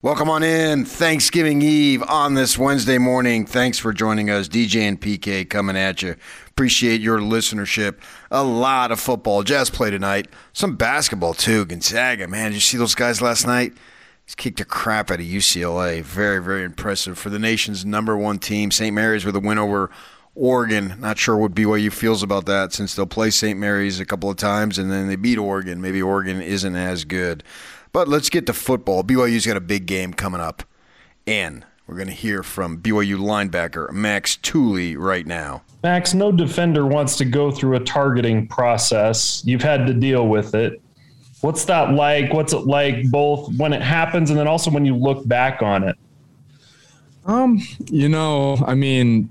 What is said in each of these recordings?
Welcome on in. Thanksgiving Eve on this Wednesday morning. Thanks for joining us. DJ and PK coming at you. Appreciate your listenership. A lot of football. Jazz play tonight. Some basketball too. Gonzaga, man. Did you see those guys last night? He's kicked the crap out of UCLA. Very, very impressive for the nation's number one team. St. Mary's with a win over Oregon. Not sure what BYU feels about that since they'll play St. Mary's a couple of times and then they beat Oregon. Maybe Oregon isn't as good. But let's get to football. BYU's got a big game coming up. And we're going to hear from BYU linebacker Max Tooley right now. Max, no defender wants to go through a targeting process. You've had to deal with it. What's that like? What's it like both when it happens and then also when you look back on it? Um, you know, I mean,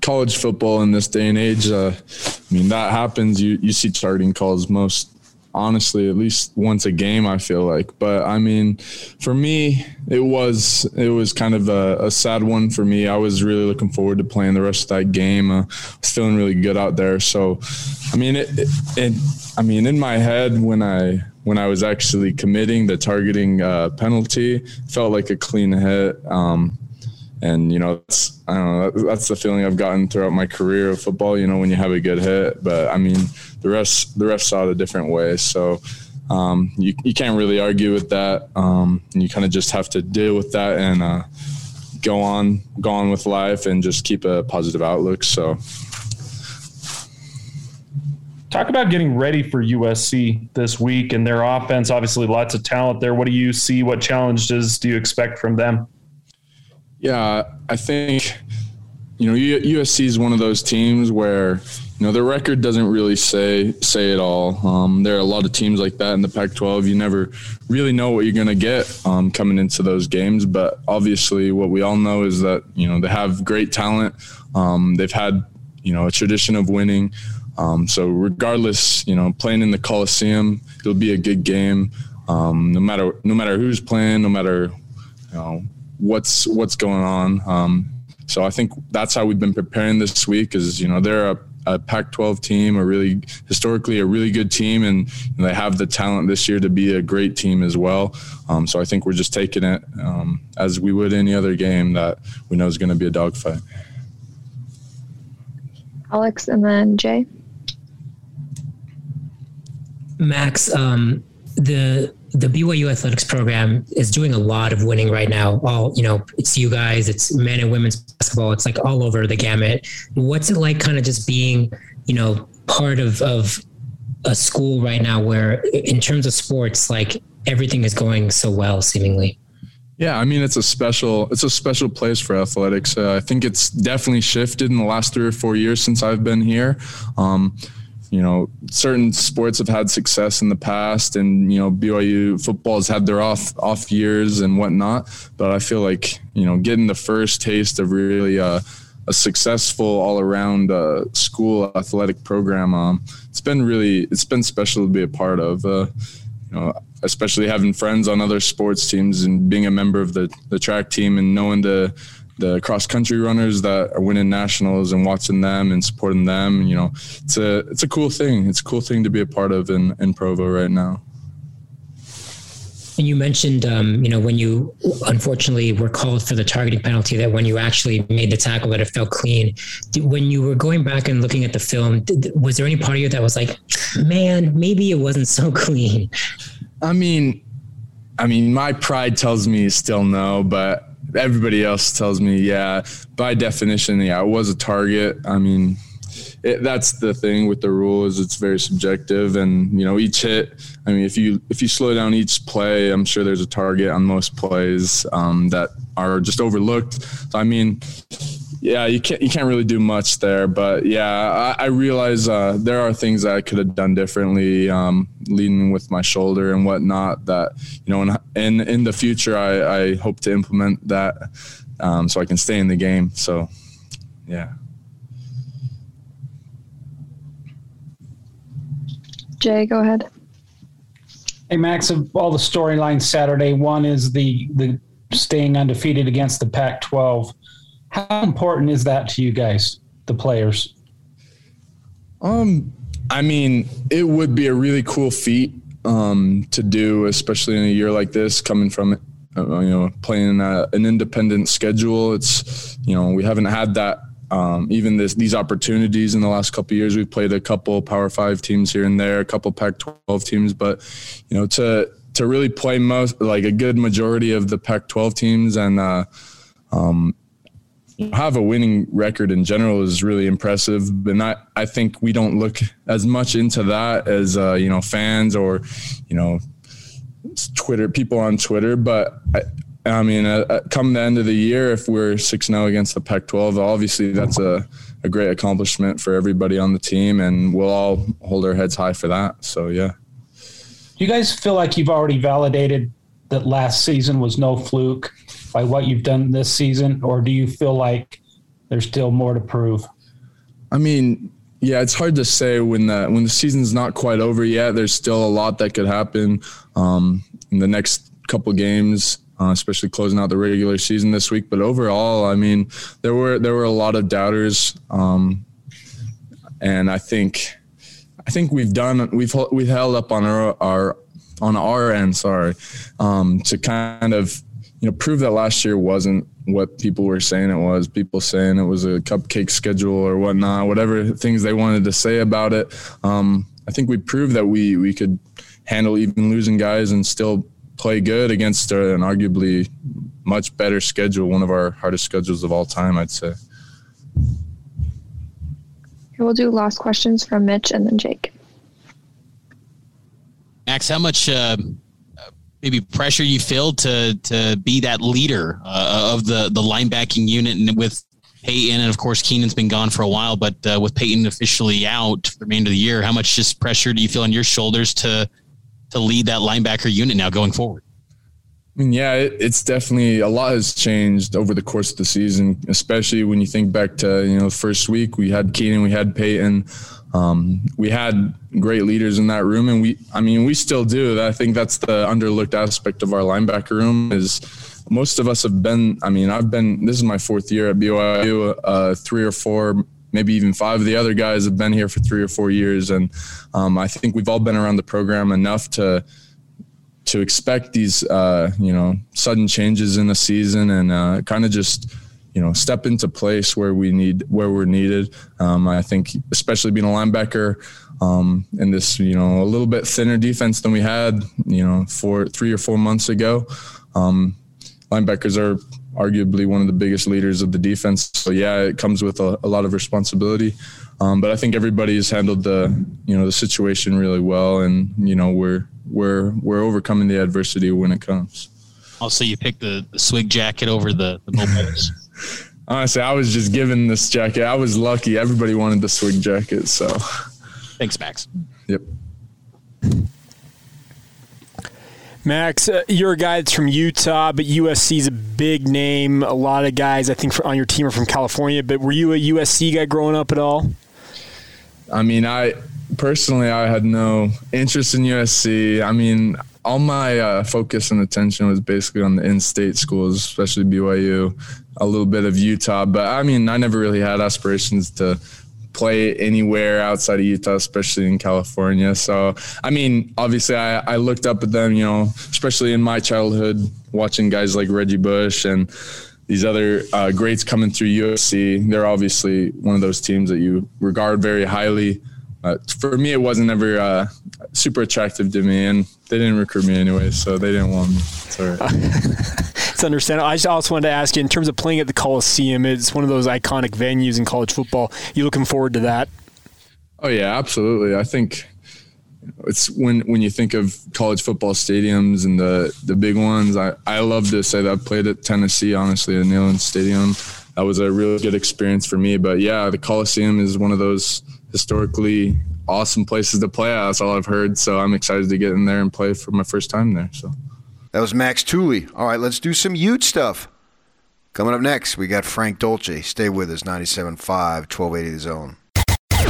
college football in this day and age, uh, I mean, that happens. You, you see targeting calls most honestly at least once a game i feel like. But i mean for me it was it was kind of a, a sad one for me. I was really looking forward to playing the rest of that game. Uh, feeling really good out there. So i mean it, it, it, i mean in my head when i when i was actually committing the targeting uh, penalty felt like a clean hit. Um, and you know that's I don't know that's the feeling I've gotten throughout my career of football. You know when you have a good hit, but I mean the rest the rest saw it a different way. So um, you you can't really argue with that. Um, and you kind of just have to deal with that and uh, go on go on with life and just keep a positive outlook. So. Talk about getting ready for USC this week and their offense. Obviously, lots of talent there. What do you see? What challenges do you expect from them? Yeah, I think you know USC is one of those teams where you know their record doesn't really say say it all. Um, there are a lot of teams like that in the Pac-12. You never really know what you're going to get um, coming into those games. But obviously, what we all know is that you know they have great talent. Um, they've had you know a tradition of winning. Um, so regardless, you know, playing in the Coliseum, it'll be a good game. Um, no matter no matter who's playing, no matter you know what's what's going on. Um, so I think that's how we've been preparing this week. Is you know they're a, a Pac-12 team, a really historically a really good team, and, and, they have the talent this year to be a great team as well. Um, so I think we're just taking it um, as we would any other game that we know is going to be a dogfight. Alex and then Jay. Max, um, the the BYU athletics program is doing a lot of winning right now. All you know, it's you guys, it's men and women's basketball. It's like all over the gamut. What's it like, kind of just being, you know, part of of a school right now where, in terms of sports, like everything is going so well, seemingly. Yeah, I mean it's a special it's a special place for athletics. Uh, I think it's definitely shifted in the last three or four years since I've been here. Um, you know, certain sports have had success in the past, and you know, BYU football has had their off off years and whatnot. But I feel like you know, getting the first taste of really a successful all around uh, school athletic program, um, it's been really it's been special to be a part of. Uh, you know, especially having friends on other sports teams and being a member of the the track team and knowing the the cross country runners that are winning nationals and watching them and supporting them. You know, it's a it's a cool thing. It's a cool thing to be a part of in in Provo right now. And you mentioned, um, you know, when you unfortunately were called for the targeting penalty, that when you actually made the tackle, that it felt clean. When you were going back and looking at the film, was there any part of you that was like, man, maybe it wasn't so clean? I mean, I mean, my pride tells me still no, but everybody else tells me, yeah, by definition, yeah, it was a target. I mean, it, that's the thing with the rule is it's very subjective, and you know each hit. I mean, if you if you slow down each play, I'm sure there's a target on most plays um, that are just overlooked. So I mean, yeah, you can't you can't really do much there. But yeah, I, I realize uh, there are things that I could have done differently, um, leading with my shoulder and whatnot. That you know, in in, in the future, I, I hope to implement that um, so I can stay in the game. So, yeah. Jay, go ahead. Hey Max, of all the storylines Saturday, one is the the staying undefeated against the Pac-12 how important is that to you guys, the players? Um, I mean, it would be a really cool feat um, to do, especially in a year like this, coming from uh, you know, playing a, an independent schedule. It's you know we haven't had that um, even this these opportunities in the last couple years. We've played a couple Power Five teams here and there, a couple Pac-12 teams, but you know to to really play most like a good majority of the Pac-12 teams and uh, um, have a winning record in general is really impressive. And I, I think we don't look as much into that as uh, you know fans or you know Twitter people on Twitter, but. I, I mean, uh, uh come the end of the year, if we're 6 0 against the Pac 12, obviously that's a, a great accomplishment for everybody on the team, and we'll all hold our heads high for that. So, yeah. You guys feel like you've already validated that last season was no fluke by what you've done this season, or do you feel like there's still more to prove? I mean, yeah, it's hard to say when the when the season's not quite over yet. There's still a lot that could happen um, in the next couple games, uh, especially closing out the regular season this week. But overall, I mean, there were there were a lot of doubters, um, and I think I think we've done we've we've held up on our, our on our end, sorry, um, to kind of you know prove that last year wasn't what people were saying it was. People saying it was a cupcake schedule or whatnot, whatever things they wanted to say about it. Um, I think we proved that we we could handle even losing guys and still play good against an arguably much better schedule, one of our hardest schedules of all time, I'd say. We'll do last questions from Mitch and then Jake. Max, how much uh, maybe pressure you feel to to be that leader uh, of the the linebacking unit, and with Payton and of course Keenan's been gone for a while, but uh, with Payton officially out for the remainder of the year, how much just pressure do you feel on your shoulders to to lead that linebacker unit now going forward? I mean, yeah, it, it's definitely a lot has changed over the course of the season, especially when you think back to you know first week we had Keenan, we had Payton, um, we had great leaders in that room, and we, I mean, we still do. I think that's the underlooked aspect of our linebacker room is most of us have been. I mean, I've been. This is my fourth year at BYU. Uh, three or four, maybe even five of the other guys have been here for three or four years, and um, I think we've all been around the program enough to to expect these uh, you know sudden changes in the season and uh, kind of just you know step into place where we need where we're needed. Um, I think especially being a linebacker um, in this you know a little bit thinner defense than we had you know for three or four months ago. Um, linebackers are arguably one of the biggest leaders of the defense. So yeah, it comes with a, a lot of responsibility. Um, but I think everybody's handled the you know the situation really well, and you know we're we're we're overcoming the adversity when it comes. Also, you picked the, the swig jacket over the the mobiles. Honestly, I was just given this jacket. I was lucky. Everybody wanted the swig jacket, so. Thanks, Max. Yep. Max, uh, you're a guy that's from Utah, but USC is a big name. A lot of guys, I think, for, on your team are from California. But were you a USC guy growing up at all? I mean, I personally, I had no interest in USC. I mean, all my uh, focus and attention was basically on the in-state schools, especially BYU, a little bit of Utah. But I mean, I never really had aspirations to play anywhere outside of Utah, especially in California. So, I mean, obviously, I, I looked up at them, you know, especially in my childhood, watching guys like Reggie Bush and these other uh, greats coming through USC. They're obviously one of those teams that you regard very highly. Uh, for me, it wasn't ever uh, super attractive to me, and they didn't recruit me anyway, so they didn't want me. Sorry. it's understandable. I just also wanted to ask you, in terms of playing at the Coliseum, it's one of those iconic venues in college football. You looking forward to that? Oh yeah, absolutely. I think it's when when you think of college football stadiums and the the big ones. I I love to say that I played at Tennessee, honestly, at Neyland Stadium. That was a really good experience for me. But yeah, the Coliseum is one of those historically awesome places to play. That's all I've heard. So I'm excited to get in there and play for my first time there. So that was Max Tooley. All right, let's do some Ute stuff. Coming up next, we got Frank Dolce. Stay with us, 97.5, 1280 The Zone.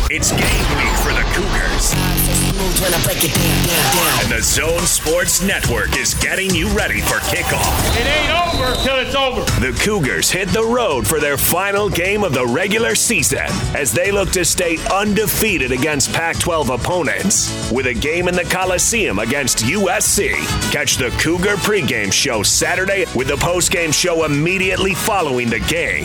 It's game week for the Cougars. And the Zone Sports Network is getting you ready for kickoff. It ain't over till it's over. The Cougars hit the road for their final game of the regular season as they look to stay undefeated against Pac 12 opponents with a game in the Coliseum against USC. Catch the Cougar pregame show Saturday with the postgame show immediately following the game.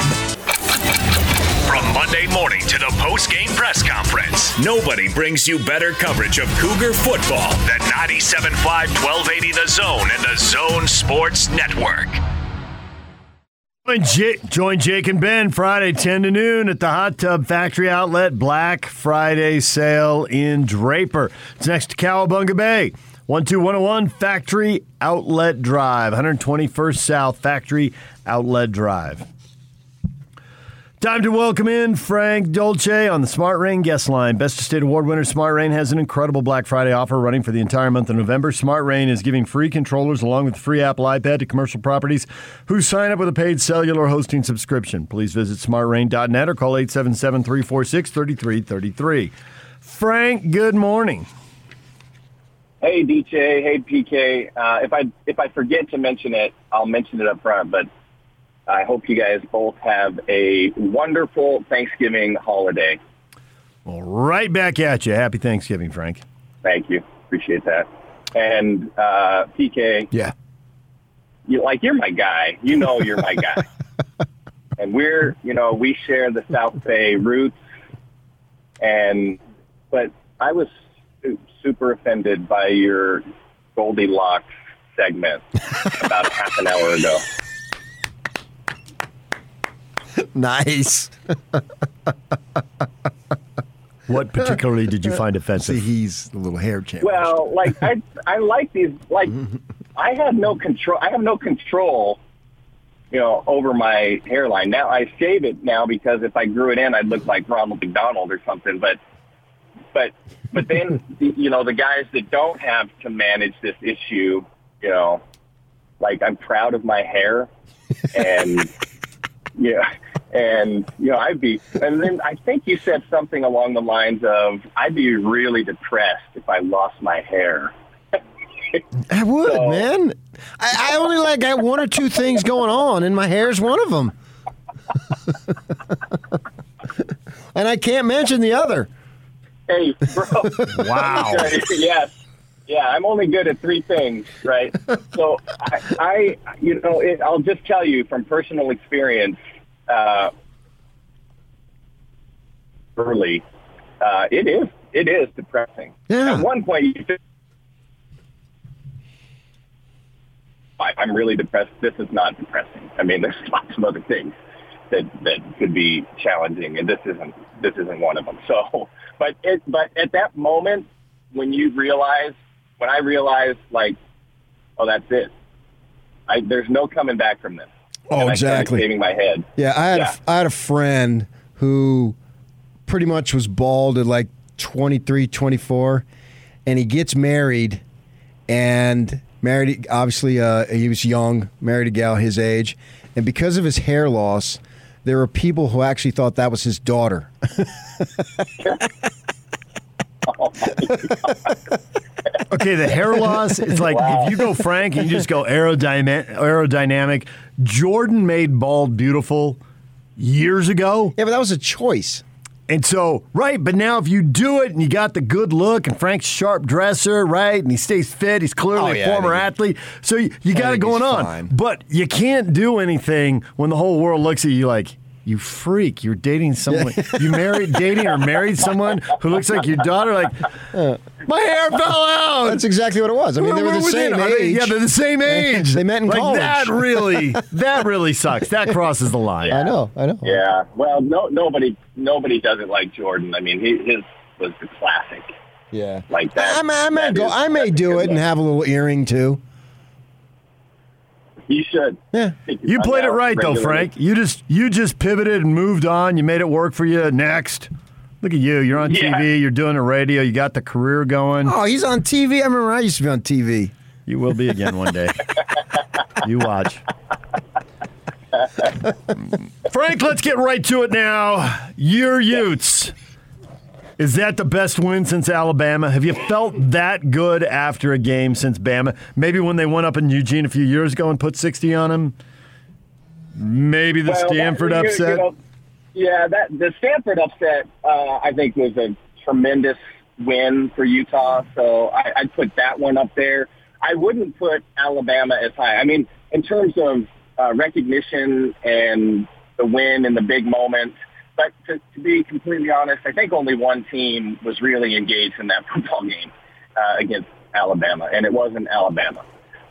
From Monday morning to the post-game press conference, nobody brings you better coverage of Cougar football than 97.5 1280 The Zone and the Zone Sports Network. Join Jake, and Ben Friday 10 to noon at the Hot Tub Factory Outlet Black Friday sale in Draper. It's next to Cowabunga Bay. 12101 Factory Outlet Drive, 121st South Factory Outlet Drive. Time to welcome in Frank Dolce on the Smart Rain guest line. Best of State Award winner Smart Rain has an incredible Black Friday offer running for the entire month of November. Smart Rain is giving free controllers along with free Apple iPad to commercial properties who sign up with a paid cellular hosting subscription. Please visit smartrain.net or call 877 346 3333. Frank, good morning. Hey DJ, hey PK. Uh, if I if I forget to mention it, I'll mention it up front. But I hope you guys both have a wonderful Thanksgiving holiday. Well, right back at you. Happy Thanksgiving, Frank. Thank you, appreciate that. And uh, PK, Yeah. you like you're my guy. You know you're my guy. and we're you know we share the South Bay roots. And but I was super offended by your Goldilocks segment about half an hour ago. Nice. What particularly did you find See, offensive? he's a little hair champ. Well, like I, I like these. Like I have no control. I have no control, you know, over my hairline. Now I shave it now because if I grew it in, I'd look like Ronald McDonald or something. But, but, but then you know the guys that don't have to manage this issue, you know, like I'm proud of my hair, and yeah, and you know I'd be, and then I think you said something along the lines of I'd be really depressed if I lost my hair. I would, So- man. I, I only like got one or two things going on, and my hair's one of them. and I can't mention the other. Hey, bro. Wow. yes. Yeah, I'm only good at three things, right? So I, I you know, it, I'll just tell you from personal experience, uh, early, uh, it is, it is depressing. Yeah. At one point, you think, "I- I'm really depressed. This is not depressing. I mean, there's lots of other things that that could be challenging, and this isn't this isn't one of them. So, but it but at that moment when you realize, when I realized, like, oh, that's it. I there's no coming back from this. Oh, exactly. Shaving my head. Yeah, I had Yeah. A, I had a friend who pretty much was bald at like 23, 24, and he gets married, and married obviously uh, he was young, married a gal his age, and because of his hair loss, there were people who actually thought that was his daughter. Okay, the hair loss, it's like if you go Frank and you just go aerodynamic, aerodynamic. Jordan made bald beautiful years ago. Yeah, but that was a choice. And so, right, but now if you do it and you got the good look and Frank's a sharp dresser, right, and he stays fit, he's clearly Oh, a yeah, I former athlete, so you, you got it going on. fine. But you can't do anything when the whole world looks at you like, you freak, you're dating someone, you married, dating or married someone who looks like your daughter, like, my hair fell out. That's exactly what it was. I mean, they were We're the same are they- age. yeah, they're the same age. They met in like, college. That really, that really sucks. That crosses the line. I know, I know. Yeah. Well, no, nobody, nobody does it like Jordan. I mean, he, his was the classic. Yeah. Like that. I, may- I may that go. is- I may do it and have a little earring too. You should. Yeah. You played it right though, Frank. You just you just pivoted and moved on. You made it work for you. Next, look at you. You're on Yeah. TV. You're doing the radio. You got the career going. Oh, he's on TV. I remember I used to be on TV. You will be again one day. you watch. Frank, let's get right to it now. Your Utes. Is that the best win since Alabama? Have you felt that good after a game since Bama? Maybe when they went up in Eugene a few years ago and put 60 on them? Maybe the Well, Stanford that- upset. you know, yeah, that the Stanford upset, uh, I think, was a tremendous win for Utah. So I, I'd put that one up there. I wouldn't put Alabama as high. I mean, in terms of uh, recognition and the win and the big moments. But to, to be completely honest, I think only one team was really engaged in that football game uh, against Alabama, and it wasn't Alabama.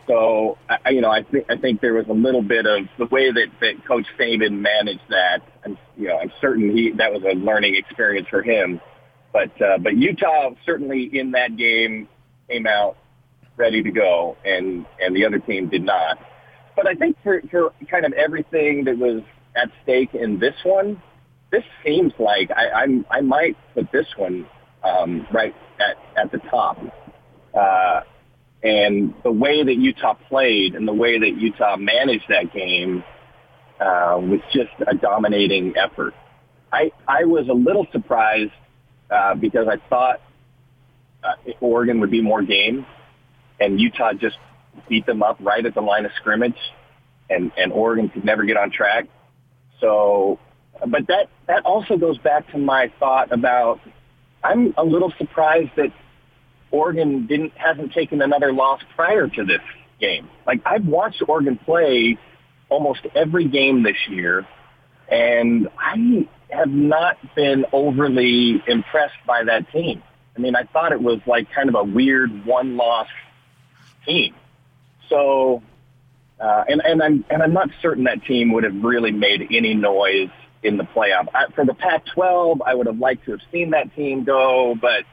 So, I, you know, I think I think there was a little bit of the way that, that Coach Saban managed that. And you know, I'm certain he that was a learning experience for him. But uh, but Utah certainly in that game came out ready to go, and and the other team did not. But I think for for kind of everything that was at stake in this one, this seems like I, I'm I might put this one um, right at at the top. Uh, and the way that Utah played and the way that Utah managed that game uh, was just a dominating effort. I I was a little surprised uh, because I thought uh, Oregon would be more game, and Utah just beat them up right at the line of scrimmage, and and Oregon could never get on track. So, but that that also goes back to my thought about I'm a little surprised that Oregon didn't hasn't taken another loss prior to this game. Like I've watched Oregon play almost every game this year, and I have not been overly impressed by that team. I mean, I thought it was like kind of a weird one-loss team. So, uh, and and I'm and I'm not certain that team would have really made any noise in the playoff. I, for the Pac-12, I would have liked to have seen that team go, but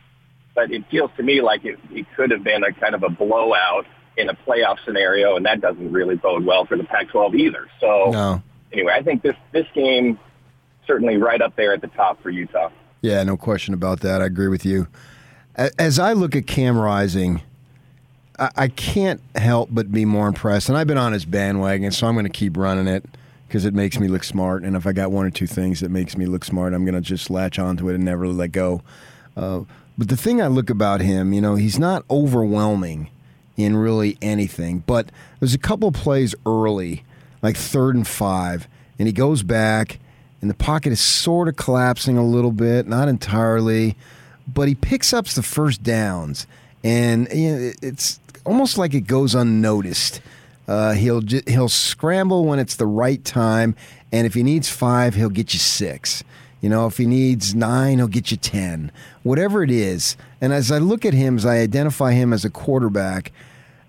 but it feels to me like it, it could have been a kind of a blowout in a playoff scenario, and that doesn't really bode well for the Pac-12 either. So No. anyway, I think this this game certainly right up there at the top for Utah. Yeah, no question about that. I agree with you. As I look at Cam Rising, I I can't help but be more impressed. And I've been on his bandwagon, so I'm going to keep running it because it makes me look smart. And if I got one or two things that makes me look smart, I'm going to just latch onto it and never let go. Uh, but the thing I look about him, you know, he's not overwhelming in really anything. But there's a couple plays early, like third and five, and he goes back, and the pocket is sort of collapsing a little bit, not entirely, but he picks up the first downs, and you know, it's almost like it goes unnoticed. Uh, he'll he'll scramble when it's the right time, and if he needs five, he'll get you six. You know, if he needs nine, he'll get you ten. Whatever it is. And as I look at him, as I identify him as a quarterback,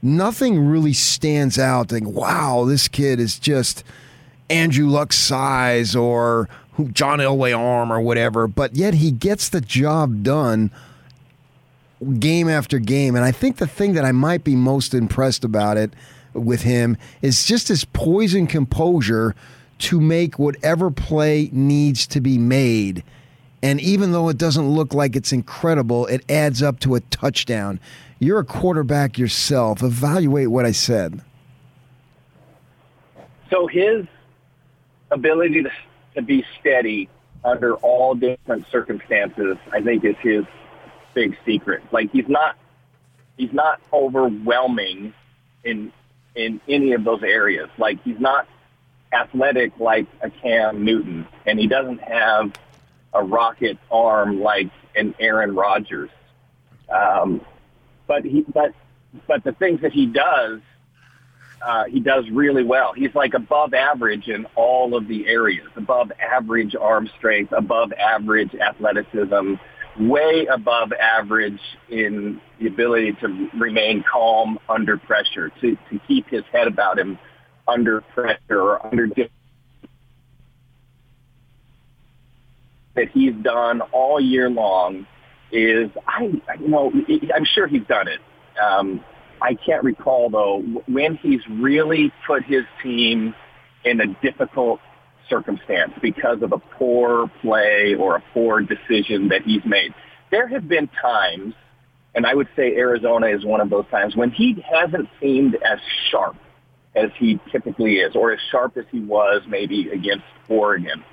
nothing really stands out. Think, wow, this kid is just Andrew Luck's size or John Elway arm or whatever. But yet he gets the job done game after game. And I think the thing that I might be most impressed about it with him is just his poise and composure to make whatever play needs to be made. And even though it doesn't look like it's incredible, it adds up to a touchdown. You're a quarterback yourself. Evaluate what I said. So his ability to, to be steady under all different circumstances, I think, is his big secret. Like he's not he's not overwhelming in in any of those areas. Like he's not athletic like a Cam Newton, and he doesn't have a rocket arm like an Aaron Rodgers. Um, but he but but the things that he does uh, he does really well. He's like above average in all of the areas, above average arm strength, above average athleticism, way above average in the ability to remain calm under pressure, to, to keep his head about him under pressure or under that he's done all year long is I you know I'm sure he's done it. Um, I can't recall though when he's really put his team in a difficult circumstance because of a poor play or a poor decision that he's made. There have been times, and I would say Arizona is one of those times when he hasn't seemed as sharp as he typically is, or as sharp as he was maybe against Oregon.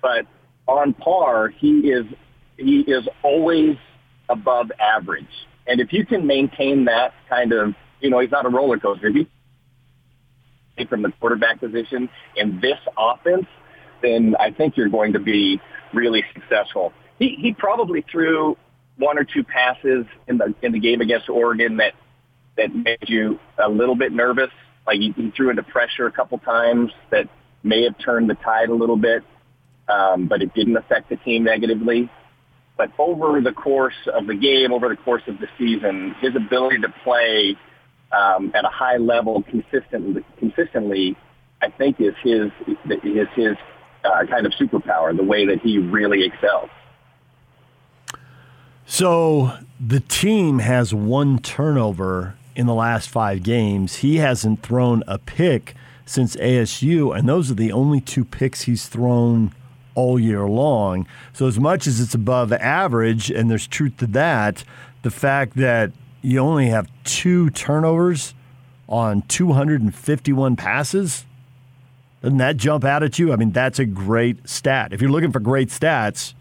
But on par, he is he is always above average. And if you can maintain that kind of, you know, he's not a roller coaster. If you from the quarterback position in this offense, then I think you're going to be really successful. He he probably threw one or two passes in the in the game against Oregon that that made you a little bit nervous. Like he, he threw into pressure a couple times that may have turned the tide a little bit, um, but it didn't affect the team negatively. But over the course of the game, over the course of the season, his ability to play um, at a high level consistently, consistently, I think is his is his uh, kind of superpower. The way that he really excels. So the team has one turnover in the last five games. He hasn't thrown a pick since ASU, and those are the only two picks he's thrown all year long. So, as much as it's above average, and there's truth to that, the fact that you only have two turnovers on 251 passes, doesn't that jump out at you? I mean, that's a great stat. If you're looking for great stats,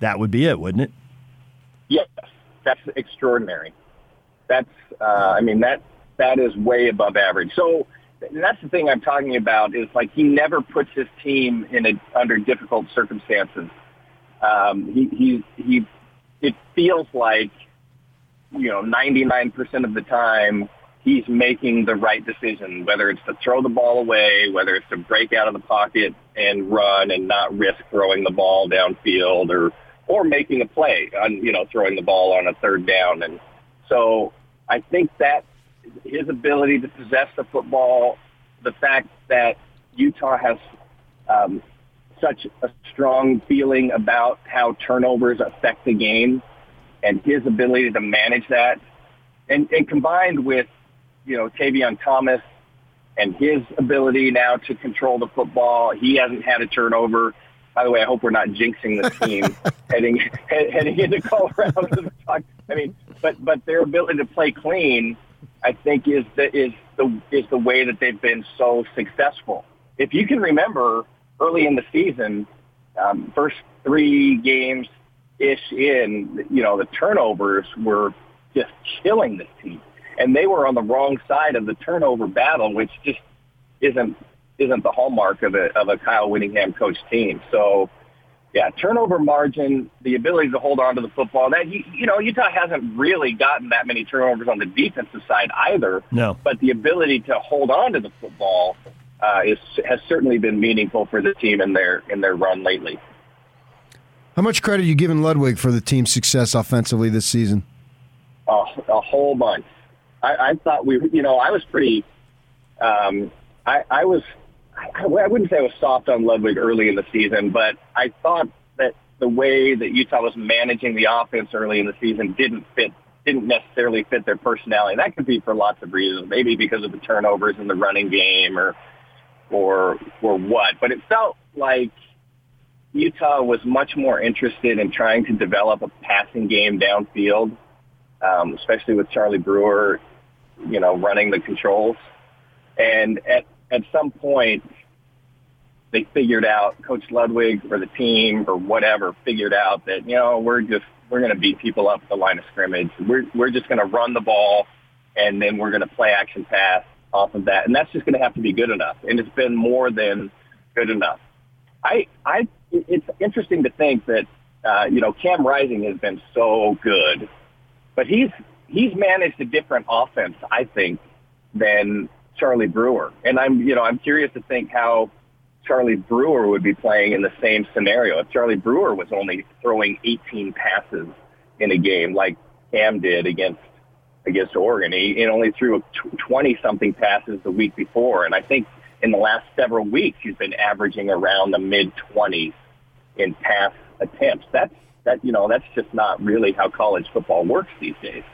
that would be it, wouldn't it? Yes, that's extraordinary. That's, uh, I mean, that that is way above average. So that's the thing I'm talking about is like he never puts his team in a, under difficult circumstances. Um, he, he, he, it feels like, you know, 99% of the time he's making the right decision, whether it's to throw the ball away, whether it's to break out of the pocket and run and not risk throwing the ball downfield or, or making a play on, you know, throwing the ball on a third down. And so I think that his ability to possess the football, the fact that Utah has um, such a strong feeling about how turnovers affect the game, and his ability to manage that, and, and combined with you know Tavion Thomas and his ability now to control the football, he hasn't had a turnover. By the way, I hope we're not jinxing the team heading heading into Colorado. I mean, but but their ability to play clean I think is the is the is the way that they've been so successful. If you can remember early in the season, um, first three games ish in, you know, the turnovers were just killing this team, and they were on the wrong side of the turnover battle, which just isn't isn't the hallmark of a of a Kyle Whittingham coach team. So yeah, turnover margin, the ability to hold on to the football. That you, you know, Utah hasn't really gotten that many turnovers on the defensive side either. No, but the ability to hold on to the football uh, is has certainly been meaningful for the team in their in their run lately. How much credit are you giving Ludwig for the team's success offensively this season? Oh, a whole bunch. I, I thought we, you know, I was pretty. Um, I, I was I, I wouldn't say I was soft on Ludwig early in the season, but I thought that the way that Utah was managing the offense early in the season didn't fit didn't necessarily fit their personality. That could be for lots of reasons, maybe because of the turnovers in the running game or or or what. But it felt like Utah was much more interested in trying to develop a passing game downfield, um, especially with Charlie Brewer, you know, running the controls. And at at some point they figured out Coach Ludwig or the team or whatever figured out that you know we're just we're going to beat people up at the line of scrimmage. We're we're just going to run the ball and then we're going to play action pass off of that, and that's just going to have to be good enough. And it's been more than good enough. I I it's interesting to think that uh, you know Cam Rising has been so good, but he's he's managed a different offense, I think, than Charlie Brewer. And I'm, you know, I'm curious to think how Charlie Brewer would be playing in the same scenario. If Charlie Brewer was only throwing 18 passes in a game like Cam did against against Oregon, he, he only threw 20 something passes the week before, and I think in the last several weeks he's been averaging around the mid 20s in pass attempts. That's that you know that's just not really how college football works these days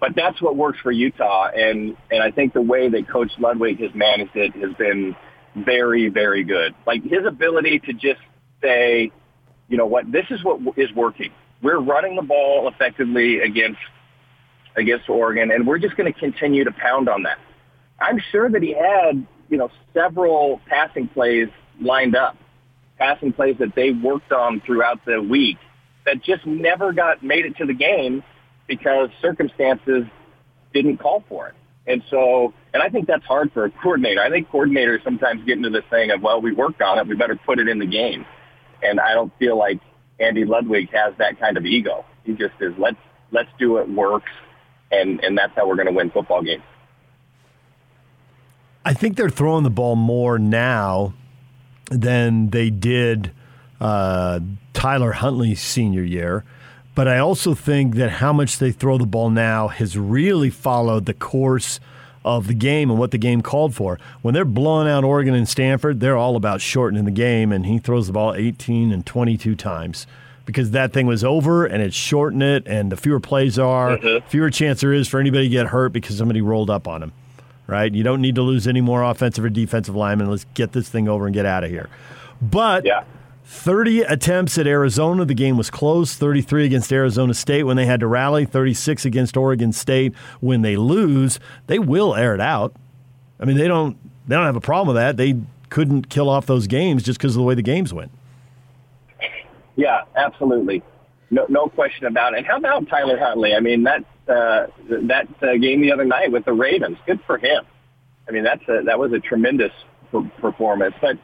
but that's what works for Utah. And, and I think the way that Coach Ludwig has managed it has been very, very good. Like his ability to just say, you know what, this is what is working. We're running the ball effectively against against Oregon, and we're just going to continue to pound on that. I'm sure that he had, you know, several passing plays lined up, passing plays that they worked on throughout the week that just never got made it to the game because circumstances didn't call for it. And so, and I think that's hard for a coordinator. I think coordinators sometimes get into this thing of, well, we worked on it, we better put it in the game. And I don't feel like Andy Ludwig has that kind of ego. He just is, let's let's do it works, and and that's how we're going to win football games. I think they're throwing the ball more now than they did uh, Tyler Huntley's senior year. But I also think that how much they throw the ball now has really followed the course of the game and what the game called for. When they're blowing out Oregon and Stanford, they're all about shortening the game, and he throws the ball 18 and 22 times because that thing was over and it's shortened it, and the fewer plays are, Mhm. fewer chance there is for anybody to get hurt because somebody rolled up on him. Right? You don't need to lose any more offensive or defensive linemen. Let's get this thing over and get out of here. But 30 attempts at Arizona. The game was close. 33 against Arizona State when they had to rally. 36 against Oregon State when they lose. They will air it out. I mean, they don't. They don't have a problem with that. They couldn't kill off those games just because of the way the games went. Yeah, absolutely. No, no question about it. And how about Tyler Huntley? I mean, that uh, that uh, game the other night with the Ravens, good for him. I mean, that's a, that was a tremendous per- performance. But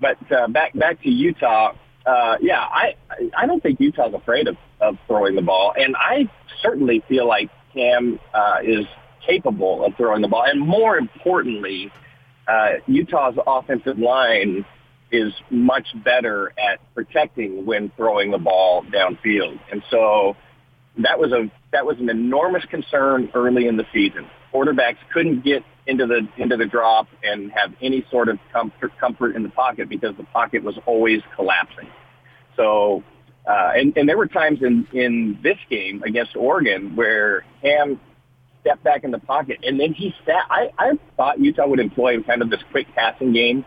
but uh, back back to Utah. Uh, yeah, I I don't think Utah's afraid of, of throwing the ball, and I certainly feel like Cam uh, is capable of throwing the ball, and more importantly, uh, Utah's offensive line is much better at protecting when throwing the ball downfield. And so that was a that was an enormous concern early in the season. Quarterbacks couldn't get into the into the drop and have any sort of comfort comfort in the pocket because the pocket was always collapsing. So uh, and, and there were times in, in this game against Oregon where Cam stepped back in the pocket and then he sat. I, I thought Utah would employ kind of this quick passing game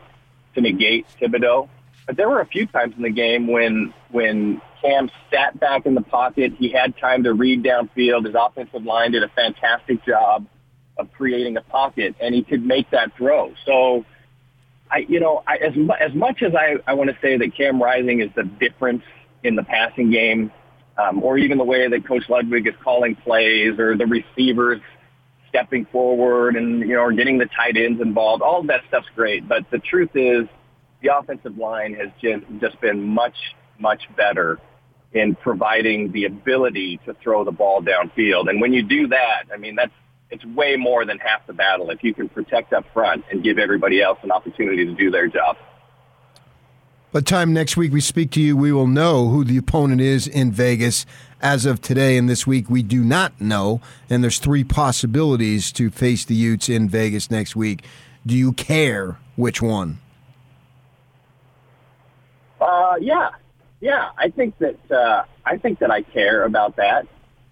to negate Thibodeaux. But there were a few times in the game when when Cam sat back in the pocket. He had time to read downfield. His offensive line did a fantastic job of creating a pocket, and he could make that throw. So, I you know I, as mu- as much as I I want to say that Cam Rising is the difference in the passing game, um, or even the way that Coach Ludwig is calling plays, or the receivers stepping forward and you know getting the tight ends involved. All of that stuff's great, but the truth is the offensive line has just just been much much better in providing the ability to throw the ball downfield. And when you do that, I mean that's it's way more than half the battle if you can protect up front and give everybody else an opportunity to do their job. By the time next week we speak to you, we will know who the opponent is in Vegas. As of today and this week, we do not know, and there's three possibilities to face the Utes in Vegas next week. Do you care which one? Uh, yeah, yeah. I think that uh, I think that I care about that.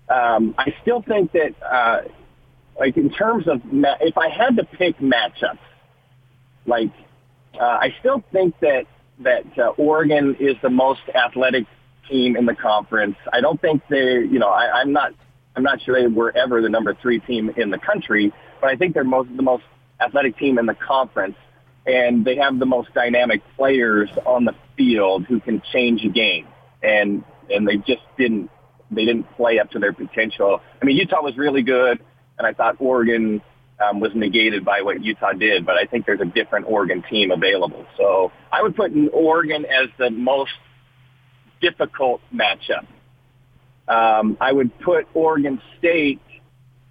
Um, I still think that, uh, like in terms of ma- if I had to pick matchups, like uh, I still think that that uh, Oregon is the most athletic team in the conference. I don't think they, you know, I, I'm not I'm not sure they were ever the number three team in the country, but I think they're most the most athletic team in the conference and they have the most dynamic players on the field who can change a game. And and they just didn't they didn't play up to their potential. I mean, Utah was really good, and I thought Oregon um, was negated by what Utah did. But I think there's a different Oregon team available. So I would put Oregon as the most difficult matchup. Um, I would put Oregon State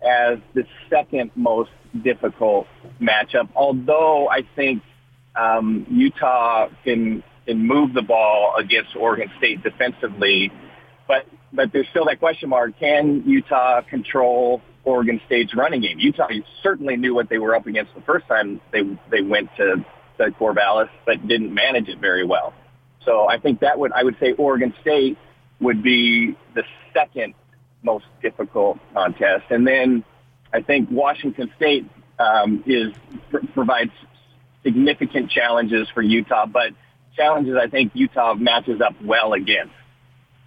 as the second most difficult matchup. Although I think um, Utah can can move the ball against Oregon State defensively, but but there's still that question mark: Can Utah control Oregon State's running game? Utah certainly knew what they were up against the first time they they went to, to Corvallis, but didn't manage it very well. So I think that would I would say Oregon State would be the second most difficult contest, and then I think Washington State um, is pr- provides significant challenges for Utah, but challenges I think Utah matches up well against,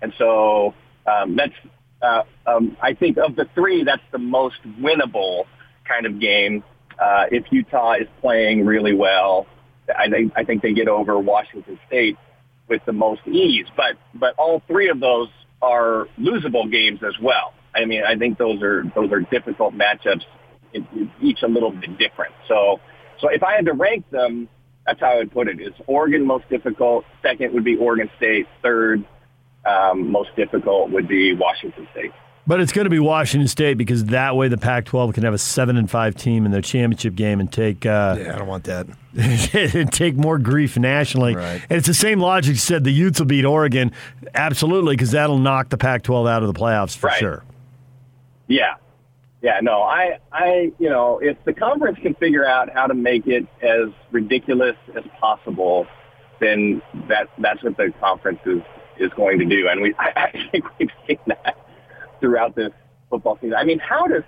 and so um, that's uh, um, I think of the three, that's the most winnable kind of game. Uh, if Utah is playing really well, I think I think they get over Washington State with the most ease. But but all three of those are losable games as well. I mean, I think those are those are difficult matchups each a little bit different. So, so if I had to rank them, that's how I would put it. Is Oregon most difficult? Second would be Oregon State. Third, um, most difficult would be Washington State. But it's going to be Washington State because that way the Pac-12 can have a seven and five team in their championship game and take uh, yeah, I don't want that. and take more grief nationally. Right. And it's the same logic. You said the Utes will beat Oregon, absolutely, because that'll knock the Pac-12 out of the playoffs for Right. sure. Yeah. Yeah, no, I, I, you know, if the conference can figure out how to make it as ridiculous as possible, then that that's what the conference is is going to do. And we, I, I think we've seen that throughout this football season. I mean, how does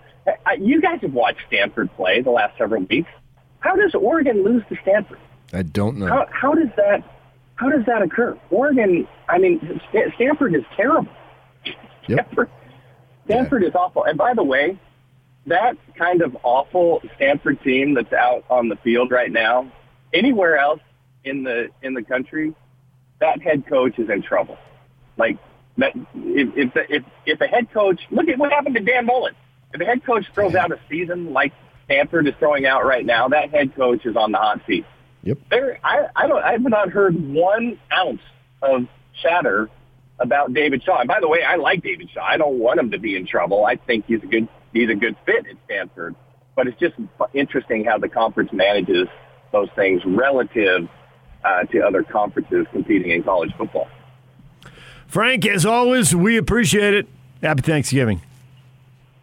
I, you guys have watched Stanford play the last several weeks? How does Oregon lose to Stanford? I don't know. How how does that how does that occur? Oregon, I mean, Stanford is terrible. Stanford, Stanford is awful. And by the way, that kind of awful Stanford team that's out on the field right now, anywhere else in the in the country, that head coach is in trouble. Like that, if if the, if, if a head coach look at what happened to Dan Mullen. If a head coach throws out a season like Stanford is throwing out right now, that head coach is on the hot seat. Yep. There, I, I don't, I have not heard one ounce of chatter about David Shaw. And by the way, I like David Shaw. I don't want him to be in trouble. I think he's a good, he's a good fit at Stanford. But it's just interesting how the conference manages those things relative uh, to other conferences competing in college football. Frank, as always, we appreciate it. Happy Thanksgiving.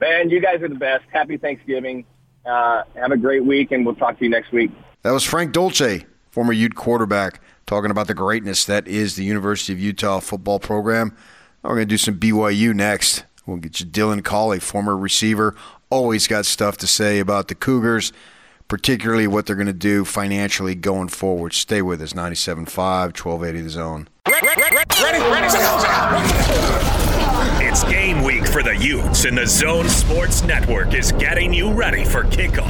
Man, you guys are the best. Happy Thanksgiving. Uh, have a great week, and we'll talk to you next week. That was Frank Dolce, former Ute quarterback, talking about the greatness that is the University of Utah football program. We're going to do some BYU next. We'll get you Dylan Collie, former receiver, always got stuff to say about the Cougars, particularly what they're going to do financially going forward. Stay with us, 97.5, 1280 The Zone. It's game week for the Utes, and the Zone Sports Network is getting you ready for kickoff.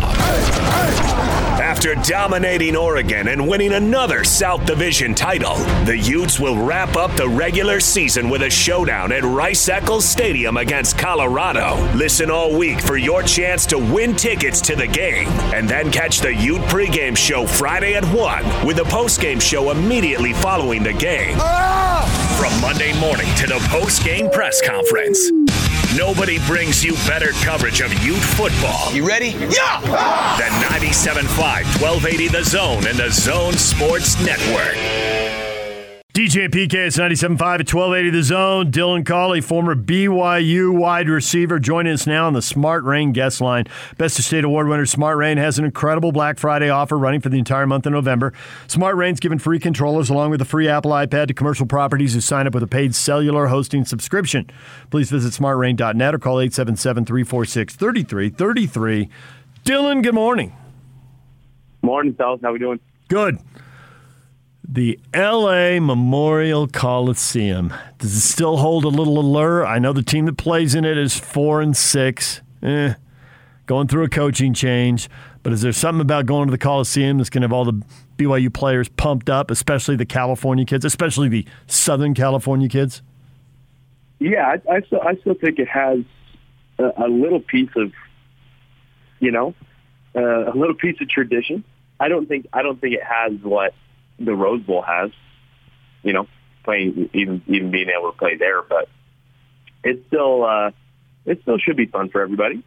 After dominating Oregon and winning another South Division title, the Utes will wrap up the regular season with a showdown at Rice Eccles Stadium against Colorado. Listen all week for your chance to win tickets to the game, and then catch the Ute pregame show Friday at 1 with a postgame show immediately following the game. From Monday morning to the post-game press conference. Nobody brings you better coverage of Ute football. You ready? Yeah! Than 97.5, 1280 The Zone and the Zone Sports Network. DJ and PK, it's 97.5 at 1280 The Zone. Dylan Collie, former BYU wide receiver, joining us now on the Smart Rain guest line. Best of State Award winner Smart Rain has an incredible Black Friday offer running for the entire month of November. Smart Rain's giving free controllers along with a free Apple iPad to commercial properties who sign up with a paid cellular hosting subscription. Please visit smartrain.net or call 877 346 3333. Dylan, good morning. Morning, fellas. How are we doing? Good. The LA Memorial Coliseum. Does it still hold a little allure? I know the team that plays in it is four and six. Eh, going through a coaching change. But is there something about going to the Coliseum that's going to have all the BYU players pumped up, especially the California kids, especially the Southern California kids? Yeah, I, I still I still think it has a, a little piece of, you know, uh, a little piece of tradition. I don't think I don't think it has what the Rose Bowl has. You know, playing even even being able to play there, but it still uh, it still should be fun for everybody.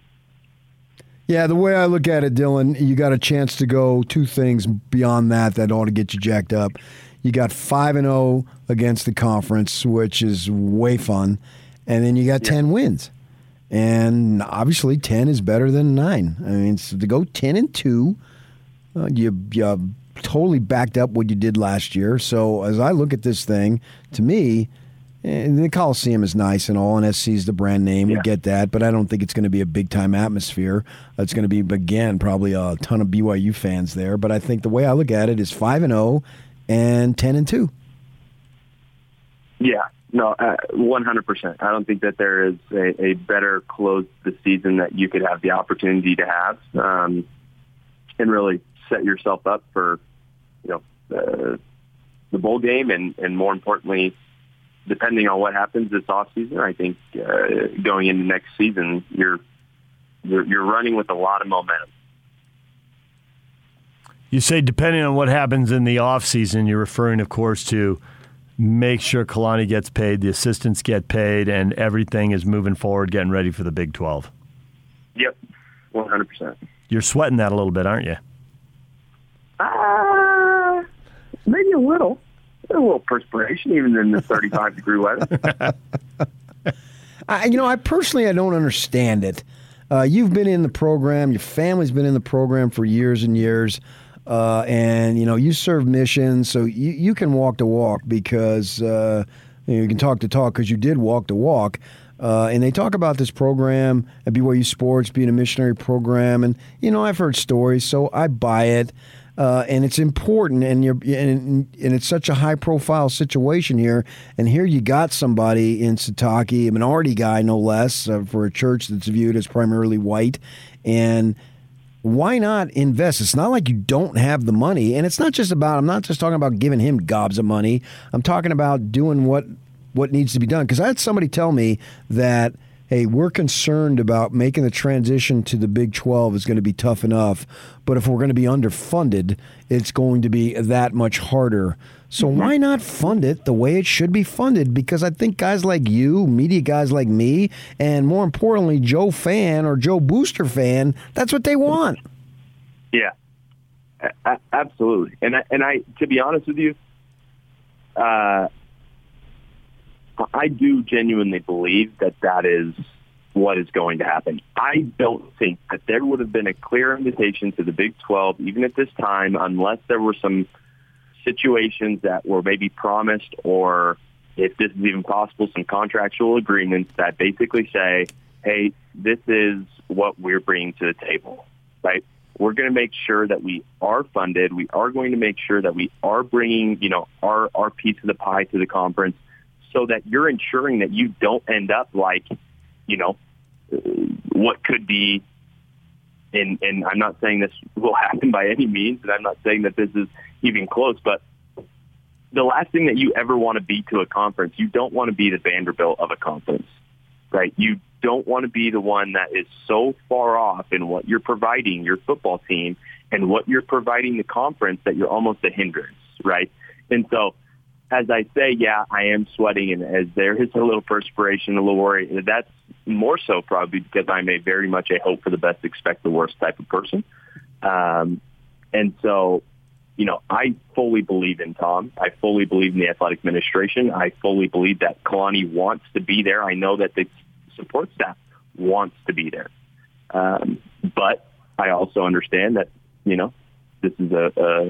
Yeah, the way I look at it, Dylan, you got a chance to go two things beyond that that ought to get you jacked up. You got five and zero against the conference, which is way fun, and then you got ten wins, and obviously ten is better than nine. I mean, so to go ten and two, uh, you you totally backed up what you did last year. So as I look at this thing, to me, eh, the Coliseum is nice and all, and SC is the brand name. We get that, but I don't think it's going to be a big time atmosphere. It's going to be again probably a ton of BYU fans there. But I think the way I look at it is five and zero and ten and two. Yeah, no, uh, one hundred percent. I don't think that there is a, a better close to the season that you could have the opportunity to have, um, and really set yourself up for, you know, uh, the bowl game, and and more importantly, depending on what happens this off season, I think uh, going into next season, you're you're, you're running with a lot of momentum. You say depending on what happens in the offseason, you're referring, of course, to make sure Kalani gets paid, the assistants get paid, and everything is moving forward, getting ready for the Big 12. Yep, 100%. You're sweating that a little bit, aren't you? Uh, maybe a little. A little perspiration, even in the 35 degree weather. I, you know, I personally I don't understand it. Uh, you've been in the program, your family's been in the program for years and years, uh, and you know you serve missions, so you, you can walk the walk because uh, you, know, you can talk the talk because you did walk the walk. Uh, and they talk about this program at BYU Sports being a missionary program, and you know I've heard stories, so I buy it. Uh, and it's important, and you're and, and it's such a high profile situation here. And here you got somebody in Sitake, a minority guy no less, uh, for a church that's viewed as primarily white, and why not invest? It's not like you don't have the money, and it's not just about. I'm not just talking about giving him gobs of money. I'm talking about doing what what needs to be done. Because I had somebody tell me that hey, we're concerned about making the transition to the Big 12 is going to be tough enough, but if we're going to be underfunded, it's going to be that much harder. So Mm-hmm. why not fund it the way it should be funded? Because I think guys like you, media guys like me, and more importantly, Joe fan or Joe Booster fan, that's what they want. Yeah, absolutely. And I, and I, to be honest with you, uh, I do genuinely believe that that is what is going to happen. I don't think that there would have been a clear invitation to the Big 12, even at this time, unless there were some situations that were maybe promised or if this is even possible, some contractual agreements that basically say, hey, this is what we're bringing to the table, right? We're going to make sure that we are funded. We are going to make sure that we are bringing, you know, our, our piece of the pie to the conference so that you're ensuring that you don't end up like, you know, what could be and and I'm not saying this will happen by any means, and I'm not saying that this is even close, but the last thing that you ever want to be to a conference, you don't want to be the Vanderbilt of a conference, right? You don't want to be the one that is so far off in what you're providing your football team and what you're providing the conference that you're almost a hindrance, right? And so as I say, yeah, I am sweating, and as there is a little perspiration, a little worry. That's more so probably because I'm a very much a hope for the best, expect the worst type of person. Um, and so, you know, I fully believe in Tom. I fully believe in the athletic administration. I fully believe that Kalani wants to be there. I know that the support staff wants to be there. Um, but I also understand that, you know, this is a, a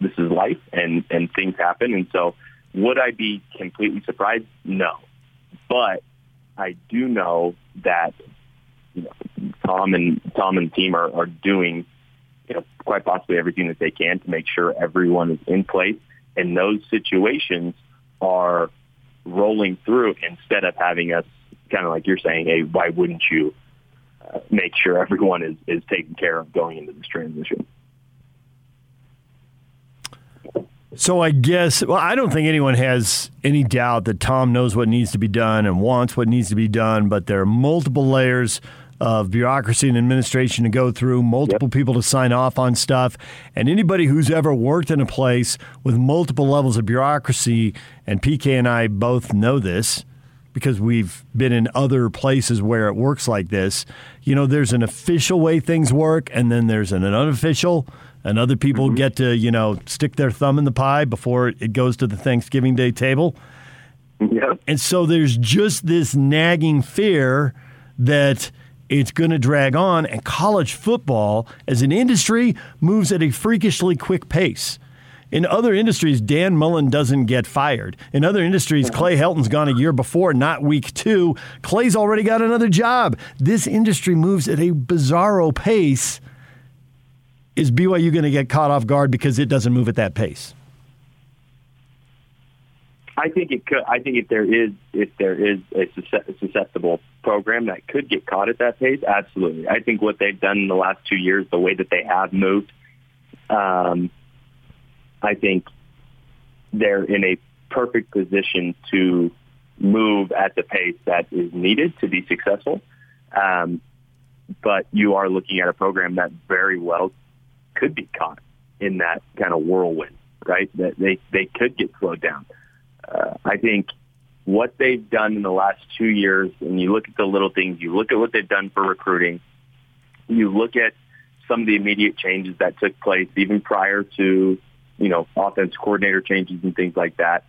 this is life and, and things happen. And so would I be completely surprised? No. But I do know that you know, Tom and Tom and team are, are doing you know quite possibly everything that they can to make sure everyone is in place and those situations are rolling through instead of having us kind of like you're saying, hey, why wouldn't you uh, make sure everyone is, is taken care of going into this transition? So I guess, well, I don't think anyone has any doubt that Tom knows what needs to be done and wants what needs to be done, but there are multiple layers of bureaucracy and administration to go through, multiple people to sign off on stuff. And anybody who's ever worked in a place with multiple levels of bureaucracy, and PK and I both know this because we've been in other places where it works like this. You know, there's an official way things work, and then there's an unofficial and other people mm-hmm. get to you know stick their thumb in the pie before it goes to the Thanksgiving Day table. Yeah. And so there's just this nagging fear that it's going to drag on, and college football as an industry moves at a freakishly quick pace. In other industries, Dan Mullen doesn't get fired. In other industries, mm-hmm. Clay Helton's gone a year before, not week two. Clay's already got another job. This industry moves at a bizarro pace is BYU going to get caught off guard because it doesn't move at that pace? I think it could. I think if there is if there is a susceptible program that could get caught at that pace, absolutely. I think what they've done in the last two years, the way that they have moved, um, I think they're in a perfect position to move at the pace that is needed to be successful. Um, but you are looking at a program that very well could be caught in that kind of whirlwind, right? That they they could get slowed down. Uh, I think what they've done in the last two years, and you look at the little things, you look at what they've done for recruiting, you look at some of the immediate changes that took place even prior to, you know, offense coordinator changes and things like that,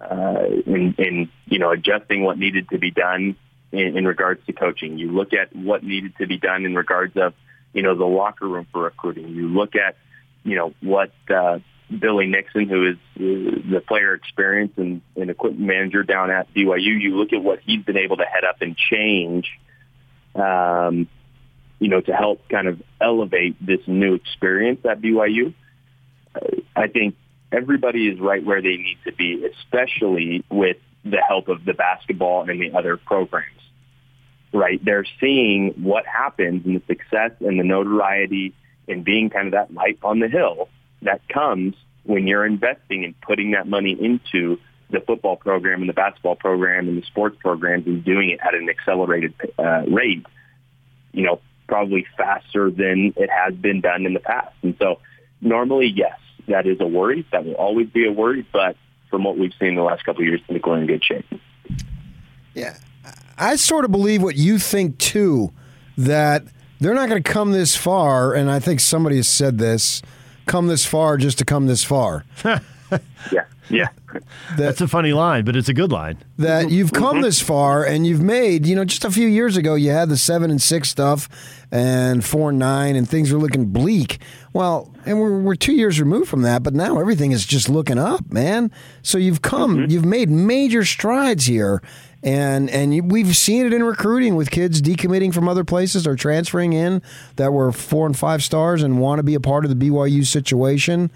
uh, in, in, you know, adjusting what needed to be done in, in regards to coaching. You look at what needed to be done in regards of, you know, the locker room for recruiting. You look at, you know, what, uh, Billy Nixon, who is uh, the player experience and, and equipment manager down at BYU, you look at what he's been able to head up and change, um, you know, to help kind of elevate this new experience at BYU. I think everybody is right where they need to be, especially with the help of the basketball and the other programs. Right? They're seeing what happens and the success and the notoriety and being kind of that light on the hill that comes when you're investing and putting that money into the football program and the basketball program and the sports programs and doing it at an accelerated uh, rate, you know, probably faster than it has been done in the past. And so normally, yes, that is a worry. That will always be a worry. But from what we've seen in the last couple of years, I think we're in good shape. Yeah. I sort of believe what you think too, that they're not going to come this far. And I think somebody has said this come this far just to come this far. yeah, yeah. That, That's a funny line, but it's a good line. That you've come this far and you've made, you know, just a few years ago, you had the seven and six stuff and four and nine, and things were looking bleak. Well, and we're, we're two years removed from that, but now everything is just looking up, man. So you've come, mm-hmm. you've made major strides here and and we've seen it in recruiting with kids decommitting from other places or transferring in that were four and five stars and want to be a part of the BYU situation.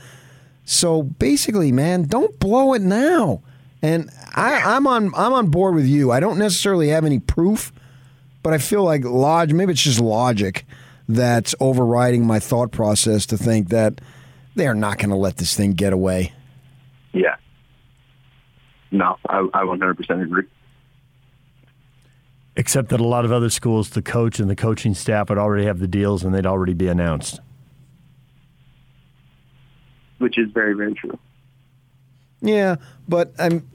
So basically, man, don't blow it now. And I, I'm on I'm on board with you. I don't necessarily have any proof, but I feel like lodge. Maybe it's just logic that's overriding my thought process to think that they're not going to let this thing get away. Yeah. No, I, I 100% agree except that a lot of other schools, the coach and the coaching staff would already have the deals and they'd already be announced. Which is very, very true. Yeah, but I'm.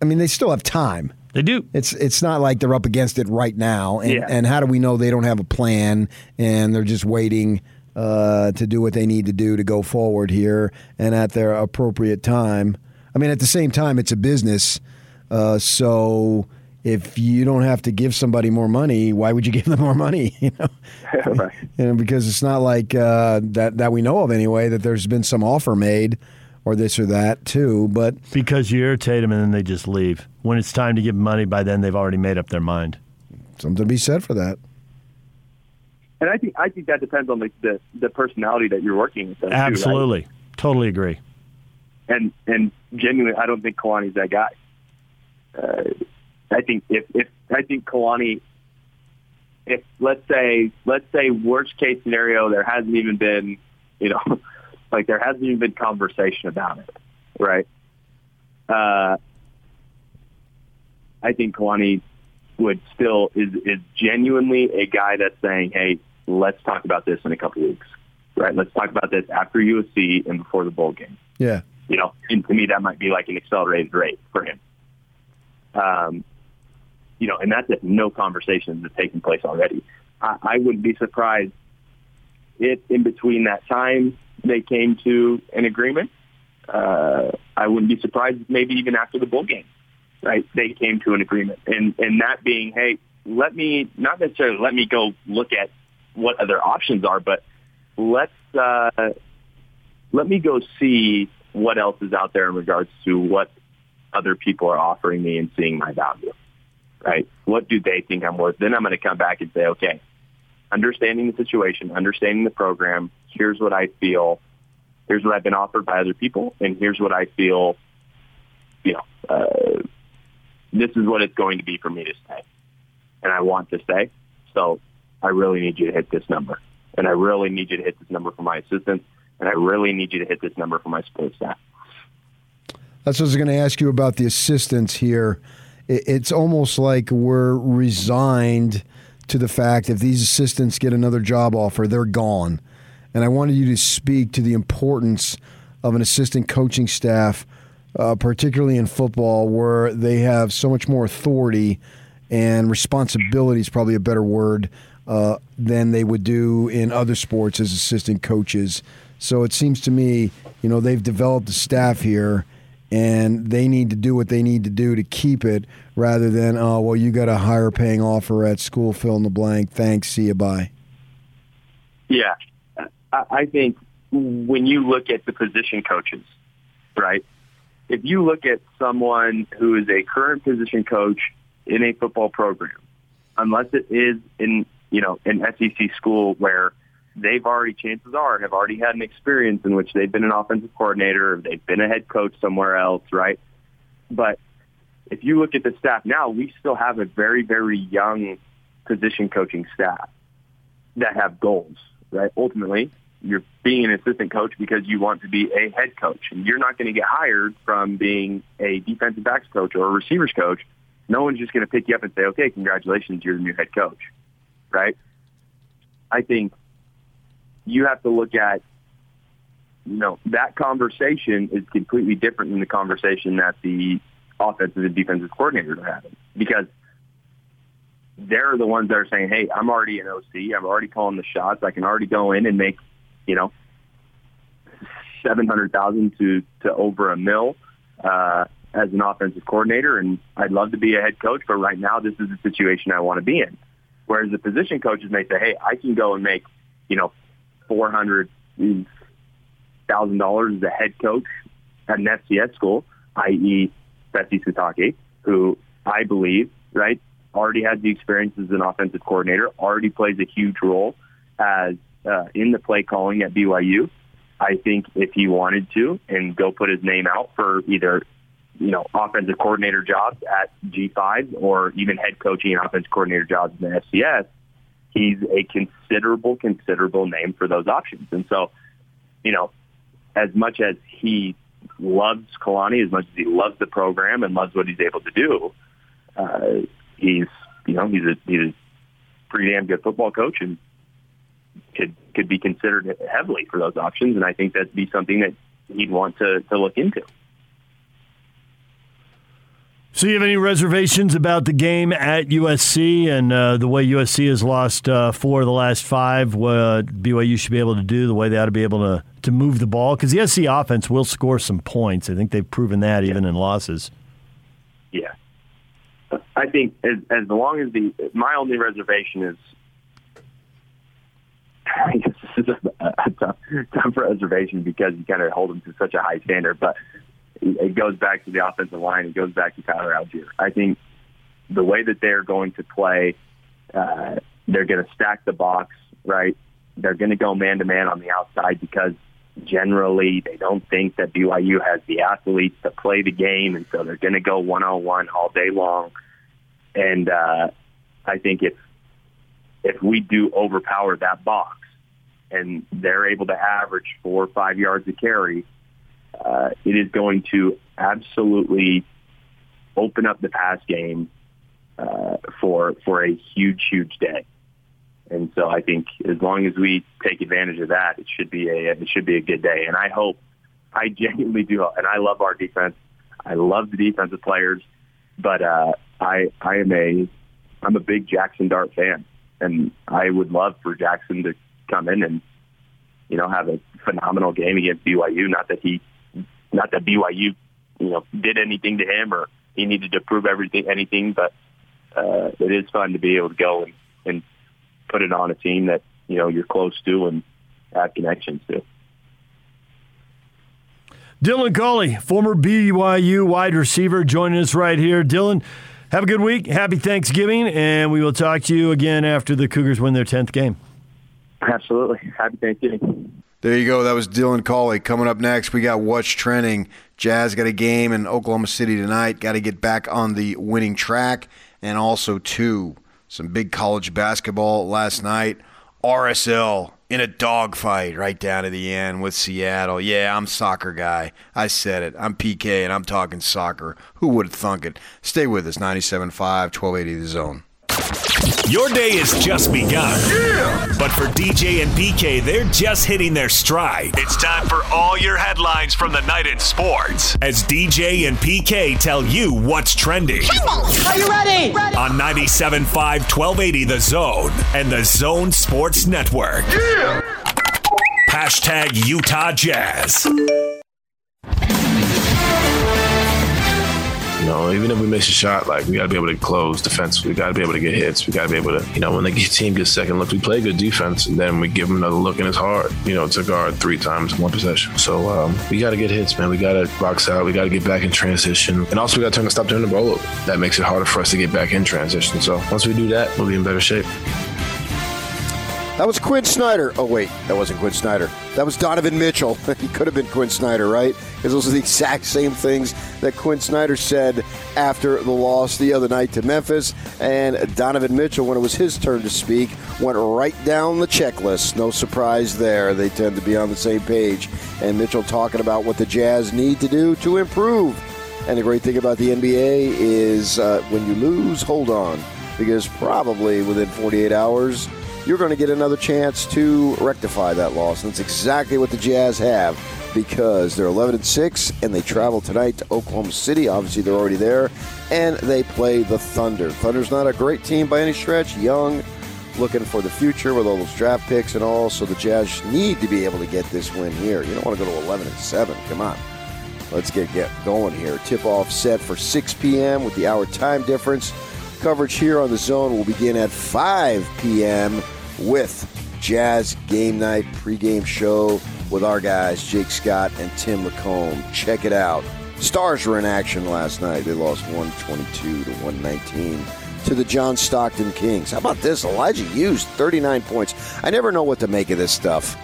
I mean, they still have time. They do. It's it's not like they're up against it right now. And, yeah. and how do we know they don't have a plan and they're just waiting uh, to do what they need to do to go forward here and at their appropriate time? I mean, at the same time, it's a business, uh, so if you don't have to give somebody more money, why would you give them more money? You know, right. you know because it's not like uh, that that we know of anyway that there's been some offer made or this or that too. But because you irritate them and then they just leave. When it's time to give money, by then they've already made up their mind. Something to be said for that. And I think I think that depends on the the, the personality that you're working with. Absolutely, too, right? totally agree. And and genuinely, I don't think Kalani's that guy. Uh, I think if if I think Kalani, if let's say let's say worst case scenario, there hasn't even been, you know, like there hasn't even been conversation about it, right? Uh, I think Kalani would still is is genuinely a guy that's saying, hey, let's talk about this in a couple weeks, right? Let's talk about this after USC and before the bowl game. Yeah, you know, and to me that might be like an accelerated rate for him. Um, you know, and that's if no conversations have taken place already. I, I wouldn't be surprised if in between that time they came to an agreement. Uh, I wouldn't be surprised maybe even after the bowl game, right? They came to an agreement, and and that being, hey, let me not necessarily let me go look at what other options are, but let's uh, let me go see what else is out there in regards to what other people are offering me and seeing my value right? What do they think I'm worth? Then I'm going to come back and say, okay, understanding the situation, understanding the program, here's what I feel, here's what I've been offered by other people, and here's what I feel, you know, uh, this is what it's going to be for me to stay. And I want to stay. So I really need you to hit this number. And I really need you to hit this number for my assistants. And I really need you to hit this number for my support staff. That's what I was going to ask you about the assistants here it's almost like we're resigned to the fact if these assistants get another job offer, they're gone. And I wanted you to speak to the importance of an assistant coaching staff, uh, particularly in football, where they have so much more authority and responsibility is probably a better word uh, than they would do in other sports as assistant coaches. So it seems to me, you know, they've developed a staff here and they need to do what they need to do to keep it rather than, oh, well, you got a higher paying offer at school, fill in the blank. Thanks, see you, bye. Yeah. I think when you look at the position coaches, right? If you look at someone who is a current position coach in a football program, unless it is in, you know, an SEC school where they've already, chances are, have already had an experience in which they've been an offensive coordinator, or they've been a head coach somewhere else, right? But if you look at the staff now, we still have a very, very young position coaching staff that have goals, right? Ultimately, you're being an assistant coach because you want to be a head coach, and you're not going to get hired from being a defensive backs coach or a receivers coach. No one's just going to pick you up and say, "Okay, congratulations, you're the new head coach," right? I think you have to look at, you know, that conversation is completely different than the conversation that the offensive and defensive coordinators are having because they're the ones that are saying, "Hey, I'm already an OC. I'm already calling the shots. I can already go in and make, you know, seven hundred thousand to to over a mil uh, as an offensive coordinator, and I'd love to be a head coach, but right now this is the situation I want to be in." Whereas the position coaches may say, "Hey, I can go and make, you know, four hundred thousand dollars as a head coach at an FCS school, i.e., Fesi Sitake, who I believe, right, already has the experience as an offensive coordinator, already plays a huge role as uh, in the play calling at BYU. I think if he wanted to and go put his name out for either, you know, offensive coordinator jobs at G5 or even head coaching and offensive coordinator jobs in the FCS, he's a considerable, considerable name for those options. And so, you know, as much as he loves Kalani, as much as he loves the program and loves what he's able to do, uh, he's you know he's a he's a pretty damn good football coach and could could be considered heavily for those options. And I think that'd be something that he'd want to to look into. So, you have any reservations about the game at USC and uh, the way USC has lost uh, four of the last five? What BYU should be able to do, the way they ought to be able to, to move the ball? Because the SC offense will score some points. I think they've proven that even in losses. Yeah, I think as, as long as the my only reservation is, I guess this is a, a tough, tough reservation because you kind of hold them to such a high standard, but it goes back to the offensive line. It goes back to Tyler Allgeier. I think the way that they're going to play, uh, they're going to stack the box, right? They're going to go man to man on the outside because generally they don't think that BYU has the athletes to play the game, and so they're going to go one on one all day long. And uh, I think if if we do overpower that box, and they're able to average four or five yards a carry, uh, it is going to absolutely open up the pass game uh, for for a huge, huge day. And so I think as long as we take advantage of that, it should be a it should be a good day. And I hope, I genuinely do, and I love our defense. I love the defensive players, but uh, I I am a I'm a big Jackson Dart fan, and I would love for Jackson to come in and you know have a phenomenal game against BYU. Not that he not that BYU, you know, did anything to him or he needed to prove everything, anything, but uh, it is fun to be able to go and, and put it on a team that, you know, you're close to and have connections to. Dylan Collie, former BYU wide receiver, joining us right here. Dylan, have a good week. Happy Thanksgiving, and we will talk to you again after the Cougars win their 10th game. Absolutely. Happy Thanksgiving. There you go. That was Dylan Collie. Coming up next, we got What's Trending. Jazz got a game in Oklahoma City tonight. Got to get back on the winning track. And also, too, some big college basketball last night. RSL in a dogfight right down to the end with Seattle. Yeah, I'm soccer guy. I said it. I'm PK and I'm talking soccer. Who would have thunk it? Stay with us. 97.5, 1280 The Zone. Your day has just begun. But for DJ and PK, they're just hitting their stride. It's time for all your headlines from the night in sports as DJ and PK tell you what's trending. Are you ready? On 97.5 1280 The Zone and The Zone Sports Network. Hashtag Utah Jazz. Know, even if we miss a shot, like we got to be able to close defense. We got to be able to get hits. We got to be able to, you know, when the team gets second look, we play good defense, and then we give them another look, and it's hard, you know, to guard three times in one possession. So um, we got to get hits, man. We got to box out. We got to get back in transition, and also we got to turn to stop turning the ball over. That makes it harder for us to get back in transition. So once we do that, we'll be in better shape. That was Quinn Snyder. Oh, wait, that wasn't Quinn Snyder. That was Donovan Mitchell. he could have been Quinn Snyder, right? Because those are the exact same things that Quinn Snyder said after the loss the other night to Memphis. And Donovan Mitchell, when it was his turn to speak, went right down the checklist. No surprise there. They tend to be on the same page. And Mitchell talking about what the Jazz need to do to improve. And the great thing about the NBA is uh, when you lose, hold on. Because probably within 48 hours, you're going to get another chance to rectify that loss. And that's exactly what the Jazz have because they're 11 and 6 and they travel tonight to Oklahoma City. Obviously, they're already there. And they play the Thunder. Thunder's not a great team by any stretch. Young, looking for the future with all those draft picks and all. So the Jazz need to be able to get this win here. You don't want to go to 11 and 7. Come on. Let's get, get going here. Tip off set for 6 p.m. with the hour time difference. Coverage here on the zone will begin at 5 p.m with Jazz Game Night pregame show with our guys, Jake Scott and Tim Lacombe. Check it out. Stars were in action last night. They lost 122 to 119 to the John Stockton Kings. How about this? Elijah Hughes, 39 points. I never know what to make of this stuff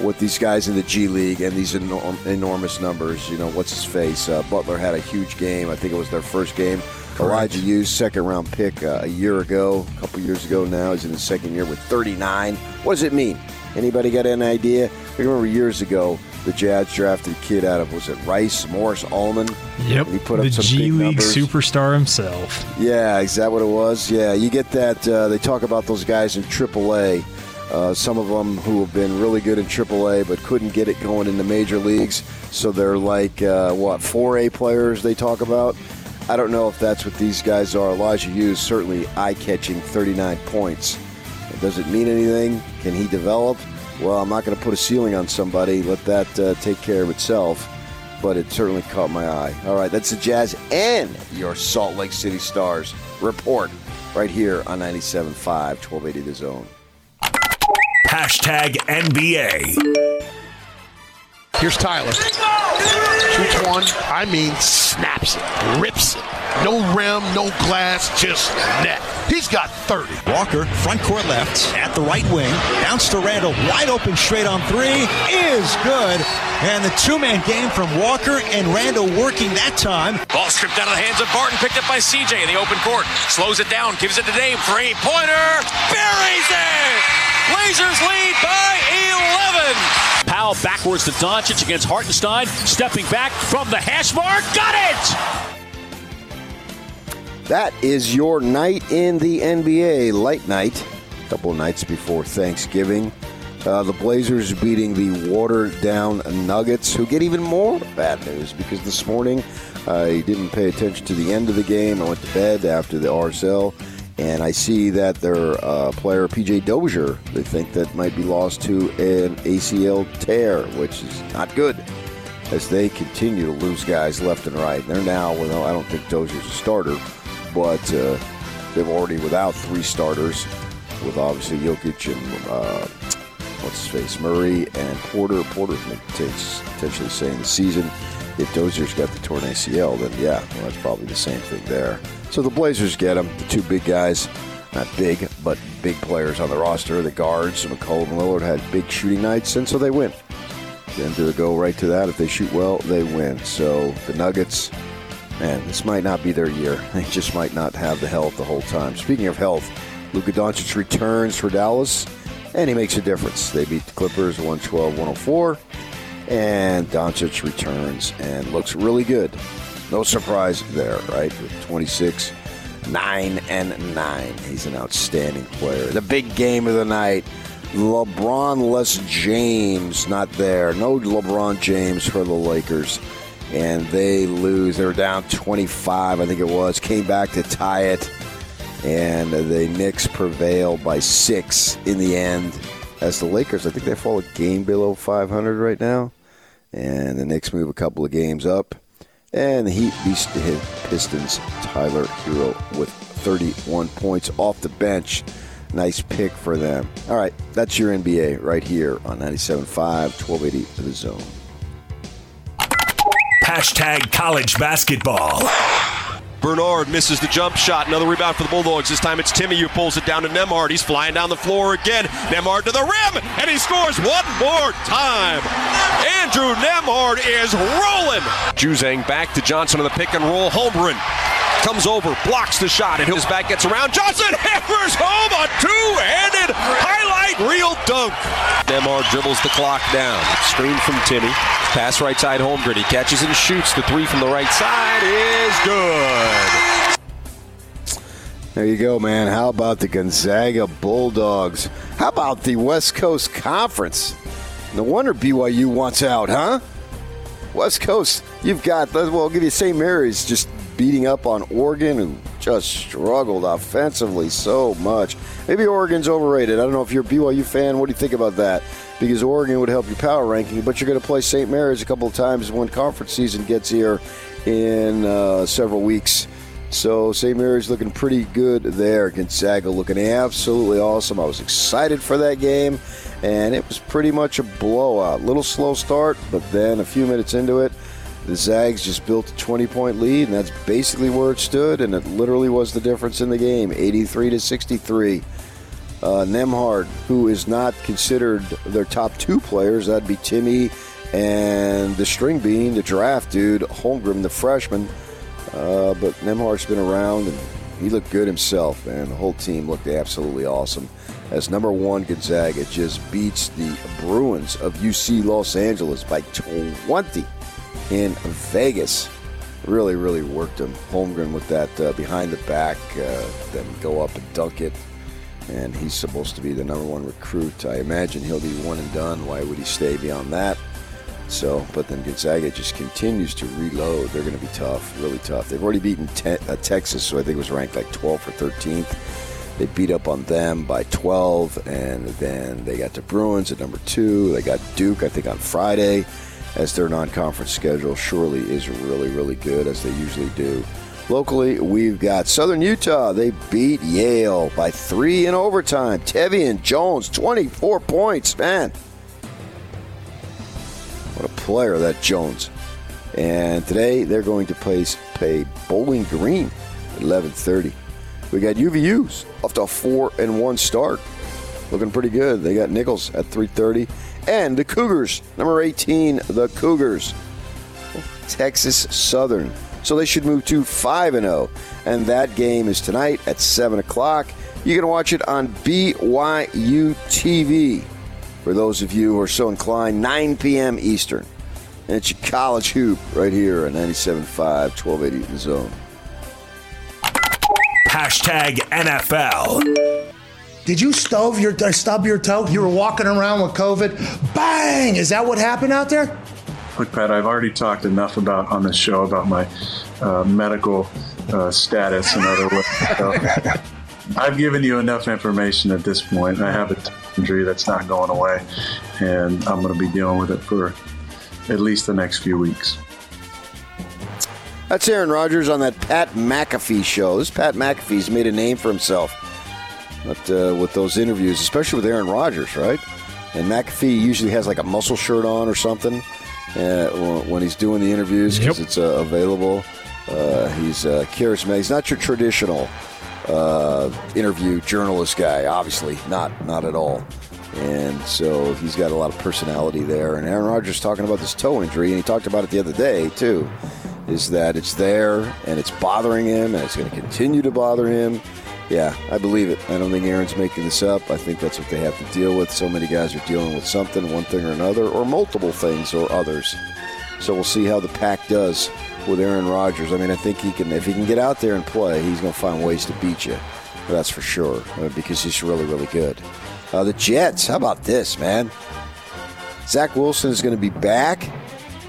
with these guys in the G League and these enorm- enormous numbers. You know, what's his face? Uh, Butler had a huge game. I think it was their first game. Elijah Hughes, second round pick uh, a year ago, a couple years ago now. He's in his second year with 39. What does it mean? Anybody got an idea? I remember years ago, the Jazz drafted a kid out of, was it Rice, Morris Almond? Yep. He put up the some G League numbers. superstar himself. Yeah, is that what it was? Yeah, you get that. Uh, they talk about those guys in AAA. Uh, some of them who have been really good in AAA but couldn't get it going in the major leagues. So they're like, uh, what, 4A players they talk about? I don't know if that's what these guys are. Elijah Hughes, certainly eye catching 39 points. Does it mean anything? Can he develop? Well, I'm not going to put a ceiling on somebody. Let that uh, take care of itself. But it certainly caught my eye. All right, that's the Jazz and your Salt Lake City Stars report right here on 97.5, 1280 The Zone. Hashtag NBA. Here's Tyler. Shoots one. I mean, snaps it, rips it. No rim, no glass, just net. He's got 30. Walker, front court left, at the right wing. Bounce to Randall, wide open straight on three. Is good. And the two man game from Walker and Randall working that time. Ball stripped out of the hands of Barton, picked up by CJ in the open court. Slows it down, gives it to Dame. Three pointer. Buries it. Blazers lead by 11. Powell backwards to Doncic against Hartenstein. Stepping back from the hash mark. Got it. That is your night in the NBA, light night, a couple of nights before Thanksgiving. Uh, the Blazers beating the watered down Nuggets, who get even more bad news because this morning I didn't pay attention to the end of the game. I went to bed after the RSL, and I see that their uh, player PJ Dozier, they think that might be lost to an ACL tear, which is not good as they continue to lose guys left and right. They're now, well, I don't think Dozier's a starter, but uh, they're already without three starters, with obviously Jokic and uh, what's his face, Murray and Porter. Porter takes potentially saying the season. If Dozier's got the torn ACL, then yeah, well, that's probably the same thing there. So the Blazers get them, the two big guys. Not big, but big players on the roster. The guards, McCollum and Lillard, had big shooting nights, and so they win. Then they go right to that? If they shoot well, they win. So the Nuggets, man, this might not be their year. They just might not have the health the whole time. Speaking of health, Luka Doncic returns for Dallas, and he makes a difference. They beat the Clippers 112-104, and Doncic returns and looks really good. No surprise there, right? With 26 nine and nine. He's an outstanding player. The big game of the night. LeBron less James not there. No LeBron James for the Lakers. And they lose. They were down 25, I think it was. Came back to tie it. And the Knicks prevail by six in the end. As the Lakers, I think they fall a game below 500 right now. And the Knicks move a couple of games up. And the Heat beats the Pistons. Tyler Herro with 31 points off the bench. Nice pick for them. All right, that's your NBA right here on 97.5, 1280 for the zone. Hashtag college basketball. Bernard misses the jump shot. Another rebound for the Bulldogs. This time it's Timmy who pulls it down to Nembhard. He's flying down the floor again. Nembhard to the rim, and he scores one more time. Andrew Nembhard is rolling. Juzang back to Johnson on the pick and roll. Holmgren comes over, blocks the shot, and his back gets around. Johnson hammers home a two-handed highlight reel dunk. Demar dribbles the clock down. Screen from Timmy. Pass right side Holmgren. He catches and shoots. The three from the right side is good. There you go, man. How about the Gonzaga Bulldogs? How about the West Coast Conference? No wonder BYU wants out, huh? West Coast, you've got, well, I'll give you St. Mary's just beating up on Oregon, who just struggled offensively so much. Maybe Oregon's overrated. I don't know if you're a BYU fan. What do you think about that? Because Oregon would help your power ranking, but you're going to play St. Mary's a couple of times when conference season gets here in uh, several weeks. So St. Mary's looking pretty good there. Gonzaga looking absolutely awesome. I was excited for that game, and it was pretty much a blowout. Little slow start, but then a few minutes into it, the Zags just built a 20 point lead, and that's basically where it stood, and it literally was the difference in the game 83 to 63. Uh, Nembhard, who is not considered their top two players, that'd be Timmy and the string bean, the draft dude, Holmgren, the freshman. Uh, but Nembhard's been around, and he looked good himself, man. The whole team looked absolutely awesome. As number one, Gonzaga just beats the Bruins of UC Los Angeles by 20 in Vegas. Really, really worked him. Holmgren with that uh, behind the back, uh, then go up and dunk it. And he's supposed to be the number one recruit. I imagine he'll be one and done. Why would he stay beyond that? So, but then Gonzaga just continues to reload. They're going to be tough, really tough. They've already beaten te- uh, Texas, so I think it was ranked like 12th or 13th. They beat up on them by 12, and then they got the Bruins at number two. They got Duke, I think, on Friday as their non conference schedule surely is really, really good, as they usually do. Locally, we've got Southern Utah. They beat Yale by three in overtime. Tevian Jones, 24 points. Man, what a player that Jones. And today they're going to play, play Bowling Green at 11:30. We got UVU's off to a four and one start, looking pretty good. They got Nichols at 3:30 and the Cougars, number 18, the Cougars, Texas Southern. So they should move to 5 0. And that game is tonight at 7 o'clock. You can watch it on BYU TV. For those of you who are so inclined, 9 p.m. Eastern. And it's your college hoop right here on 97.5, 1280 The Zone. Hashtag NFL. Did you stove your uh, stub your toe? You were walking around with COVID. Bang! Is that what happened out there? Look, Pat, I've already talked enough about on this show about my uh, medical uh, status and other ways. So I've given you enough information at this point. I have a t- injury that's not going away, and I'm going to be dealing with it for at least the next few weeks. That's Aaron Rodgers on that Pat McAfee show. This Pat McAfee's made a name for himself but, uh, with those interviews, especially with Aaron Rodgers, right? And McAfee usually has like a muscle shirt on or something uh, when he's doing the interviews because yep. it's uh, available. Uh, he's uh, charismatic. He's not your traditional uh, interview journalist guy, obviously, not not at all. And so he's got a lot of personality there. And Aaron Rodgers talking about this toe injury, and he talked about it the other day too. Is that it's there and it's bothering him, and it's going to continue to bother him yeah, I believe it. I don't think Aaron's making this up. I think that's what they have to deal with. So many guys are dealing with something, one thing or another, or multiple things or others. So we'll see how the pack does with Aaron Rodgers. I mean, I think he can if he can get out there and play, he's going to find ways to beat you. That's for sure uh, because he's really really good. Uh, the Jets, how about this, man? Zach Wilson is going to be back.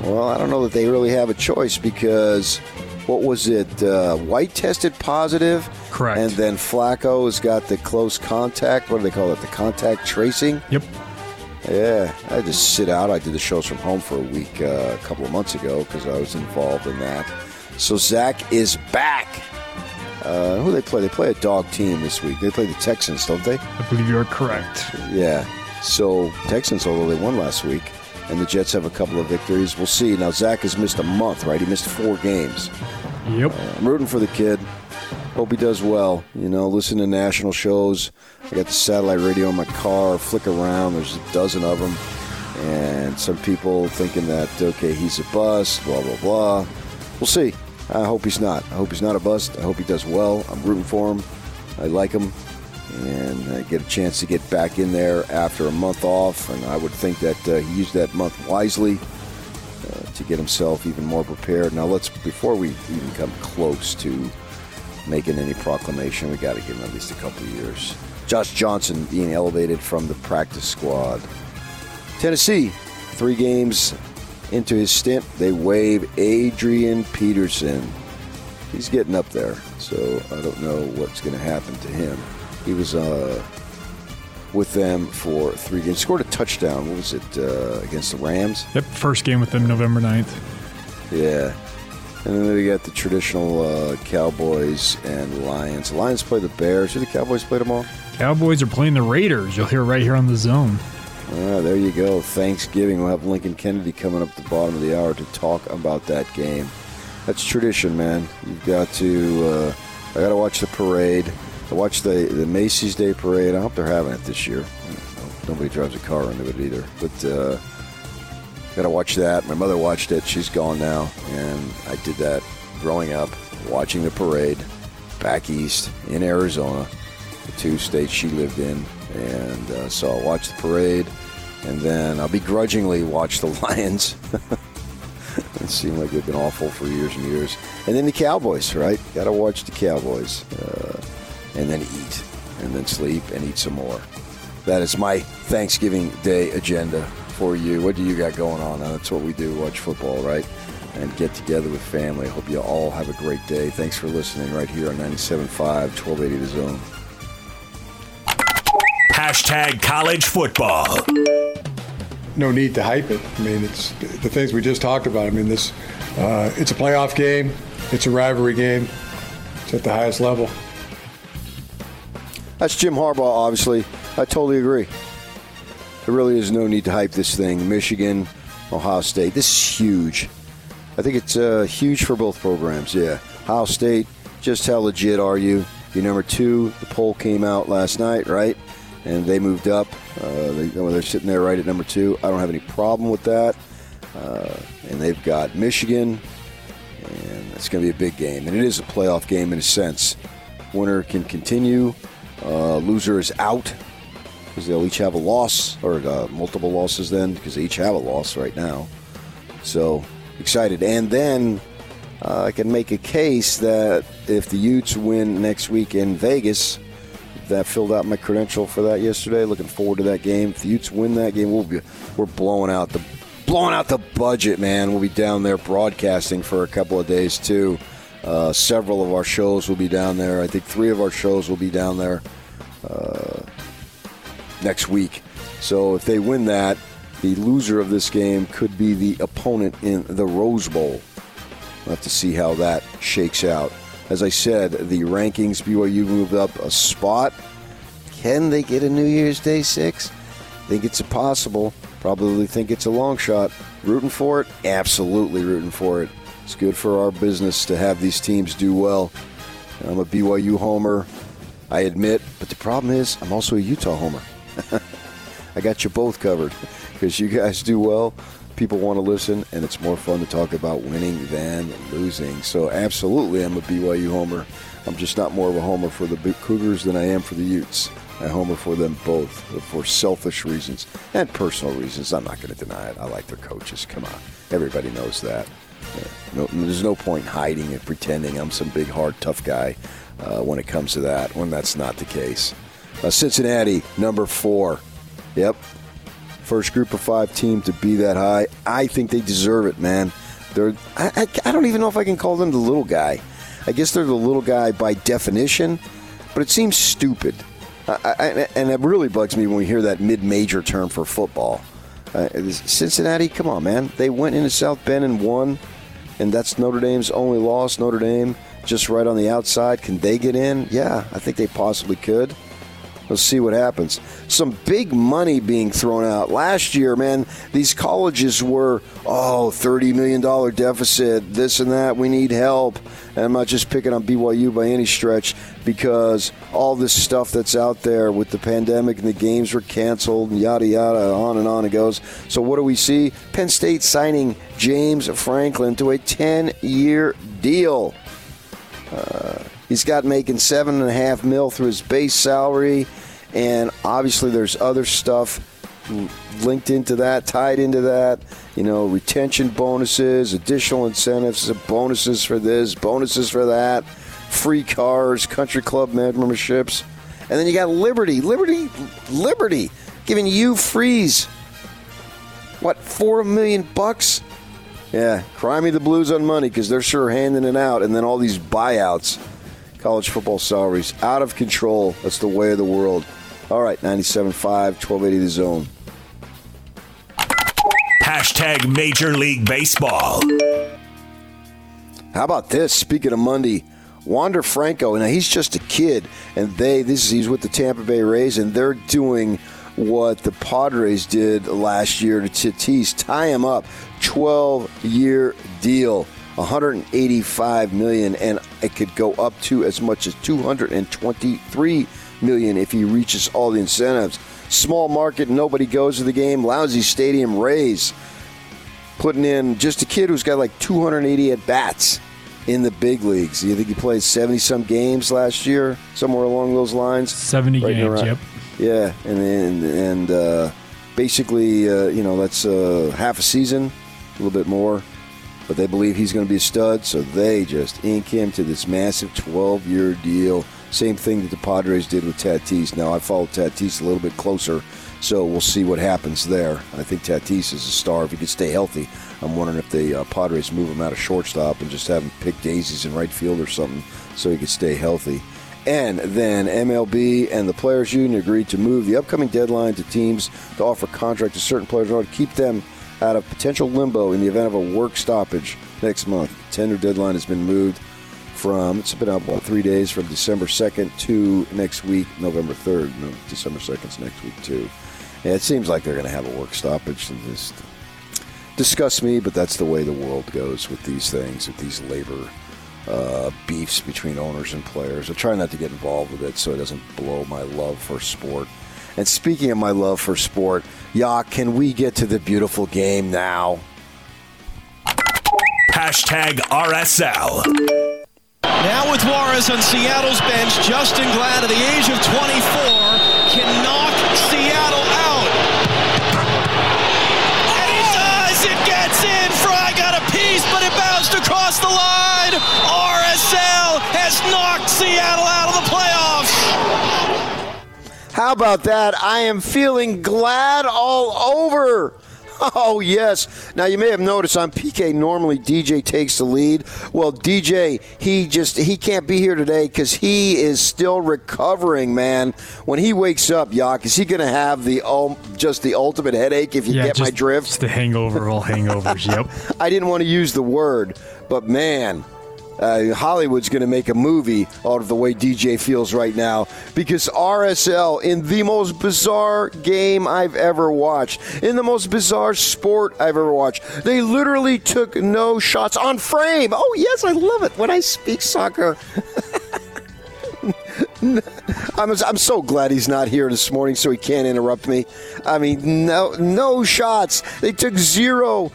Well, I don't know that they really have a choice because what was it? Uh, White tested positive. Correct. And then Flacco has got the close contact. What do they call it? The contact tracing. Yep. Yeah, I had to sit out. I did the shows from home for a week uh, a couple of months ago because I was involved in that. So Zach is back. Uh, who they play? They play a dog team this week. They play the Texans, don't they? I believe you are correct. Yeah. So Texans, although they won last week, and the Jets have a couple of victories. We'll see. Now Zach has missed a month, right? He missed four games. Yep. Uh, I'm rooting for the kid. Hope he does well. You know, listen to national shows. I got the satellite radio in my car. Flick around. There's a dozen of them, and some people thinking that okay, he's a bust. Blah blah blah. We'll see. I hope he's not. I hope he's not a bust. I hope he does well. I'm rooting for him. I like him, and I get a chance to get back in there after a month off. And I would think that uh, he used that month wisely uh, to get himself even more prepared. Now, let's before we even come close to making any proclamation, we got to give him at least a couple of years. Josh Johnson being elevated from the practice squad. Tennessee, three games into his stint, they waive Adrian Peterson. He's getting up there, so I don't know what's going to happen to him. He was uh, with them for three games. Scored a touchdown. What was it uh, against the Rams? Yep. First game with them November 9th. Yeah. And then we got the traditional uh, Cowboys and Lions. The Lions play the Bears. Who the Cowboys play tomorrow? Cowboys are playing the Raiders. You'll hear right here on the zone. Ah, there you go. Thanksgiving. We'll have Lincoln Kennedy coming up at the bottom of the hour to talk about that game. That's tradition, man. You've got to. Uh, I got to watch the parade. I watched the the Macy's Day Parade. I hope they're having it this year. Nobody drives a car into it either. But uh, got to watch that. My mother watched it. She's gone now, and I did that growing up, watching the parade back east in Arizona, the two states she lived in, and uh, so I'll watch the parade, and then I'll begrudgingly watch the Lions. it seemed like they've been awful for years and years, and then the Cowboys, right? Got to watch the Cowboys, uh, and then eat, and then sleep, and eat some more. That is my Thanksgiving Day agenda for you. What do you got going on? Uh, That's what we do, watch football, right? And get together with family. I hope you all have a great day. Thanks for listening right here on 97.5, 1280 The Zone. Hashtag college football. no need to hype it. I mean, it's the things we just talked about. I mean, this uh, it's a playoff game, it's a rivalry game, it's at the highest level. That's Jim Harbaugh, obviously. I totally agree. There really is no need to hype this thing. Michigan, Ohio State. This is huge. I think it's uh, huge for both programs. Yeah. Ohio State, just how legit are you? You're number two. The poll came out last night, right? And they moved up. Uh, they, well, they're sitting there right at number two. I don't have any problem with that. Uh, and they've got Michigan, and it's going to be a big game. And it is a playoff game in a sense. Winner can continue. Uh, loser is out because they'll each have a loss or uh, multiple losses then because they each have a loss right now. So excited. And then uh, I can make a case that if the Utes win next week in Vegas, that filled out my credential for that yesterday. Looking forward to that game. If the Utes win that game, we'll be we're blowing out the blowing out the budget, man. We'll be down there broadcasting for a couple of days too. Uh, several of our shows will be down there. I think three of our shows will be down there uh, next week. So if they win that, the loser of this game could be the opponent in the Rose Bowl. We'll have to see how that shakes out. As I said, the rankings BYU moved up a spot. Can they get a New Year's Day six? Think it's possible. Probably think it's a long shot. Rooting for it? Absolutely rooting for it. It's good for our business to have these teams do well. I'm a BYU homer, I admit, but the problem is I'm also a Utah homer. I got you both covered because you guys do well. People want to listen, and it's more fun to talk about winning than losing. So, absolutely, I'm a BYU homer. I'm just not more of a homer for the Cougars than I am for the Utes. I homer for them both for selfish reasons and personal reasons. I'm not going to deny it. I like their coaches. Come on, everybody knows that. No, there's no point hiding and pretending I'm some big, hard, tough guy uh, when it comes to that, when that's not the case. Uh, Cincinnati, number four. Yep. First group of five team to be that high. I think they deserve it, man. They're, I, I, I don't even know if I can call them the little guy. I guess they're the little guy by definition, but it seems stupid. I, I, and it really bugs me when we hear that mid-major term for football. Uh, Cincinnati, come on, man. They went into South Bend and won, and that's Notre Dame's only loss. Notre Dame just right on the outside. Can they get in? Yeah, I think they possibly could. Let's see what happens. Some big money being thrown out. Last year, man, these colleges were, oh, $30 million deficit, this and that, we need help. And I'm not just picking on BYU by any stretch because all this stuff that's out there with the pandemic and the games were canceled and yada yada, on and on it goes. So what do we see? Penn State signing James Franklin to a 10 year deal. Uh, he's got making seven and a half mil through his base salary, and obviously there's other stuff linked into that, tied into that. You know, retention bonuses, additional incentives, bonuses for this, bonuses for that, free cars, country club memberships, and then you got Liberty, Liberty, Liberty, giving you freeze. What four million bucks? Yeah, cry me the blues on money because they're sure handing it out, and then all these buyouts. College football salaries out of control. That's the way of the world. All right, 97.5, 1280 the zone. Hashtag Major League Baseball. How about this? Speaking of Monday, Wander Franco, now he's just a kid, and they this is he's with the Tampa Bay Rays, and they're doing what the Padres did last year to Tatis, tie him up, 12 year deal. 185 million and it could go up to as much as 223 million if he reaches all the incentives. Small market nobody goes to the game. Lousy stadium rays putting in just a kid who's got like 280 at bats in the big leagues you think he played 70 some games last year somewhere along those lines 70 Right games, around- yep. yeah and and, and uh, basically uh, you know that's uh, half a season a little bit more but they believe he's going to be a stud, so they just ink him to this massive 12 year deal. Same thing that the Padres did with Tatis. Now, I follow Tatis a little bit closer, so we'll see what happens there. I think Tatis is a star if he can stay healthy. I'm wondering if the uh, Padres move him out of shortstop and just have him pick daisies in right field or something so he could stay healthy. And then MLB and the Players Union agreed to move the upcoming deadline to teams to offer contract to certain players in order to keep them out of potential limbo in the event of a work stoppage next month. Tender deadline has been moved from, it's been out, what, three days from December 2nd to next week, November 3rd. No, December 2nd's next week, too. Yeah, it seems like they're going to have a work stoppage and just disgust me, but that's the way the world goes with these things, with these labor uh, beefs between owners and players. I try not to get involved with it so it doesn't blow my love for sport. And speaking of my love for sport, Yak, can we get to the beautiful game now? Hashtag RSL. Now with Juarez on Seattle's bench, Justen Glad at the age of 24 can knock Seattle out. Across the line! RSL has knocked Seattle out of the playoffs! How about that? I am feeling glad all over. Oh, yes. Now, you may have noticed on PK, normally DJ takes the lead. Well, DJ, he just, he can't be here today because he is still recovering, man. When he wakes up, Yak, is he going to have the, um, just the ultimate headache if you Yeah, get my drift? It's the hangover, of all hangovers. Yep. I didn't want to use the word, but man, uh, Hollywood's going to make a movie out of the way DJ feels right now because RSL, in the most bizarre game I've ever watched, in the most bizarre sport I've ever watched, they literally took no shots on frame. Oh, yes, I love it when I speak soccer. I'm, I'm so glad he's not here this morning so he can't interrupt me. I mean, no, no shots. They took zero.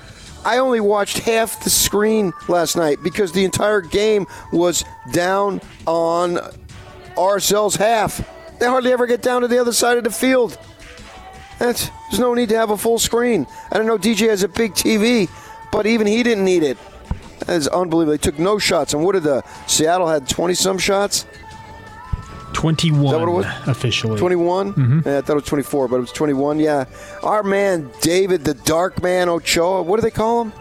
I only watched half the screen last night because the entire game was down on RSL's half. They hardly ever get down to the other side of the field. That's, there's no need to have a full screen. I don't know DJ has a big TV, but even he didn't need it. That is unbelievable. They took no shots. And what did the Seattle had 20 some shots? 21 Is that what it was? officially. 21? Mhm. Yeah, I thought it was 24, but it was 21. Yeah. Our man, David the Dark Man Ochoa. What do they call him?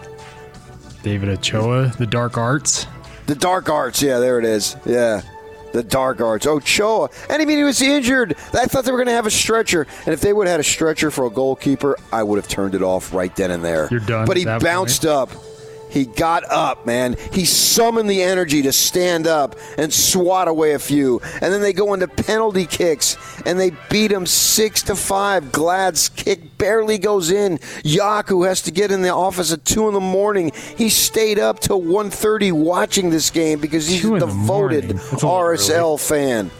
David Ochoa, the Dark Arts. The Dark Arts. Yeah, there it is. Yeah. The Dark Arts. Ochoa. And I mean, he was injured. I thought they were going to have a stretcher. And if they would have had a stretcher for a goalkeeper, I would have turned it off right then and there. You're done But he bounced up. He got up, man. He summoned the energy to stand up and swat away a few. And then they go into penalty kicks and they beat him six to five. Glad's kick barely goes in. Yaku has to get in the office at two in the morning. He stayed up till 1.30 watching this game because he's a devoted RSL fan.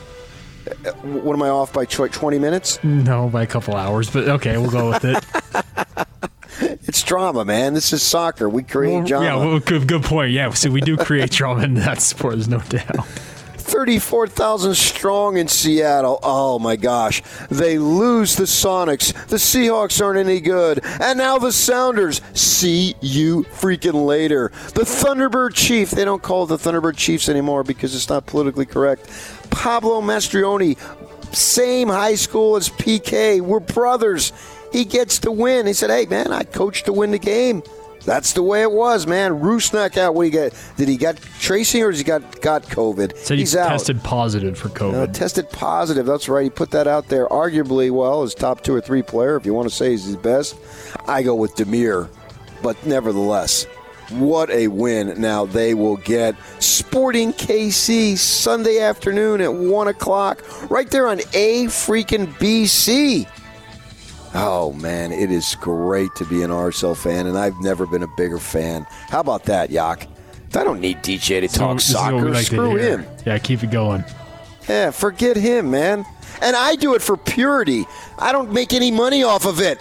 What am I off by 20 minutes? No, by a couple hours, but okay, we'll go with it. It's drama, man. This is soccer. We create Well, drama. yeah, well, good, good point. Yeah, so we do create drama in that sport. There's no doubt. 34,000 strong in Seattle. Oh my gosh. They lose the Sonics. The Seahawks aren't any good. And now the Sounders. See you freaking later. The Thunderbird Chief. They don't call it the Thunderbird Chiefs anymore because it's not politically correct. Pablo Mastroeni. Same high school as PK. We're brothers. He gets to win. He said, hey, man, I coached to win the game. That's the way it was, man. Rusnak out. What you get? Did he got tracing or has he got got COVID? So he He's out. tested positive for COVID. Uh, tested positive. That's right. He put that out there. Arguably, well, his top two or three player. If you want to say he's his best, I go with Damir. But nevertheless, what a win! Now they will get Sporting KC Sunday afternoon at one o'clock, right there on A freaking BC. Oh man, it is great to be an RSL fan, and I've never been a bigger fan. How about that, Yak? I don't need DJ to So talk this is what we soccer. like Screw him. Yeah, keep it going. Yeah, forget him, man. And I do it for purity. I don't make any money off of it.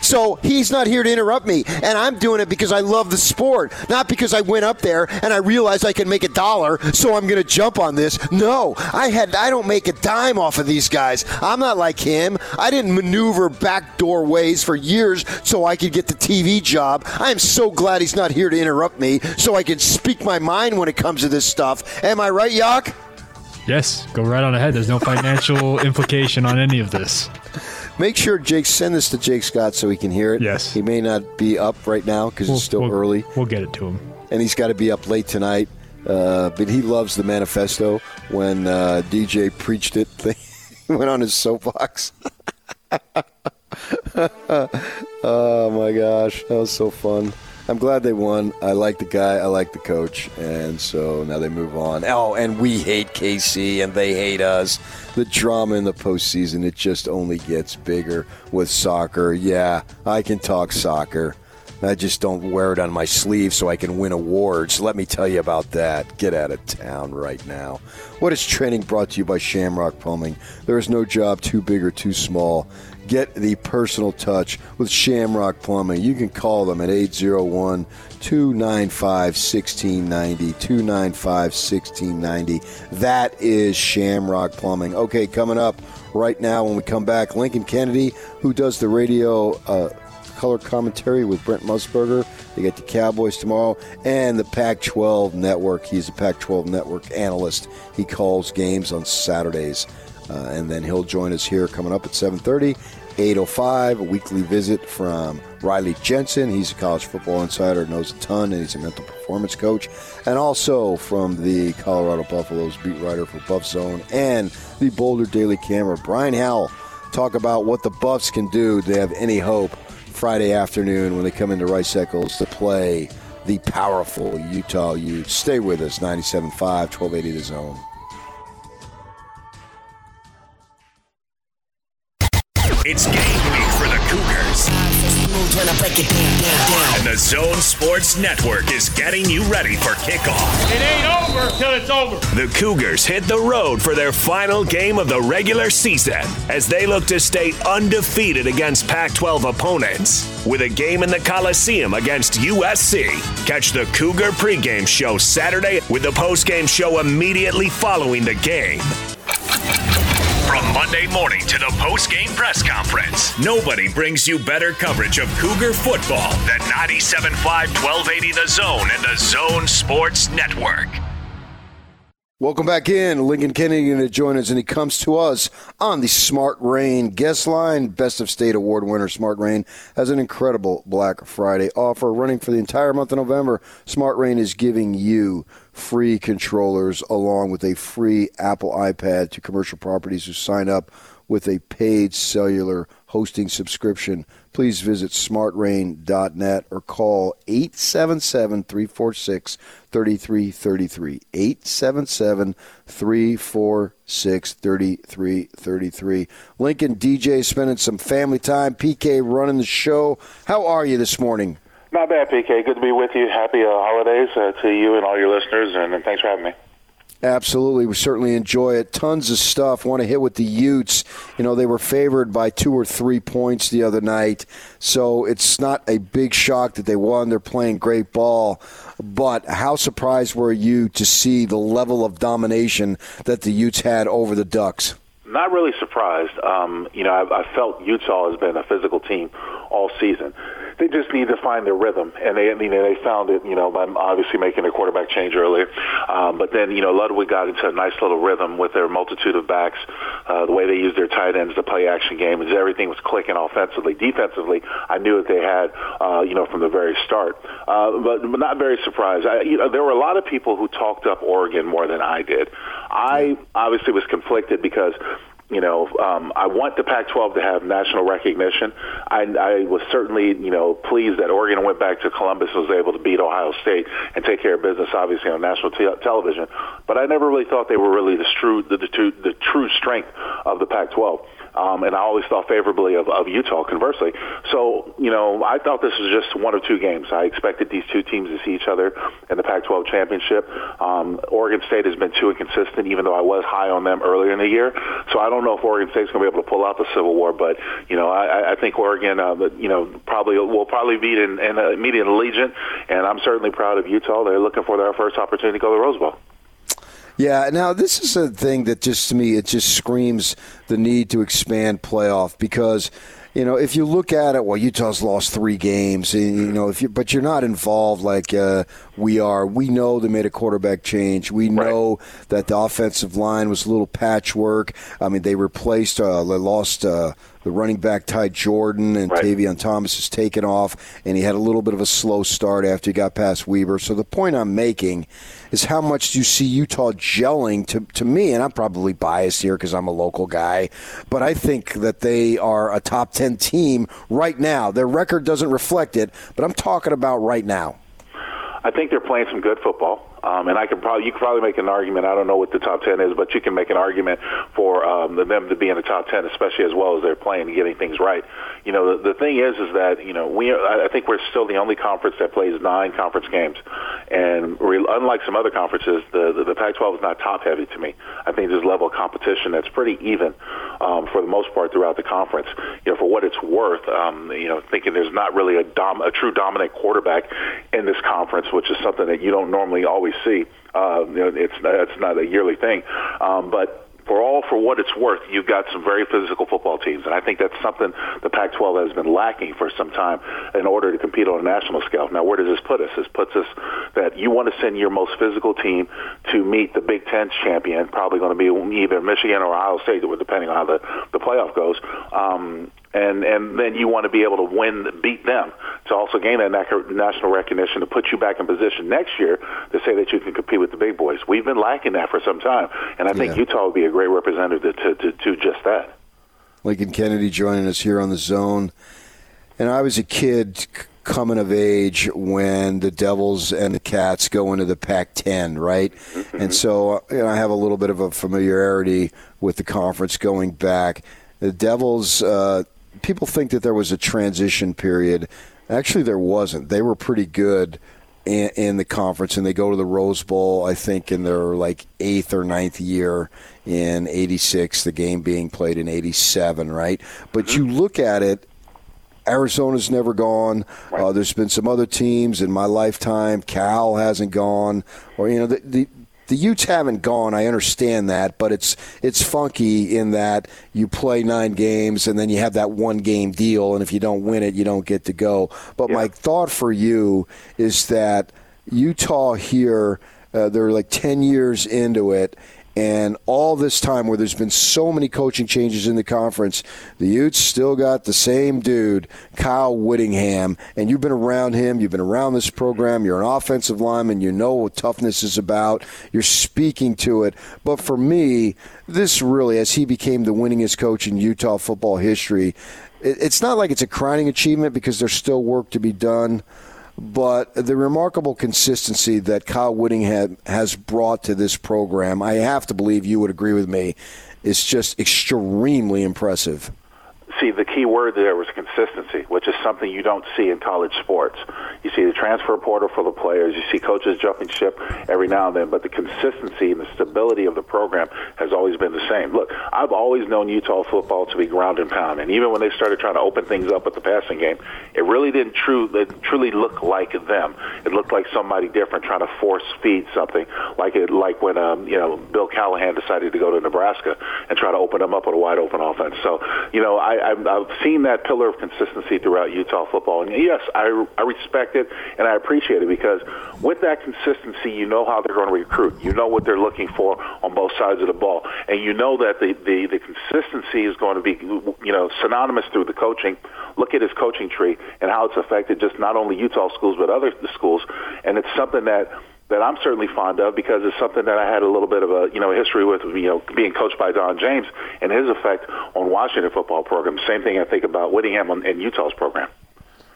So he's not here to interrupt me. And I'm doing it because I love the sport, not because I went up there and I realized I can make a dollar, so I'm going to jump on this. No, I had I don't make a dime off of these guys. I'm not like him. I didn't maneuver backdoor ways for years so I could get the TV job. I am so glad he's not here to interrupt me so I can speak my mind when it comes to this stuff. Am I right, Yak? Yes, go right on ahead. There's no financial implication on any of this. Make sure Jake send this to Jake Scott so he can hear it. Yes. He may not be up right now because it's still early. We'll get it to him. And he's got to be up late tonight. Uh, but he loves the manifesto. When uh, DJ preached it, he went on his soapbox. oh my gosh, that was so fun. I'm glad they won. I like the guy. I like the coach, and so now they move on. Oh, and we hate KC, and they hate us. The drama in the postseason it just only gets bigger with soccer. Yeah, I can talk soccer. I just don't wear it on my sleeve so I can win awards. Let me tell you about that. Get out of town right now. What is training brought to you by Shamrock Plumbing? There is no job too big or too small. Get the personal touch with Shamrock Plumbing. You can call them at 801 295 1690. 295 1690. That is Shamrock Plumbing. Okay, coming up right now when we come back, Lincoln Kennedy, who does the radio. Uh, color commentary with Brent Musburger. They get the Cowboys tomorrow and the Pac 12 network. He's a Pac 12 network analyst. He calls games on Saturdays. Uh, and then he'll join us here coming up at 7.30 805 a weekly visit from riley jensen he's a college football insider knows a ton and he's a mental performance coach and also from the colorado buffaloes beat writer for buff zone and the boulder daily camera brian howell talk about what the buffs can do do they have any hope Friday afternoon when they come into Rice Eccles to play the powerful Utah Utes. Stay with us, 97.5, 1280 The Zone. It's game week for the Cougars. And the Zone Sports Network is getting you ready for kickoff. It ain't over till it's over. The Cougars hit the road for their final game of the regular season as they look to stay undefeated against Pac 12 opponents. With a game in the Coliseum against USC. Catch the Cougar pregame show Saturday with the postgame show immediately following the game. From Monday morning to the post-game press conference, nobody brings you better coverage of Cougar football than 97.5 1280 The Zone and the Zone Sports Network. Welcome back in. Lincoln Kennedy going to join us, and he comes to us on the Smart Rain guest line. Best of State Award winner Smart Rain has an incredible Black Friday offer running for the entire month of November. Smart Rain is giving you free controllers along with a free Apple iPad to commercial properties who sign up with a paid cellular hosting subscription. Please visit smartrain.net or call 877 346 3333. 877 346 3333. Lincoln DJ spending some family time. PK running the show. How are you this morning? Not bad, PK. Good to be with you. Happy uh, holidays uh, to you and all your listeners, and, and thanks for having me. Absolutely. We certainly enjoy it. Tons of stuff. Want to hit with the Utes. You know, they were favored by two or three points the other night. So it's not a big shock that they won. They're playing great ball. But how surprised were you to see the level of domination that the Utes had over the Ducks? Not really surprised. Um, you know, I, I felt Utah has been a physical team all season they just need to find their rhythm, and they you know they found it you know by obviously making a quarterback change earlier, um, but then you know Ludwig got into a nice little rhythm with their multitude of backs, uh, the way they used their tight ends, the play action game, as everything was clicking offensively, defensively. I knew that they had uh, you know from the very start, uh, but, but not very surprised. I, you know there were a lot of people who talked up Oregon more than I did. I obviously was conflicted because you know, um, I want the Pac-12 to have national recognition. I, I was certainly, you know, pleased that Oregon went back to Columbus and was able to beat Ohio State and take care of business, obviously on national te- television. But I never really thought they were really the true, the, the, the true strength of the Pac-12 um, and I always thought favorably of, of Utah. Conversely, so you know, I thought this was just one of two games. I expected these two teams to see each other in the Pac-12 championship. Um, Oregon State has been too inconsistent, even though I was high on them earlier in the year. So I don't know if Oregon State's going to be able to pull out the Civil War, but you know, I, I think Oregon, uh, you know, probably will probably beat in, in uh, meet in Allegiant, and I'm certainly proud of Utah. They're looking for their first opportunity to go to the Rose Bowl. Yeah, now this is a thing that just to me it just screams the need to expand playoff because you know, if you look at it, well, Utah's lost three games, you know, if you but you're not involved like uh, we are. We know they made a quarterback change. We know right. that the offensive line was a little patchwork. I mean, they replaced, uh, they lost. Uh, the running back Ty Jordan and right. Tavion Thomas has taken off, and he had a little bit of a slow start after he got past Weber. So the point I'm making is how much do you see Utah gelling to, to me, and I'm probably biased here because I'm a local guy, but I think that they are a top 10 team right now. Their record doesn't reflect it, but I'm talking about right now. I think they're playing some good football. Um, and I can probably you can probably make an argument. I don't know what the top ten is, but you can make an argument for um, them to be in the top ten, especially as well as they're playing and getting things right. You know, the, the thing is, is that you know we I think we're still the only conference that plays nine conference games, and re- unlike some other conferences, the, the the Pac-12 is not top heavy to me. I think there's a level of competition that's pretty even um, for the most part throughout the conference. You know, for what it's worth, um, you know, thinking there's not really a dom- a true dominant quarterback in this conference, which is something that you don't normally always see. Uh, you know, it's it's not a yearly thing, um, but for all for what it's worth, you've got some very physical football teams, and I think that's something the Pac-12 has been lacking for some time in order to compete on a national scale. Now, where does this put us? This puts us that you want to send your most physical team to meet the Big Ten champion, probably going to be either Michigan or Ohio State, depending on how the the playoff goes. Um, and and then you want to be able to win, beat them to also gain that national recognition to put you back in position next year to say that you can compete with the big boys. We've been lacking that for some time, and I think yeah. Utah would be a great representative to, to, to just that. Lincoln Kennedy joining us here on the zone, and I was a kid coming of age when the Devils and the Cats go into the Pac-10, right? Mm-hmm. And so you know, I have a little bit of a familiarity with the conference going back. The Devils. Uh, people think that there was a transition period. Actually, there wasn't. They were pretty good in, in, the conference, and they go to the Rose Bowl. I think in their like eighth or ninth year in '86, the game being played in '87, right? But mm-hmm. you look at it. Arizona's never gone. Right. Uh, there's been some other teams in my lifetime. Cal hasn't gone, or you know the, the the Utes haven't gone. I understand that, but it's it's funky in that you play nine games and then you have that one game deal, and if you don't win it, you don't get to go. But my thought for you is that Utah here, uh, they're like ten years into it. And all this time, where there's been so many coaching changes in the conference, the Utes still got the same dude, Kyle Whittingham. And you've been around him, you've been around this program, you're an offensive lineman, you know what toughness is about, you're speaking to it. But for me, this really, as he became the winningest coach in Utah football history, it's not like it's a crowning achievement because there's still work to be done but the remarkable consistency that Kyle Whittingham has brought to this program, I have to believe you would agree with me, is just extremely impressive. See, the key word there was consistency, which is something you don't see in college sports. You see the transfer portal for the players. You see coaches jumping ship every now and then, but the consistency and the stability of the program has always been the same. Look, I've always known Utah football to be ground and pound, and even when they started trying to open things up with the passing game, it really didn't true, it truly look like them. It looked like somebody different trying to force feed something, like it, like when um, you know Bill Callahan decided to go to Nebraska and try to open them up with a wide open offense. So, you know, I, I've, I've seen that pillar of consistency throughout Utah football, and yes, I, I respect it and I appreciate it because with that consistency, you know how they're going to recruit. You know what they're looking for on both sides of the ball, and you know that the the, the consistency is going to be you know synonymous through the coaching. Look at his coaching tree and how it's affected just not only Utah schools but other schools, and it's something that that I'm certainly fond of because it's something that I had a little bit of a you know history with you know being coached by Don James and his effect on Washington football program. Same thing I think about Whittingham and Utah's program.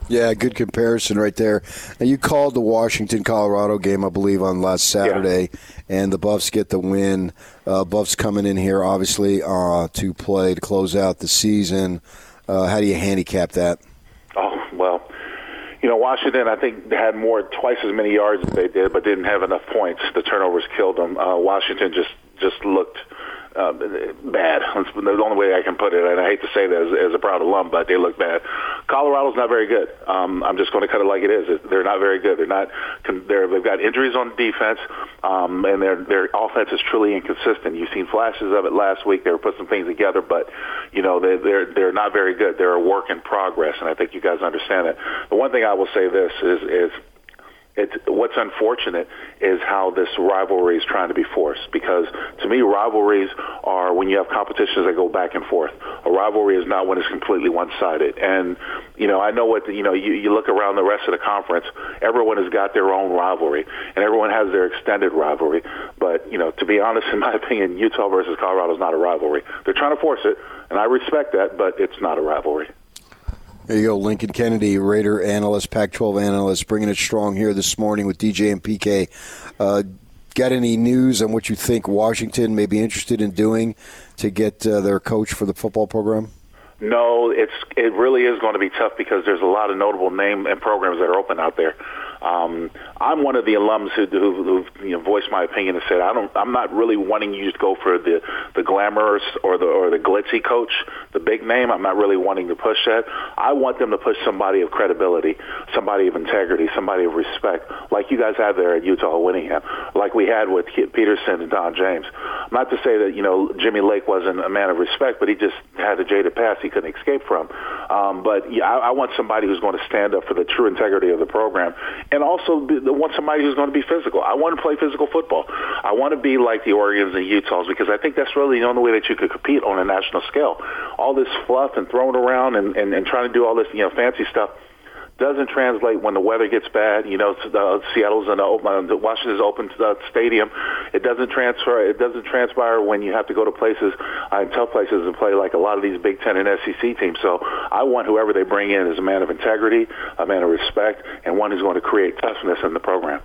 Yeah, good comparison right there. Now, you called the Washington Colorado game, I believe, on last Saturday, and the Buffs get the win. Uh, Buffs coming in here, obviously, uh, to play to close out the season. Uh, how do you handicap that? You know Washington I think had more twice as many yards as they did, but didn't have enough points. The turnovers killed them. Uh, Washington just just looked. Uh, bad. That's the only way I can put it. And I hate to say that as, as a proud alum, but they look bad. Colorado's not very good. Um, I'm just going to cut it like it is. They're not very good. They're not. They're, they've got injuries on defense, um, and their their offense is truly inconsistent. You've seen flashes of it last week. They were putting some things together, but you know they, they're they're not very good. They're a work in progress, and I think you guys understand that. The one thing I will say this is is it's what's unfortunate is how this rivalry is trying to be forced because to me rivalries are when you have competitions that go back and forth. A rivalry is not when it's completely one-sided. And you know i know what you know you, you look around the rest of the conference everyone has got their own rivalry and everyone has their extended rivalry. But you know to be honest in my opinion utah versus colorado is not a rivalry. They're trying to force it and i respect that but it's not a rivalry There you go, Lincoln Kennedy, Raider analyst, Pac-12 analyst, bringing it strong here this morning with DJ and PK. Uh, got any news on what you think Washington may be interested in doing to get uh, their coach for the football program? No, it's it really is going to be tough because there's a lot of notable name and programs that are open out there. Um, I'm one of the alums who, who, who you know, voiced my opinion and said I don't. I'm not really wanting you to go for the the glamorous or the or the glitzy coach, the big name. I'm not really wanting to push that. I want them to push somebody of credibility, somebody of integrity, somebody of respect, like you guys have there at Utah Whittingham, like we had with Kit Petersen and Don James. Not to say that you know Jimmy Lake wasn't a man of respect, but he just had a jaded past he couldn't escape from. Um, but yeah, I, I want somebody who's going to stand up for the true integrity of the program, and also be, I want somebody who's going to be physical. I want to play physical football. I want to be like the Oregons and Utahs because I think that's really the only way that you could compete on a national scale. All this fluff and throwing around and, and, and trying to do all this you know fancy stuff doesn't translate when the weather gets bad. You know, uh, Seattle's in the open, uh, Washington's open uh, stadium. It doesn't transfer. It doesn't transpire when you have to go to places uh, tough places and play like a lot of these Big Ten and SEC teams. So I want whoever they bring in is a man of integrity, a man of respect, and one who's going to create toughness in the program.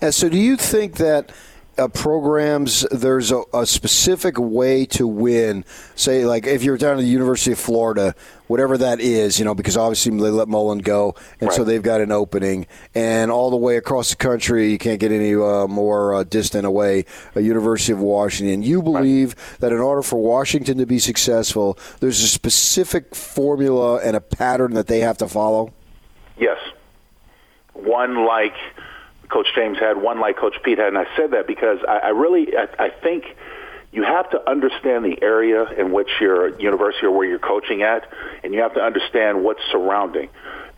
And so, do you think that uh, programs there's a, a specific way to win? Say, like if you're down at the University of Florida, whatever that is, you know, because obviously they let Mullen go, and so they've got an opening, and all the way across the country, you can't get any uh, more uh, distant away. A University of Washington. You believe that in order for Washington to be successful, there's a specific formula and a pattern that they have to follow. Yes. One like Coach James had, one like Coach Pete had, and I said that because I, I really I, I think you have to understand the area in which your university or where you're coaching at, and you have to understand what's surrounding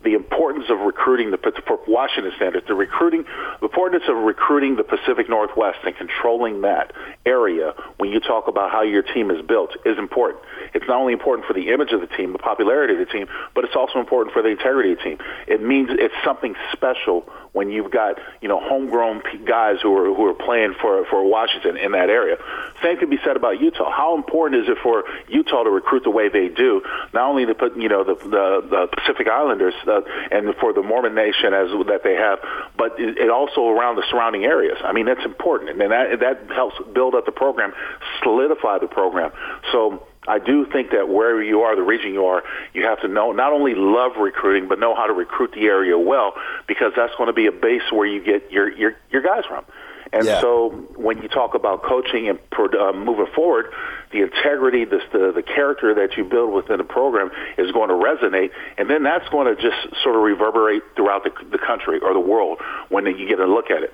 the importance of recruiting the for Washington standards, the recruiting, the importance of recruiting the Pacific Northwest and controlling that area when you talk about how your team is built is important. It's not only important for the image of the team, the popularity of the team, but it's also important for the integrity of the team. It means it's something special when you've got you know homegrown guys who are who are playing for for Washington in that area. Same can be said about Utah. How important is it for Utah to recruit the way they do? Not only to put you know the the, the Pacific Islanders uh, and for the Mormon Nation as that they have, but it, it also around the surrounding areas. I mean that's important, and that that helps build up the program, solidify the program. So I do think that wherever you are, the region you are, you have to know not only love recruiting, but know how to recruit the area well, because that's going to be a base where you get your your, your guys from. And Yeah. so when you talk about coaching and pro- uh, moving forward, the integrity, the, the the character that you build within the program is going to resonate, and then that's going to just sort of reverberate throughout the, the country or the world when you get a look at it.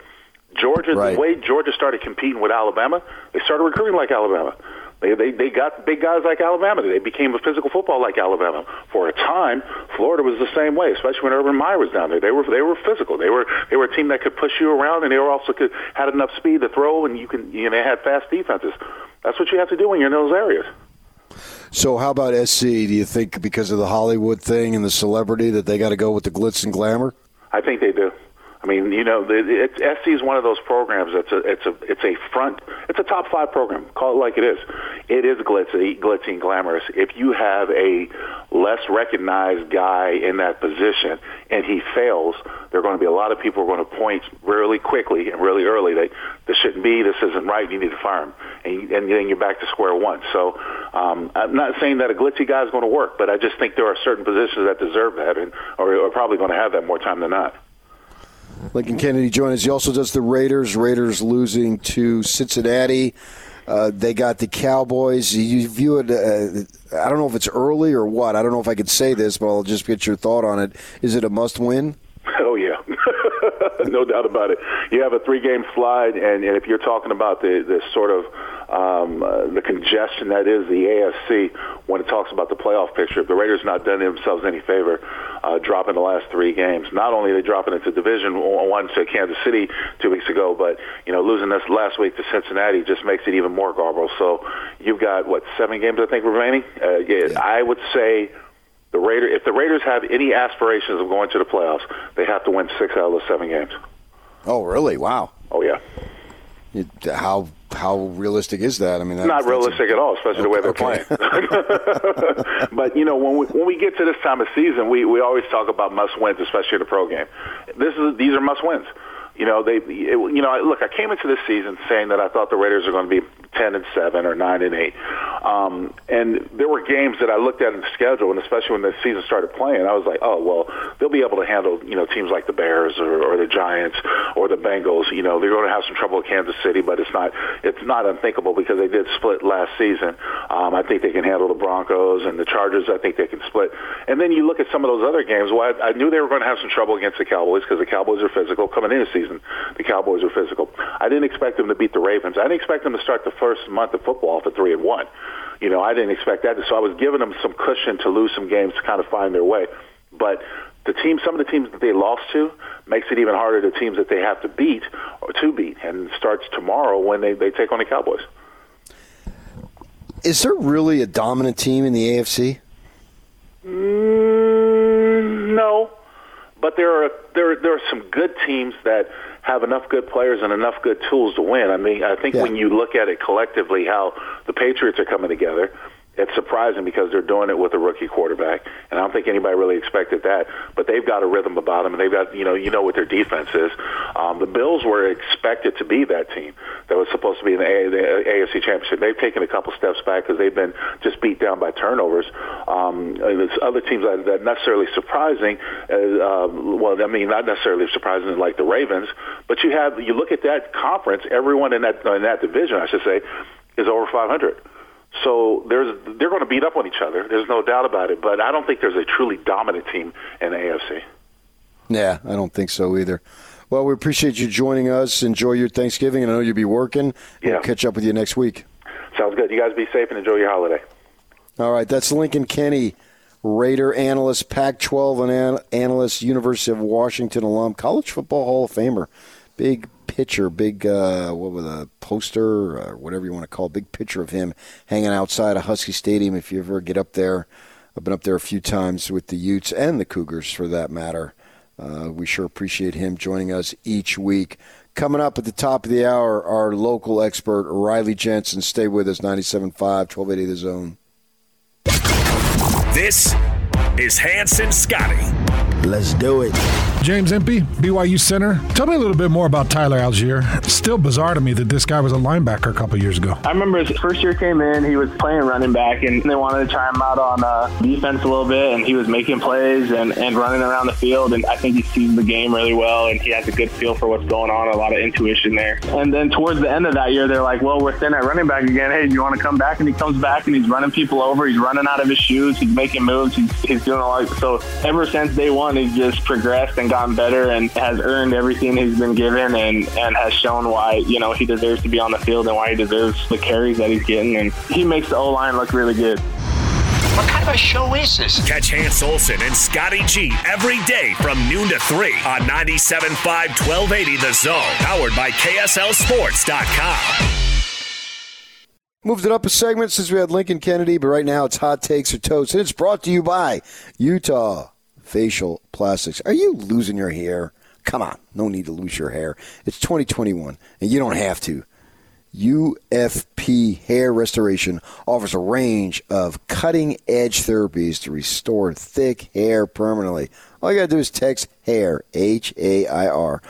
Georgia, Right. the way Georgia started competing with Alabama, they started recruiting like Alabama. They, they they got big guys like Alabama. They became a physical football like Alabama. For a time, Florida was the same way, especially when Urban Meyer was down there. They were they were physical. They were they were a team that could push you around, and they were also could had enough speed to throw, and you can you know, they had fast defenses. That's what you have to do when you're in those areas. So how about SC? Do you think because of the Hollywood thing and the celebrity that they got to go with the glitz and glamour? I think they do. I mean, you know, SC is one of those programs that's a it's a it's a front it's a top five program. Call it like it is. It is glitzy, glitzy and glamorous. If you have a less recognized guy in that position and he fails, there are going to be a lot of people who are going to point really quickly and really early that this shouldn't be, this isn't right, you need to fire him, and, and then you're back to square one. So um, I'm not saying that a glitzy guy is going to work, but I just think there are certain positions that deserve that and are, are probably going to have that more time than not. Lincoln Kennedy joined us. He also does the Raiders. Raiders losing to Cincinnati. Uh, they got the Cowboys. You view it. Uh, I don't know if it's early or what. I don't know if I could say this, but I'll just get your thought on it. Is it a must-win? Oh yeah, no doubt about it. You have a three-game slide, and, and if you're talking about the, the sort of um, uh, the congestion that is the AFC when it talks about the playoff picture, if the Raiders not done themselves any favor, uh, dropping the last three games. Not only are they dropping into Division One to Kansas City two weeks ago, but you know losing this last week to Cincinnati just makes it even more garbled. So you've got what seven games I think remaining. Uh, yeah, I would say the Raider, if the Raiders have any aspirations of going to the playoffs, they have to win six out of those seven games. Oh, really? Wow. Oh yeah, It, how how realistic is that? I mean, that, not that's a- realistic at all, especially the way they're Okay. playing. but you know, when we when we get to this time of season, we we always talk about must wins, especially in the pro game. This is these are must wins. You know, they. It, you know, look, I came into this season saying that I thought the Raiders are going to be ten and seven or nine and eight, um, and there were games that I looked at in the schedule, and especially when the season started playing, I was like, oh well, they'll be able to handle you know teams like the Bears or, or the Giants or the Bengals. You know, they're going to have some trouble with Kansas City, but it's not it's not unthinkable because they did split last season. Um, I think they can handle the Broncos and the Chargers. I think they can split. And then you look at some of those other games. Well, I, I knew they were going to have some trouble against the Cowboys because the Cowboys are physical coming into season. The Cowboys are physical. I didn't expect them to beat the Ravens. I didn't expect them to start the first month of football for three and one. You know, I didn't expect that. So I was giving them some cushion to lose some games to kind of find their way. But the team, some of the teams that they lost to, makes it even harder to teams that they have to beat or to beat, and starts tomorrow when they, they take on the Cowboys. Is there really a dominant team in the AFC? Mm, no, but there are there there are some good teams that have enough good players and enough good tools to win. I mean, I think when you look at it collectively, how the Patriots are coming together. It's surprising because they're doing it with a rookie quarterback, and I don't think anybody really expected that. But they've got a rhythm about them, and they've got you know you know what their defense is. Um, the Bills were expected to be that team that was supposed to be in the, A- the AFC Championship. They've taken a couple steps back because they've been just beat down by turnovers. Um, there's other teams that, that necessarily surprising. Uh, um, well, I mean, not necessarily surprising like the Ravens, but you have you look at that conference. Everyone in that in that division, I should say, is over 500. So there's they're going to beat up on each other. There's no doubt about it. But I don't think there's a truly dominant team in the AFC. Yeah, I don't think so either. Well, we appreciate you joining us. Enjoy your Thanksgiving. and I know you'll be working. Yeah. We'll catch up with you next week. Sounds good. You guys be safe and enjoy your holiday. All right, that's Lincoln Kenny, Raider analyst, Pac-12 an- analyst, University of Washington alum, College Football Hall of Famer, big picture, big uh, what was a poster or whatever you want to call, it, big picture of him hanging outside of Husky Stadium. If you ever get up there, I've been up there a few times with the Utes and the Cougars, for that matter. Uh, we sure appreciate him joining us each week. Coming up at the top of the hour, our local expert, Riley Jensen. Stay with us, 97.5, 1280 The Zone. This is Hanson Scotty. Let's do it. James Empey, BYU center. Tell me a little bit more about Tyler Allgeier. It's still bizarre to me that this guy was a linebacker a couple years ago. I remember his first year came in, he was playing running back, and they wanted to try him out on uh, defense a little bit, and he was making plays and, and running around the field, and I think he sees the game really well, and he has a good feel for what's going on, a lot of intuition there. And then towards the end of that year, they're like, well, we're thin at running back again. Hey, do you want to come back? And he comes back, and he's running people over. He's running out of his shoes. He's making moves. He's, he's doing a lot. So ever since day one, he's just progressed and gotten better and has earned everything he's been given and, and has shown why, you know, he deserves to be on the field and why he deserves the carries that he's getting. And he makes the O-line look really good. What kind of a show is this? Catch Hans Olsen and Scotty G every day from noon to 3 on 97.5 1280 The Zone, powered by KSLSports.com. Moved it up a segment since we had Lincoln Kennedy, but right now it's Hot Takes or Toast, and it's brought to you by Utah Facial Plastics. Are you losing your hair? Come on, no need to lose your hair. It's 2021, and you don't have to. UFP Hair Restoration offers a range of cutting edge therapies to restore thick hair permanently. All you got to do is text HAIR, H A I R,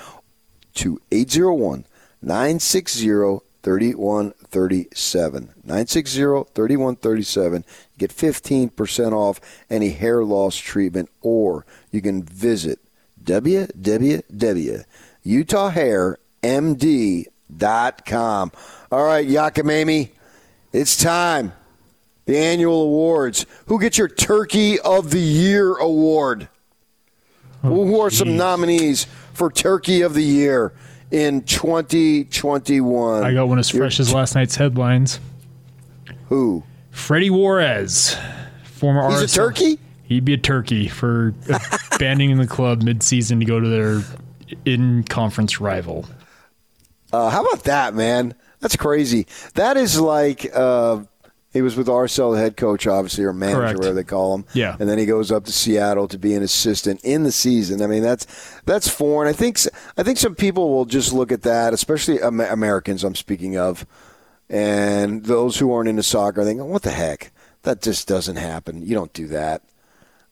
to 801 960 3137. 960 3137. Get 15% off any hair loss treatment, or you can visit www.utahhairmd.com. All right, Yakamami, it's time. The annual awards. Who gets your Turkey of the Year award? Oh, Who are some nominees for Turkey of the Year in 2021? I got one as fresh as last night's headlines. Who? Freddy Juarez, former He's a turkey? He'd be a turkey for abandoning the club midseason to go to their in-conference rival. Uh, how about that, man? That's crazy. That is like uh, he was with RSL, the head coach, obviously, or manager, Correct. whatever they call him. Yeah. And then he goes up to Seattle to be an assistant in the season. I mean, that's that's foreign. I think I think some people will just look at that, especially Am- Americans. I'm speaking of, and those who aren't into soccer, think, "What the heck? That just doesn't happen. You don't do that."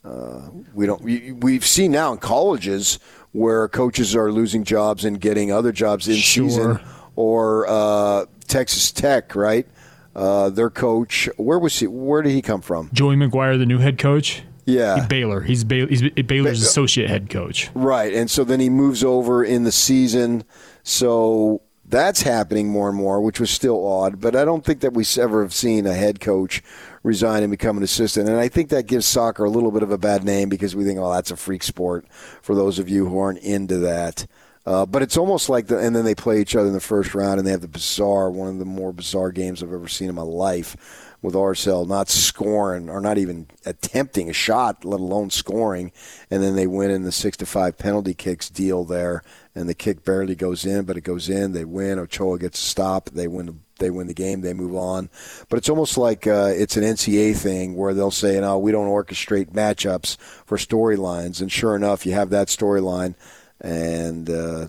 Uh, we don't. We, we've seen now in colleges where coaches are losing jobs and getting other jobs in Sure. season, or uh, Texas Tech, right? Uh, their coach, where was he? Where did he come from? Joey McGuire, the new head coach. Yeah. He's Baylor. He's, Baylor, he's Baylor's associate head coach. Right, and so then he moves over in the season. So that's happening more and more, which was still odd. But I don't think that we ever have seen a head coach resign and become an assistant. And I think that gives soccer a little bit of a bad name because we think, oh, that's a freak sport for those of you who aren't into that. Uh, but it's almost like the, and then they play each other in the first round, and they have the bizarre, one of the more bizarre games I've ever seen in my life with RSL not scoring or not even attempting a shot, let alone scoring, and then they win in the six to five penalty kicks deal there, and the kick barely goes in, but it goes in. They win. Ochoa gets a stop. They win. The, they win the game. They move on. But it's almost like uh, it's an NCAA thing where they'll say, "No, we don't orchestrate matchups for storylines." And sure enough, you have that storyline, and. Uh,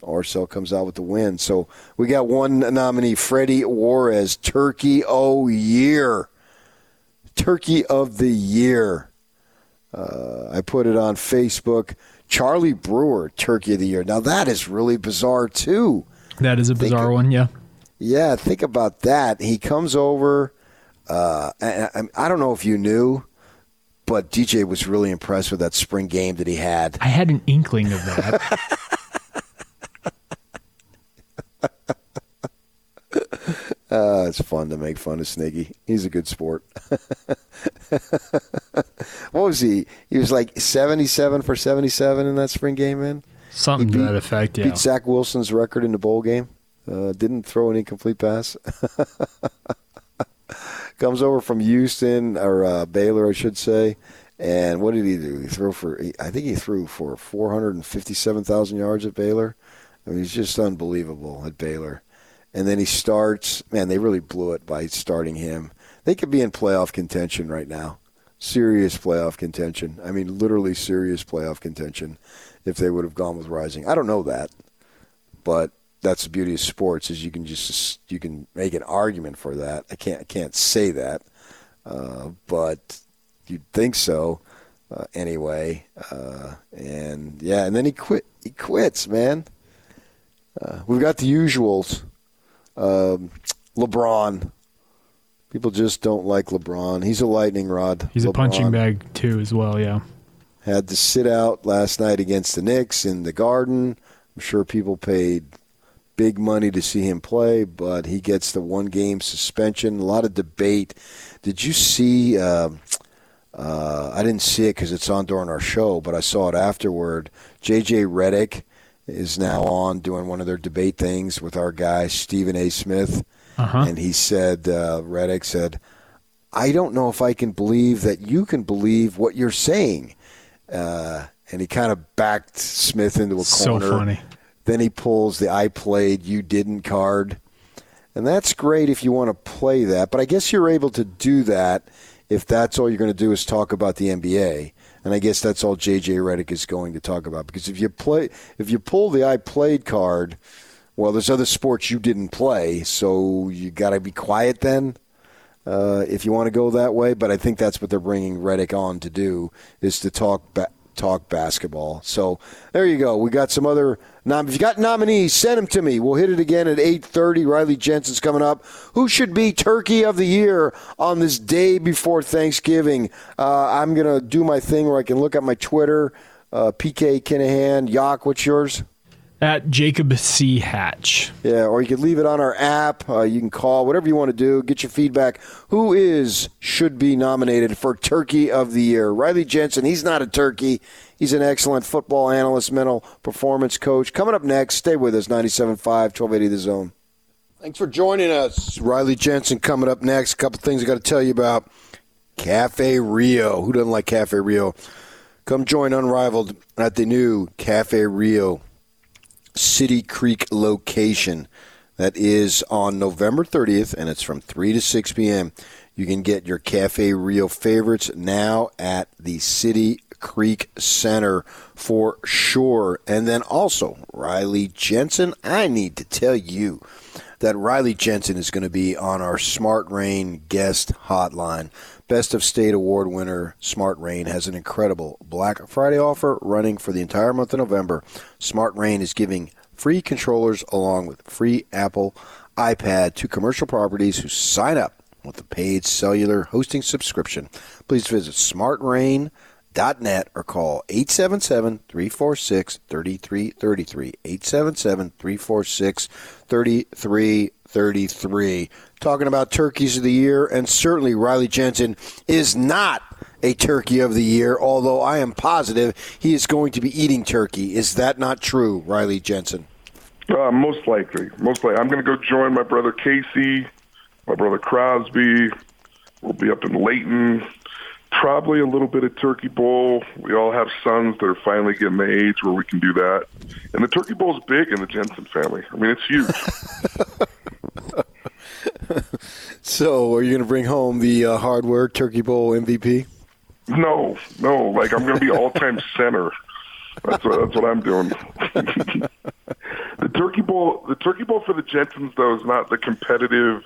RSL comes out with the win. So we got one nominee, Freddy Juarez, Turkey O Year. Turkey of the Year. Uh, I put it on Facebook. Charlie Brewer, Turkey of the Year. Now that is really bizarre too. That is a bizarre of- one, yeah. Yeah, think about that. He comes over. Uh, and I, I don't know if you knew, but DJ was really impressed with that spring game that he had. I had an inkling of that. Uh, it's fun to make fun of Sniggy. He's a good sport. what was he? He was like 77 for 77 in that spring game, man. Something to that effect, yeah. Beat Zach Wilson's record in the bowl game. Uh, didn't throw an incomplete pass. Comes over from Houston or uh, Baylor, I should say. And what did he do? He threw for, I think he threw for 457,000 yards at Baylor. I mean, he's just unbelievable at Baylor. And then he starts, man, they really blew it by starting him. They could be in playoff contention right now. Serious playoff contention. I mean, literally serious playoff contention if they would have gone with Rising. I don't know that, but that's the beauty of sports is you can just you can make an argument for that. I can't I can't say that, uh, but you'd think so uh, anyway. Uh, and yeah, and then he quit. He quits, man. Uh, we've got the usuals. Um, LeBron. People just don't like LeBron. He's a lightning rod. He's LeBron a punching bag too, as well. Yeah. Had to sit out last night against the Knicks in the Garden. I'm sure people paid big money to see him play, but he gets the one game suspension. A lot of debate. Did you see? Uh, uh, I didn't see it because it's on during our show, but I saw it afterward. JJ Redick is now on doing one of their debate things with our guy Stephen A. Smith, uh-huh. and he said, uh, Redick said, "I don't know if I can believe that you can believe what you're saying." Uh, and he kind of backed Smith into a So corner. funny. Then he pulls the I played, you didn't card. And that's great if you want to play that. But I guess you're able to do that if that's all you're going to do is talk about the NBA. And I guess that's all JJ Redick is going to talk about. Because if you play if you pull the I played card, well, there's other sports you didn't play, so you got to be quiet then. Uh, if you want to go that way, but I think that's what they're bringing Redick on to do is to talk ba- talk basketball. So there you go. We got some other. Nom- if you got nominees, send them to me. We'll hit it again at eight thirty. Riley Jensen's coming up. Who should be Turkey of the Year on this day before Thanksgiving? Uh, I'm gonna do my thing where I can look at my Twitter. Uh, PK Kinahan, Yak, what's yours? At Jacob C. Hatch. Yeah, or you could leave it on our app. Uh, you can call, whatever you want to do. Get your feedback. Who is, should be nominated for Turkey of the Year? Riley Jensen, he's not a turkey. He's an excellent football analyst, mental performance coach. Coming up next, stay with us, 97.5, 1280 The Zone. Thanks for joining us. Riley Jensen coming up next. A couple things I got to tell you about. Cafe Rio. Who doesn't like Cafe Rio? Come join Unrivaled at the new Cafe Rio City Creek location. That is on November 30th, and it's from 3 to 6 p.m. You can get your Cafe Rio favorites now at the City Creek Center for sure. And then also, Riley Jensen, I need to tell you that Riley Jensen is going to be on our Smart Rain guest hotline. Best of State Award winner Smart Rain has an incredible Black Friday offer running for the entire month of November. Smart Rain is giving free controllers along with free Apple iPad to commercial properties who sign up with a paid cellular hosting subscription. Please visit smartrain.net or call 877-346-3333 877-346-3333 talking about turkeys of the year and certainly Riley Jensen is not a turkey of the year although I am positive he is going to be eating turkey is that not true Riley Jensen Uh, most likely, most likely. I'm going to go join my brother Casey, my brother Crosby. We'll be up in Layton. Probably a little bit of turkey bowl. We all have sons that are finally getting the age where we can do that. And the turkey bowl is big in the Jensen family. I mean, it's huge. so are you going to bring home the uh, hardware turkey bowl MVP no, no. Like I'm going to be all-time center. That's what, that's what I'm doing. the turkey bowl, the turkey bowl for the Jensens though is not the competitive,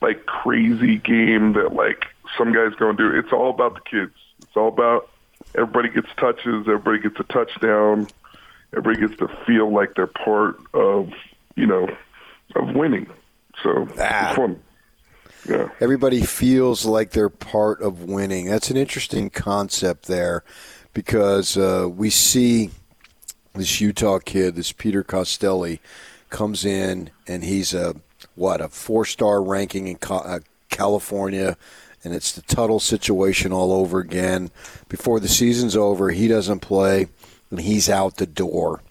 like crazy game that like some guys go and do. It's all about the kids. It's all about everybody gets touches, everybody gets a touchdown, everybody gets to feel like they're part of you know of winning. So it's fun. Yeah. Everybody feels like they're part of winning. That's an interesting concept there because uh, we see this Utah kid, this Peter Costelli, comes in and he's a what a four star ranking in uh, California, and it's the Tuttle situation all over again. Before the season's over, he doesn't play, and he's out the door.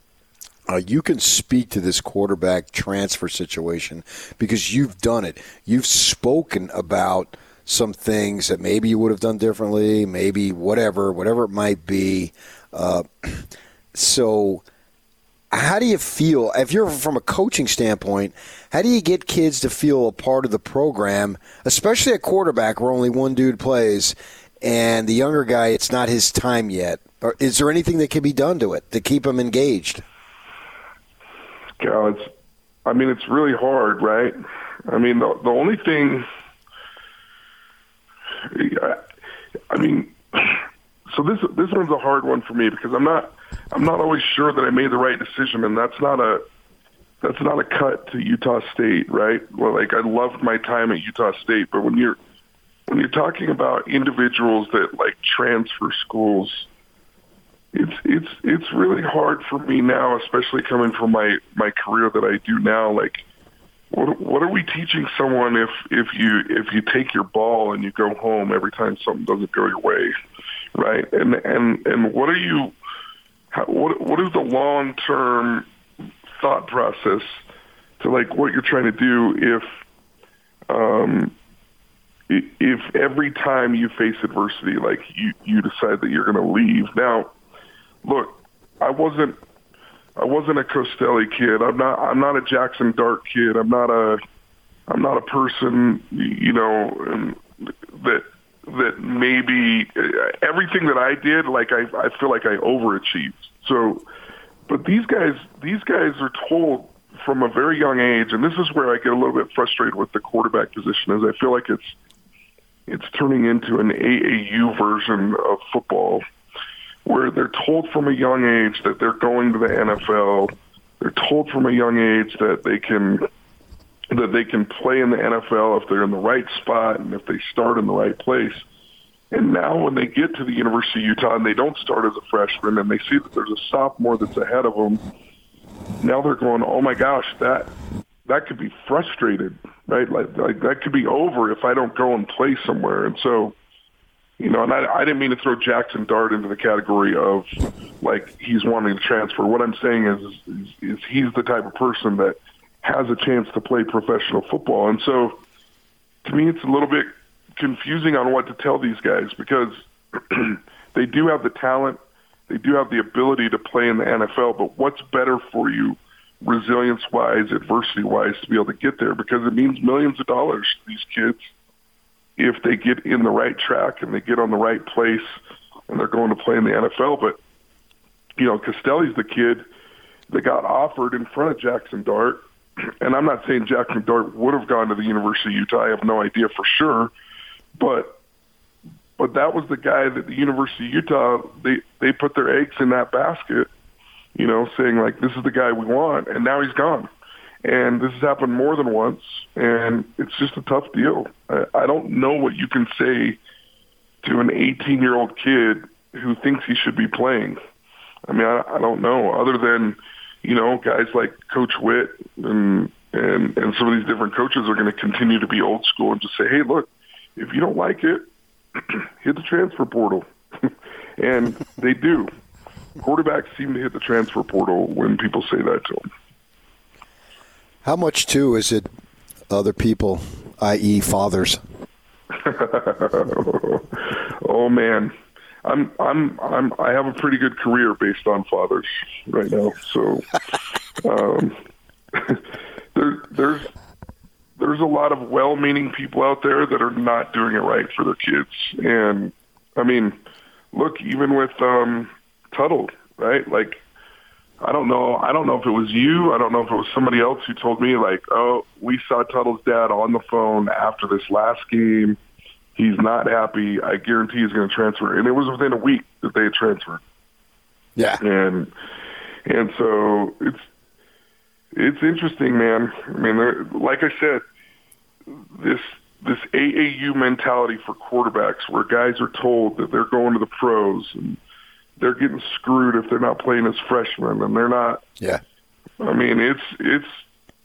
Uh, you can speak to this quarterback transfer situation because you've done it. You've spoken about some things that maybe you would have done differently, maybe whatever, whatever it might be. Uh, so, how do you feel if you're from a coaching standpoint? How do you get kids to feel a part of the program, especially a quarterback where only one dude plays, and the younger guy, it's not his time yet? Or is there anything that can be done to it to keep him engaged? Cal, it's, I mean, it's really hard, right? I mean, the, the only thing, I, I mean, so this this one's a hard one for me because I'm not I'm not always sure that I made the right decision, and that's not a that's not a cut to Utah State, right? Well, like I loved my time at Utah State, but when you're when you're talking about individuals that like transfer schools, it's it's it's really hard for me now, especially coming from my my career that I do now. Like, what what are we teaching someone if if you if you take your ball and you go home every time something doesn't go your way, right? And and and what are you how, what what is the long term thought process to like what you're trying to do if um if every time you face adversity like you you decide that you're going to leave now look i wasn't i wasn't a costelli kid. I'm not i'm not a jackson dart kid. I'm not a i'm not a person you know um, that that maybe uh, everything that i did like i i feel like i overachieved. So but these guys these guys are told from a very young age and this is where i get a little bit frustrated with the quarterback position is i feel like it's it's turning into an aau version of football where they're told from a young age that they're going to the nfl they're told from a young age that they can that they can play in the nfl if they're in the right spot and if they start in the right place and now when they get to the University of Utah and they don't start as a freshman and they see that there's a sophomore that's ahead of them, now they're going, "Oh my gosh, that that could be frustrated, right? Like like that could be over if I don't go and play somewhere." And so, you know, and I, I didn't mean to throw Jackson Dart into the category of like he's wanting to transfer. What I'm saying is, is, is he's the type of person that has a chance to play professional football, and so to me, it's a little bit confusing on what to tell these guys because they do have the talent, they do have the ability to play in the NFL, but what's better for you resilience wise, adversity wise to be able to get there? Because it means millions of dollars to these kids if they get in the right track and they get on the right place and they're going to play in the NFL. But you know, Costelli's the kid that got offered in front of Jackson Dart. And I'm not saying Jackson Dart would have gone to the University of Utah. I have no idea for sure but but that was the guy that the University of Utah they they put their eggs in that basket, you know, saying like this is the guy we want, and now he's gone, and this has happened more than once, and it's just a tough deal. I, don't know what you can say to an 18 year old kid who thinks he should be playing. I mean, I, I don't know other than you know guys like Coach Whitt and and and some of these different coaches are going to continue to be old school and just say, hey, look if you don't like it, hit the transfer portal. and they do. Quarterbacks seem to hit the transfer portal when people say that to them. How much too is it other people, i.e., fathers? oh man, I'm I'm I'm I have a pretty good career based on fathers right now. So um, there there's there's a lot of well-meaning people out there that are not doing it right for their kids. And I mean, look, even with um, Tuttle, right? Like, I don't know. I don't know if it was you. I don't know if it was somebody else who told me, like, oh, we saw Tuttle's dad on the phone after this last game. He's not happy. I guarantee he's going to transfer. And it was within a week that they had transferred. Yeah. And and so it's it's interesting, man. I mean, like I said, this this AAU mentality for quarterbacks, where guys are told that they're going to the pros and they're getting screwed if they're not playing as freshmen, and they're not. Yeah. I mean, it's it's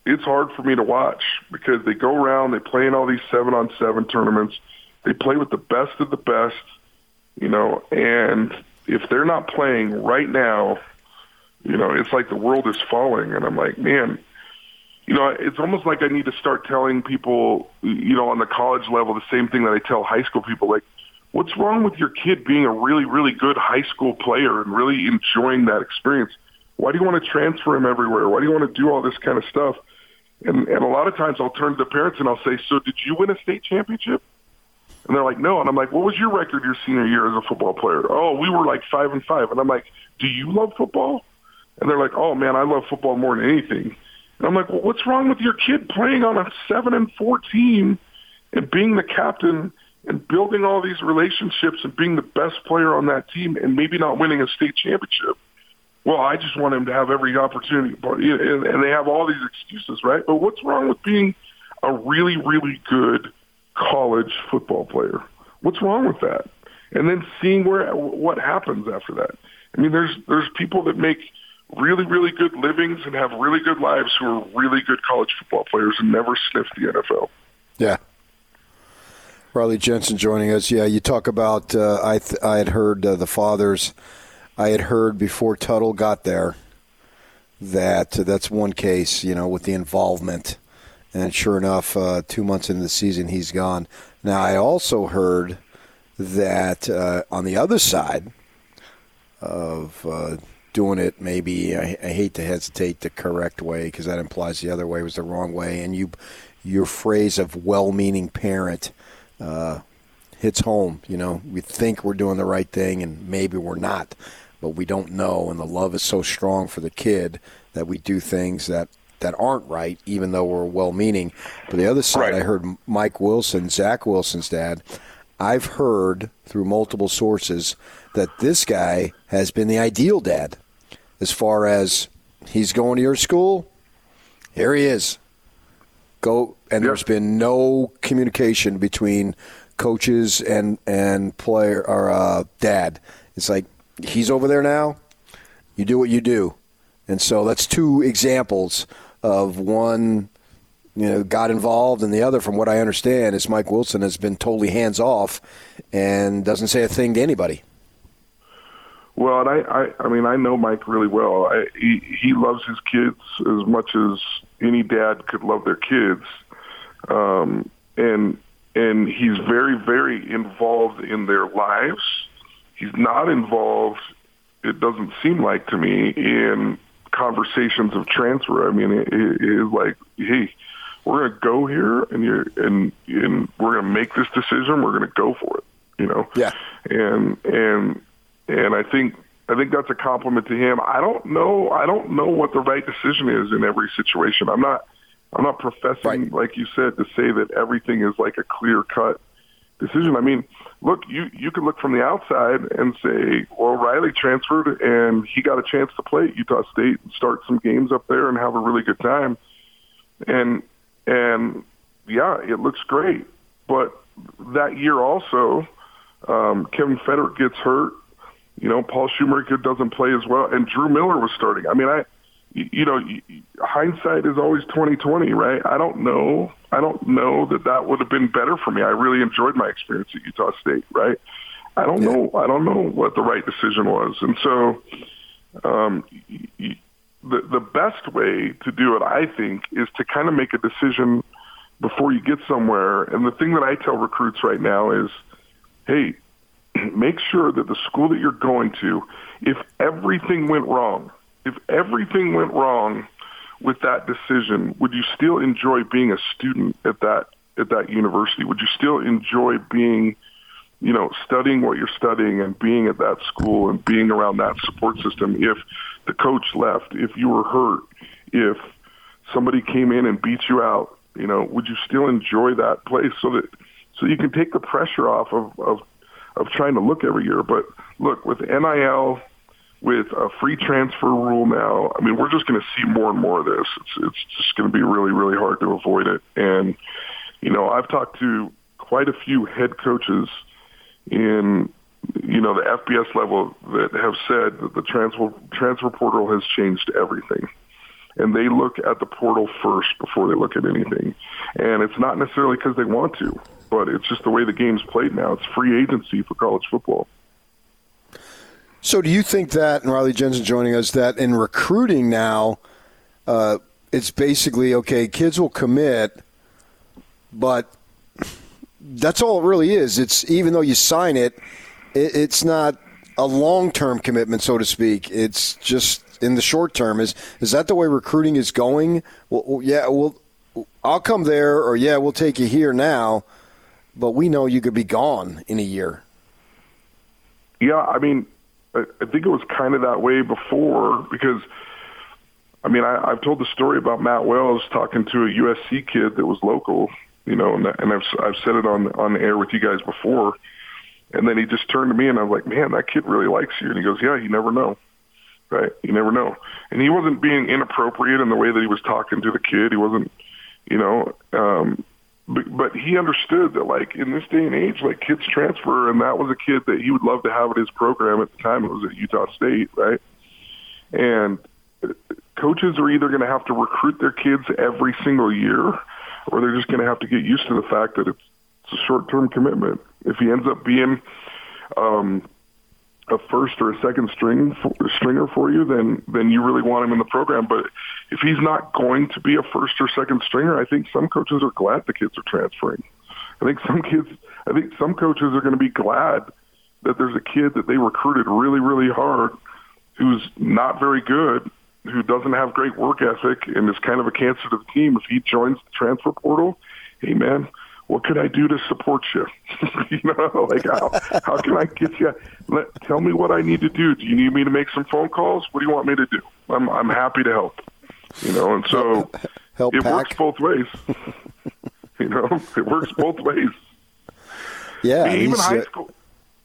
it's hard for me to watch because they go around, they play in all these seven on seven tournaments, they play with the best of the best, you know, and if they're not playing right now, You know, it's like the world is falling, and I'm like, man, you know, it's almost like I need to start telling people, you know, on the college level, the same thing that I tell high school people, like, what's wrong with your kid being a really, really good high school player and really enjoying that experience? Why do you want to transfer him everywhere? Why do you want to do all this kind of stuff? And and a lot of times I'll turn to the parents and I'll say, "So did you win a state championship?" And they're like, "No." And I'm like, "What was your record your senior year as a football player?" "Oh, we were like five and five. And I'm like, "Do you love football?" And they're like, "Oh man, I love football more than anything." And I'm like, "Well, what's wrong with your kid playing on a seven and four team and being the captain and building all these relationships and being the best player on that team and maybe not winning a state championship?" well, I just want him to have every opportunity, and they have all these excuses, right? But what's wrong with being a really, really good college football player? What's wrong with that? And then seeing where what happens after that. I mean, there's there's people that make really, really good livings and have really good lives who are really good college football players and never sniff the NFL. Yeah. Riley Jensen joining us. Yeah, you talk about. Uh, I th- I had heard uh, the fathers I had heard before Tuttle got there that uh, that's one case, you know, with the involvement. And sure enough, uh, two months into the season, he's gone. Now, I also heard that uh, on the other side of uh, doing it, maybe I, I, hate to hesitate the correct way because that implies the other way was the wrong way. And you, your phrase of well-meaning parent uh, hits home. You know, we think we're doing the right thing, and maybe we're not but we don't know. And the love is so strong for the kid that we do things that that aren't right, even though we're well-meaning. But the other side, right. I heard Mike Wilson, Zach Wilson's dad. I've heard through multiple sources that this guy has been the ideal dad, as far as he's going to your school. Here he is. Go, and yep. there's been no communication between coaches and and player or uh, dad. It's like he's over there now. You do what you do. And so that's two examples of one, you know, got involved, and the other, from what I understand, is Mike Wilson has been totally hands off and doesn't say a thing to anybody. Well, and I, I, I mean, I know Mike really well. I, he, he loves his kids as much as any dad could love their kids, um, and and he's very, very involved in their lives he's not involved. It doesn't seem like to me in conversations of transfer. I mean, it, it is like, hey, we're gonna go here, and you're and and we're gonna make this decision. We're gonna go for it. You know. Yeah. And and and I think I think that's a compliment to him. I don't know. I don't know what the right decision is in every situation. I'm not. I'm not professing, right. like you said, to say that everything is like a clear cut decision. I mean, look, you you can look from the outside and say, well, Riley transferred and he got a chance to play at Utah State and start some games up there and have a really good time. And and yeah, it looks great. But that year also, um, Kevin Federick gets hurt. You know, Paul Shoemaker doesn't play as well, and Drew Miller was starting. I mean, I you know, hindsight is always twenty twenty, right? I don't know. I don't know that that would have been better for me. I really enjoyed my experience at Utah State, right? I don't yeah. know. I don't know what the right decision was, and so um, the the best way to do it, I think, is to kind of make a decision before you get somewhere. And the thing that I tell recruits right now is, hey, make sure that the school that you're going to, if everything went wrong if everything went wrong with that decision, would you still enjoy being a student at that at that university? Would you still enjoy being, you know, studying what you're studying and being at that school and being around that support system if the coach left, if you were hurt, if somebody came in and beat you out, you know, would you still enjoy that place so that so you can take the pressure off of of, of trying to look every year? But look, with NIL with a free transfer rule now, I mean, we're just going to see more and more of this. It's, it's just going to be really, really hard to avoid it. And, you know, I've talked to quite a few head coaches in, you know, the FBS level that have said that the transfer, transfer portal has changed everything. And they look at the portal first before they look at anything. And it's not necessarily because they want to, but it's just the way the game's played now. It's free agency for college football. So, do you think that, and Riley Jensen joining us, that in recruiting now, uh, it's basically okay, kids will commit, but that's all it really is. It's even though you sign it, it it's not a long term commitment, so to speak. It's just in the short term. Is is that the way recruiting is going? Well, yeah, well, I'll come there, or yeah, we'll take you here now, but we know you could be gone in a year. Yeah, I mean, I, think it was kind of that way before because, I mean, I, I've told the story about Matt Wells talking to a USC kid that was local, you know, and, and I've I've said it on on air with you guys before, and then he just turned to me and I was like, man, that kid really likes you, and he goes, yeah, you never know, right? You never know, and he wasn't being inappropriate in the way that he was talking to the kid. He wasn't, you know, um, but, but he understood that like in this day and age, like kids transfer, and that was a kid that he would love to have at his program at the time. It was at Utah State, right? And coaches are either going to have to recruit their kids every single year, or they're just going to have to get used to the fact that it's, it's a short-term commitment. If he ends up being um, a first or a second string stringer for you, then then you really want him in the program. But if he's not going to be a first or second stringer, I think some coaches are glad the kids are transferring. I think some kids, I think some coaches are going to be glad that there's a kid that they recruited really really hard, who's not very good, who doesn't have great work ethic, and is kind of a cancer to the team. If he joins the transfer portal, hey man, what could I do to support you? you know, like how how can I get you? Let, tell me what I need to do. Do you need me to make some phone calls? What do you want me to do? I'm I'm happy to help. You know, and so help it pack. works both ways. you know, it works both ways. Yeah, I mean, even high uh, school,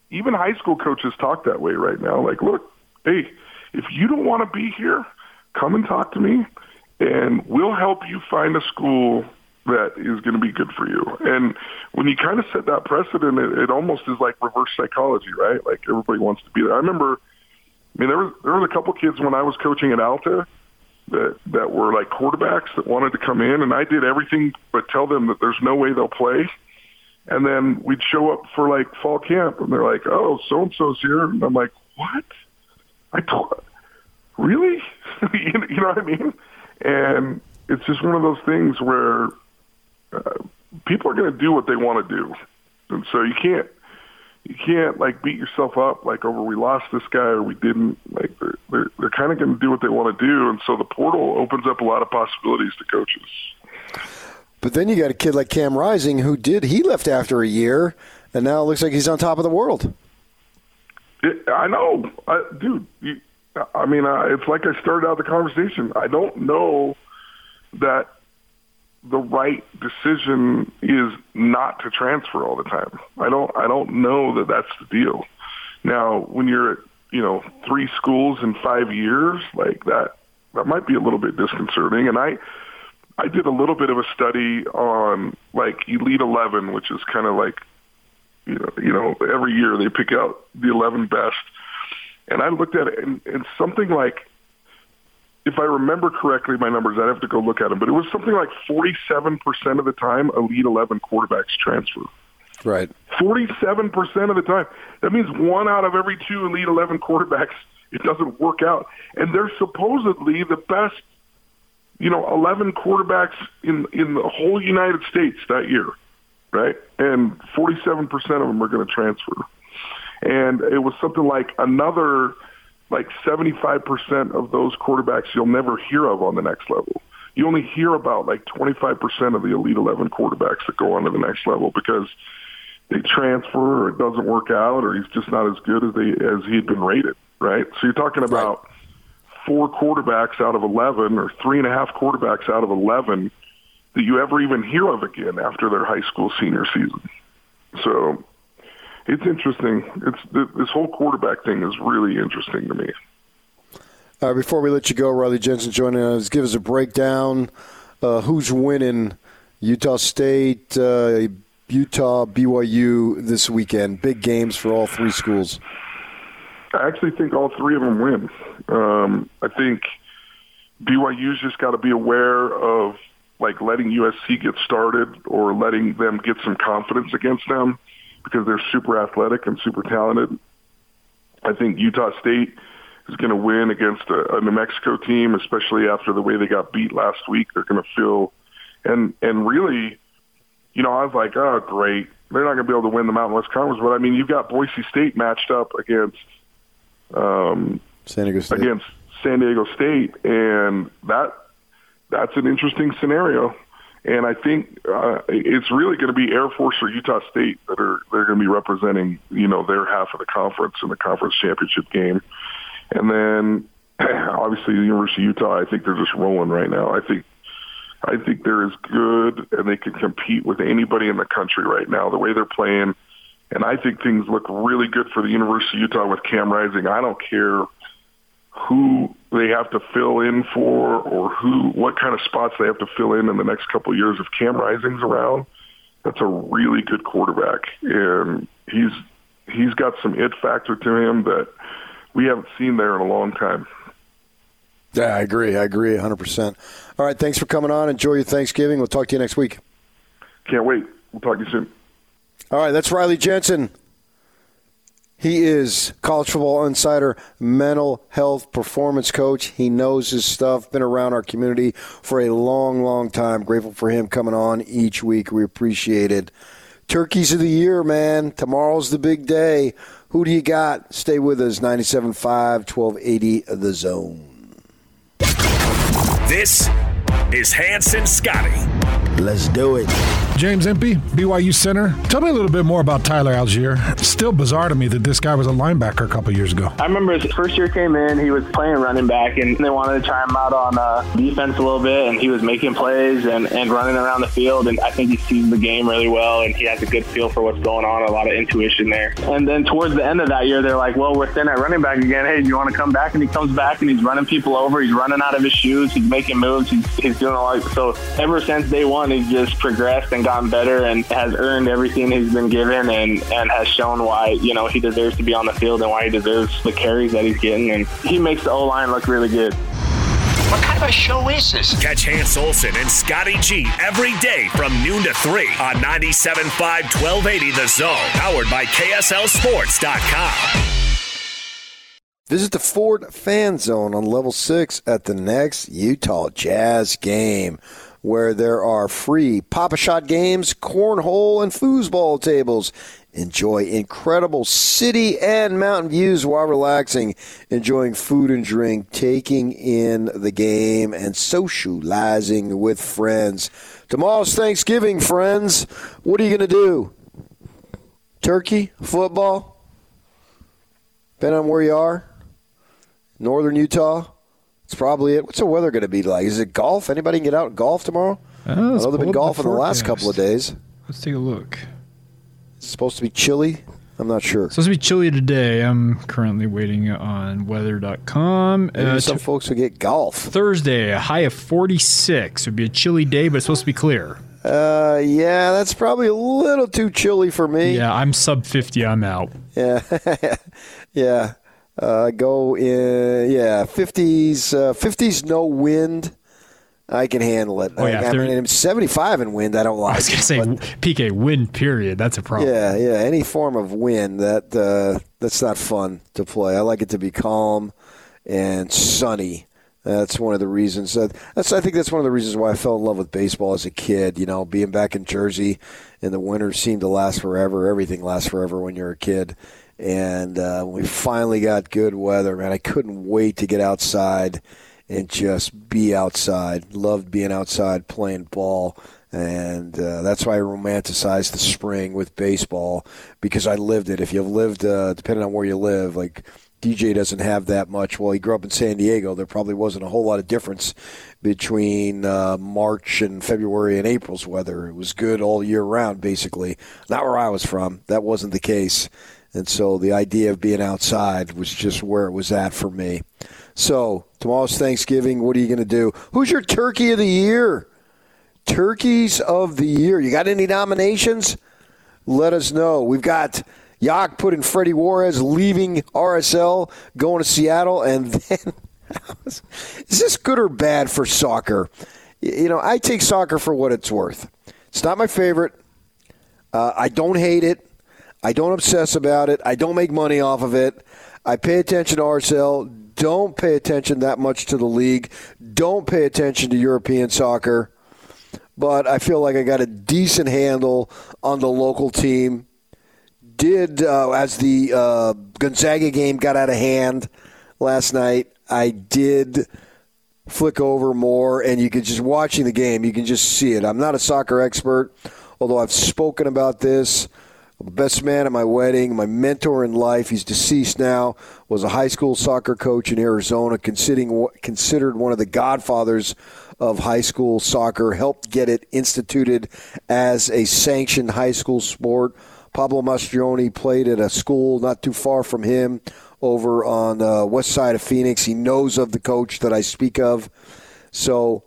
even high school coaches talk that way right now. Like, look, hey, if you don't want to be here, come and talk to me, and we'll help you find a school that is going to be good for you. And when you kind of set that precedent, it, it almost is like reverse psychology, right? Like everybody wants to be there. I remember, I mean, there was there was a couple kids when I was coaching at Alta that that were like quarterbacks that wanted to come in, and I did everything but tell them that there's no way they'll play. And then we'd show up for like fall camp, and they're like, "Oh, so and so's here," and I'm like, "What? I told, really? you know you know what I mean?" And it's just one of those things where uh, people are going to do what they want to do, and so you can't you can't like beat yourself up like over we lost this guy or we didn't. Like they're they're, they're kind of going to do what they want to do, and so the portal opens up a lot of possibilities to coaches. But then you got a kid like Cam Rising who did he left after a year, and now it looks like he's on top of the world. It, I know, I, dude. You, I mean, uh, it's like I started out the conversation. I don't know that the right decision is not to transfer all the time. I don't. I don't know that that's the deal. Now, when you're at you know three schools in five years, like that, that might be a little bit disconcerting. And I, I did a little bit of a study on like Elite Eleven, which is kind of like you know, you know, every year they pick out the 11 best. And I looked at it, and, and something like, if I remember correctly, my numbers, I'd have to go look at them, but it was something like 47% of the time Elite 11 quarterbacks transfer. Right. 47% of the time. That means one out of every two Elite 11 quarterbacks, it doesn't work out. And they're supposedly the best, you know, 11 quarterbacks in, in the whole United States that year right? And 47% of them are going to transfer. And it was something like another, like 75% of those quarterbacks you'll never hear of on the next level. You only hear about like 25% of the Elite 11 quarterbacks that go on to the next level because they transfer or it doesn't work out or he's just not as good as they as he'd been rated, right? So you're talking about four quarterbacks out of 11 or three and a half quarterbacks out of 11 that you ever even hear of again after their high school senior season. So it's interesting. It's this whole quarterback thing is really interesting to me. Uh, before we let you go, Riley Jensen joining us. Give us a breakdown. Uh, who's winning Utah State, uh, Utah, BYU this weekend? Big games for all three schools. I actually think all three of them win. Um, I think BYU's just got to be aware of like letting USC get started or letting them get some confidence against them because they're super athletic and super talented. I think Utah State is going to win against a, a New Mexico team, especially after the way they got beat last week. They're going to feel, and and really, you know, I was like, oh, great, they're not going to be able to win the Mountain West Conference. But I mean, you've got Boise State matched up against um, San Diego State. against San Diego State, and that that's an interesting scenario. And I think uh, it's really going to be Air Force or Utah State that are they're going to be representing you know their half of the conference in the conference championship game. And then obviously the University of Utah, I think they're just rolling right now. I think I think they're as good and they can compete with anybody in the country right now. The way they're playing, and I think things look really good for the University of Utah with Cam Rising. I don't care who they have to fill in for or who what kind of spots they have to fill in in the next couple of years if Cam Rising's around. That's a really good quarterback, and he's he's got some it factor to him that we haven't seen there in a long time. Yeah, I agree. I agree 100%. All right, thanks for coming on. Enjoy your Thanksgiving. We'll talk to you next week. Can't wait. We'll talk to you soon. All right, that's Riley Jensen. He is college football insider, mental health performance coach. He knows his stuff, been around our community for a long, long time. Grateful for him coming on each week. We appreciate it. Turkeys of the year, man. Tomorrow's the big day. Who do you got? Stay with us. 97.5, 1280 The Zone. This is Hanson Scotty. Let's do it. James Empey, BYU center. Tell me a little bit more about Tyler Allgeier. Still bizarre to me that this guy was a linebacker a couple years ago. I remember his first year came in, he was playing running back, and they wanted to try him out on uh, defense a little bit, and he was making plays and, and running around the field, and I think he sees the game really well, and he has a good feel for what's going on, a lot of intuition there. And then towards the end of that year, they're like, well, we're thin at running back again. Hey, do you want to come back? And he comes back, and he's running people over. He's running out of his shoes. He's making moves. He's, he's doing a lot. So ever since day one, he's just progressed and gotten better and has earned everything he's been given and, and has shown why, you know, he deserves to be on the field and why he deserves the carries that he's getting. And he makes the O-line look really good. What kind of a show is this? Catch Hans Olsen and Scotty G every day from noon to 3 on 97.5 1280 The Zone, powered by KSLSports.com. Visit the Ford Fan Zone on level six at the next Utah Jazz game, where there are free Pop-A-Shot games, cornhole, and foosball tables. Enjoy incredible city and mountain views while relaxing, enjoying food and drink, taking in the game, and socializing with friends. Tomorrow's Thanksgiving, friends. What are you going to do? Turkey? Football? Depending on where you are? Northern Utah. It's probably it. What's the weather going to be like? Is it golf? Anybody can get out and golf tomorrow? Uh, I know they've been golfing the last couple of days. Let's take a look. It's supposed to be chilly. I'm not sure. It's supposed to be chilly today. I'm currently waiting on weather.com. Maybe some t- folks will get golf. Thursday, a high of 46. It would be a chilly day, but it's supposed to be clear. Uh, yeah, that's probably a little too chilly for me. Yeah, I'm sub 50. I'm out. Yeah, yeah. Uh, go in. Yeah, fifties. Uh, fifties, no wind. I can handle it. Oh, yeah, I, mean, 75 in wind, I don't like. I was going to say PK wind period. That's a problem. Yeah, yeah. Any form of wind that uh, that's not fun to play. I like it to be calm and sunny. That's one of the reasons. That, that's I think that's one of the reasons why I fell in love with baseball as a kid. You know, being back in Jersey, and the winters seem to last forever. Everything lasts forever when you're a kid. And uh, we finally got good weather, man, I couldn't wait to get outside and just be outside. Loved being outside playing ball. And uh, that's why I romanticized the spring with baseball because I lived it. If you've lived, uh, depending on where you live, like DJ doesn't have that much. Well, he grew up in San Diego. There probably wasn't a whole lot of difference between uh, March and February and April's weather. It was good all year round, basically. Not where I was from. That wasn't the case. And so the idea of being outside was just where it was at for me. So tomorrow's Thanksgiving. What are you going to do? Who's your turkey of the year? Turkeys of the year. You got any nominations? Let us know. We've got Yak putting Freddy Juarez leaving RSL, going to Seattle, and then is this good or bad for soccer? You know, I take soccer for what it's worth. It's not my favorite. Uh, I don't hate it. I don't obsess about it. I don't make money off of it. I pay attention to RSL. Don't pay attention that much to the league. Don't pay attention to European soccer. But I feel like I got a decent handle on the local team. Did uh, as the uh, Gonzaga game got out of hand last night, I did flick over more, and you could just watching the game, you can just see it. I'm not a soccer expert, although I've spoken about this. Best man at my wedding, my mentor in life. He's deceased now. Was a high school soccer coach in Arizona, considering considered one of the godfathers of high school soccer. Helped get it instituted as a sanctioned high school sport. Pablo Mastroeni played at a school not too far from him over on the west side of Phoenix. He knows of the coach that I speak of. So,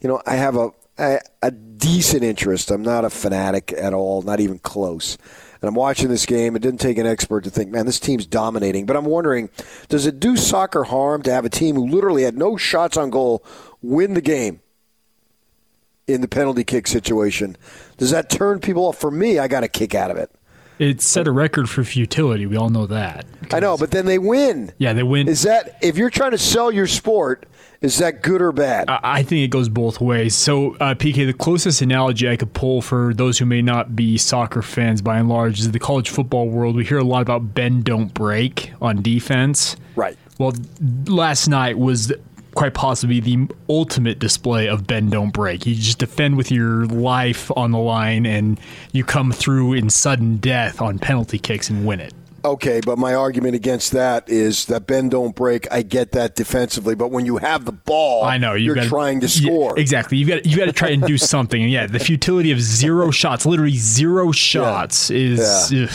you know, I have a, a, a decent interest. I'm not a fanatic at all, not even close. And I'm watching this game. It didn't take an expert to think, man, this team's dominating. But I'm wondering, does it do soccer harm to have a team who literally had no shots on goal win the game in the penalty kick situation? Does that turn people off? For me, I got a kick out of it. It set a record for futility. We all know that. I know, but then they win. Yeah, they win. Is that if you're trying to sell your sport? Is that good or bad? I, I think it goes both ways. So, uh, PK, the closest analogy I could pull for those who may not be soccer fans by and large is the college football world. We hear a lot about bend, don't break on defense. Right. Well, last night was quite possibly the ultimate display of bend don't break. You just defend with your life on the line and you come through in sudden death on penalty kicks and win it. Okay, but my argument against that is that bend don't break. I get that defensively, but when you have the ball, I know you are gotta, trying to score. Yeah, exactly. You got you got to try and do something. And yeah, the futility of zero shots, literally zero shots, yeah. is. Yeah.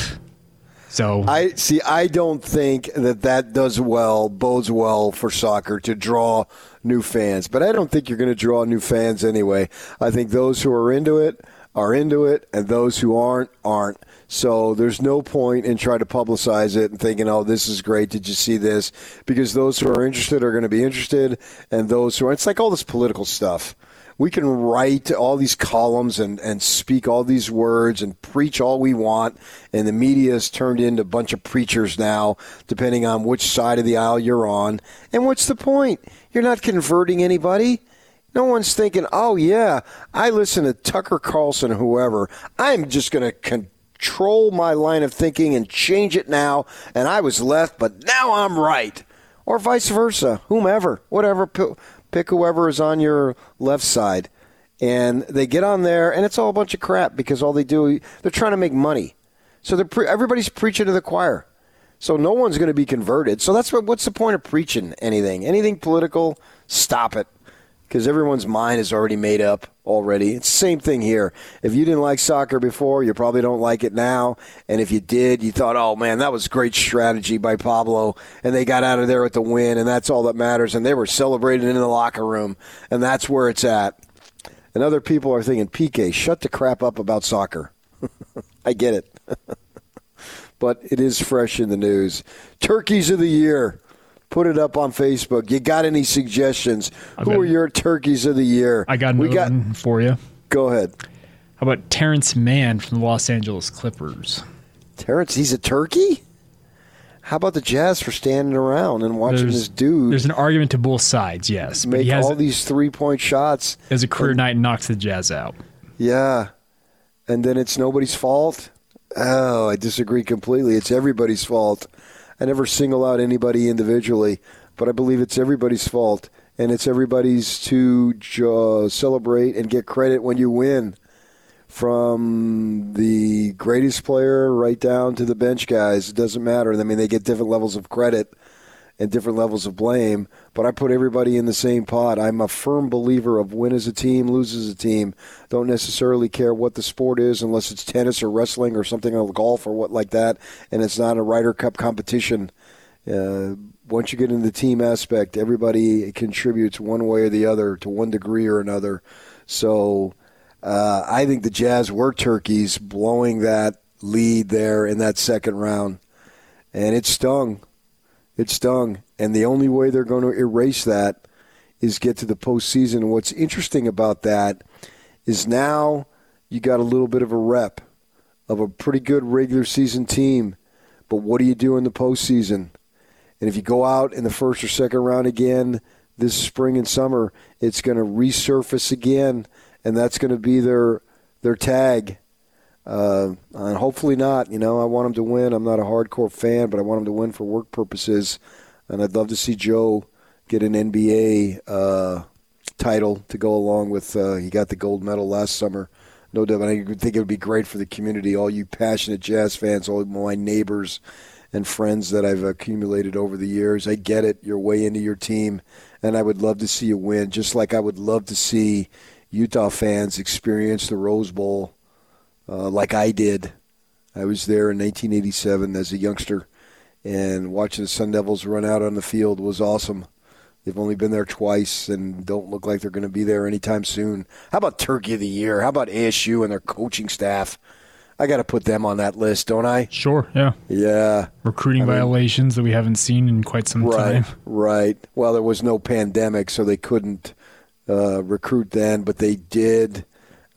So I see. I don't think that that does well, bodes well for soccer to draw new fans. But I don't think you're going to draw new fans anyway. I think those who are into it are into it, and those who aren't aren't. So there's no point in trying to publicize it and thinking, "Oh, this is great. Did you see this?" Because those who are interested are going to be interested, and those who aren't. it's like all this political stuff. We can write all these columns and, and speak all these words and preach all we want, and the media has turned into a bunch of preachers now, depending on which side of the aisle you're on. And what's the point? You're not converting anybody. No one's thinking, oh, yeah, I listen to Tucker Carlson or whoever. I'm just going to control my line of thinking and change it now. And I was left, but now I'm right. Or vice versa, whomever, whatever. Pick whoever is on your left side. And they get on there, and it's all a bunch of crap because all they do, they're trying to make money. So they're pre- everybody's preaching to the choir. So no one's going to be converted. So that's what. What's the point of preaching anything? Anything political? Stop it because everyone's mind is already made up already. It's the same thing here. If you didn't like soccer before, you probably don't like it now. And if you did, you thought, oh man, that was great strategy by Pablo. And they got out of there with the win, and that's all that matters. And they were celebrating in the locker room, and that's where it's at. And other people are thinking, PK, shut the crap up about soccer. I get it. but it is fresh in the news. Turkeys of the year put it up on Facebook. You got any suggestions? Who are your turkeys of the year? I got we got for you. Go ahead. How about Terrence Mann from the Los Angeles Clippers? Terrence, he's a turkey. How about the Jazz for standing around and watching there's, this dude? There's an argument to both sides, yes. Make has, all these three point shots. As a career and, night and knocks the Jazz out. Yeah. And then it's nobody's fault. Oh, I disagree completely. It's everybody's fault. I never single out anybody individually, but I believe it's everybody's fault, and it's everybody's to uh, celebrate and get credit when you win. From the greatest player right down to the bench guys, it doesn't matter. I mean, they get different levels of credit and different levels of blame, but I put everybody in the same pot. I'm a firm believer of win as a team, lose as a team. Don't necessarily care what the sport is unless it's tennis or wrestling or something like golf or what like that, and it's not a Ryder Cup competition. Uh, once you get into the team aspect, everybody contributes one way or the other to one degree or another. So uh, I think the Jazz were turkeys blowing that lead there in that second round, and it stung it stung. And the only way they're going to erase that is get to the postseason. what's interesting about that is now you got a little bit of a rep of a pretty good regular season team. But what do you do in the postseason? And if you go out in the first or second round again this spring and summer, it's going to resurface again, and that's going to be their their tag. Uh, and hopefully not. You know, I want them to win. I'm not a hardcore fan, but I want them to win for work purposes. And I'd love to see Joe get an NBA uh, title to go along with. Uh, he got the gold medal last summer. No doubt. I think it would be great for the community, all you passionate jazz fans, all my neighbors and friends that I've accumulated over the years. I get it. You're way into your team, and I would love to see you win, just like I would love to see Utah fans experience the Rose Bowl uh, like I did. I was there in 1987 as a youngster, and watching the Sun Devils run out on the field was awesome. They've only been there twice and don't look like they're going to be there anytime soon. How about Turkey of the Year? How about ASU and their coaching staff? I got to put them on that list, don't I? Sure, yeah. Yeah. Recruiting I mean- violations that we haven't seen in quite some Right, time. right. Well, there was no pandemic, so they couldn't uh, recruit then, but they did,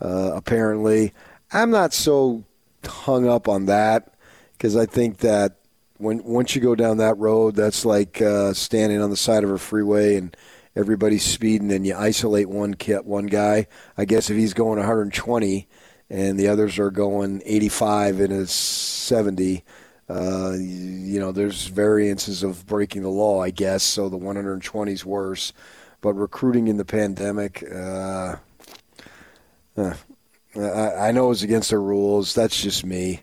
uh, apparently. I'm not so hung up on that because I think that when once you go down that road, that's like uh, standing on the side of a freeway and everybody's speeding, and you isolate one kid, one guy. I guess if he's going 120 and the others are going 85 and a 70, uh, you know, there's variances of breaking the law, I guess. So the 120 is worse. But recruiting in the pandemic, uh, uh, I, know it's against the rules. That's just me.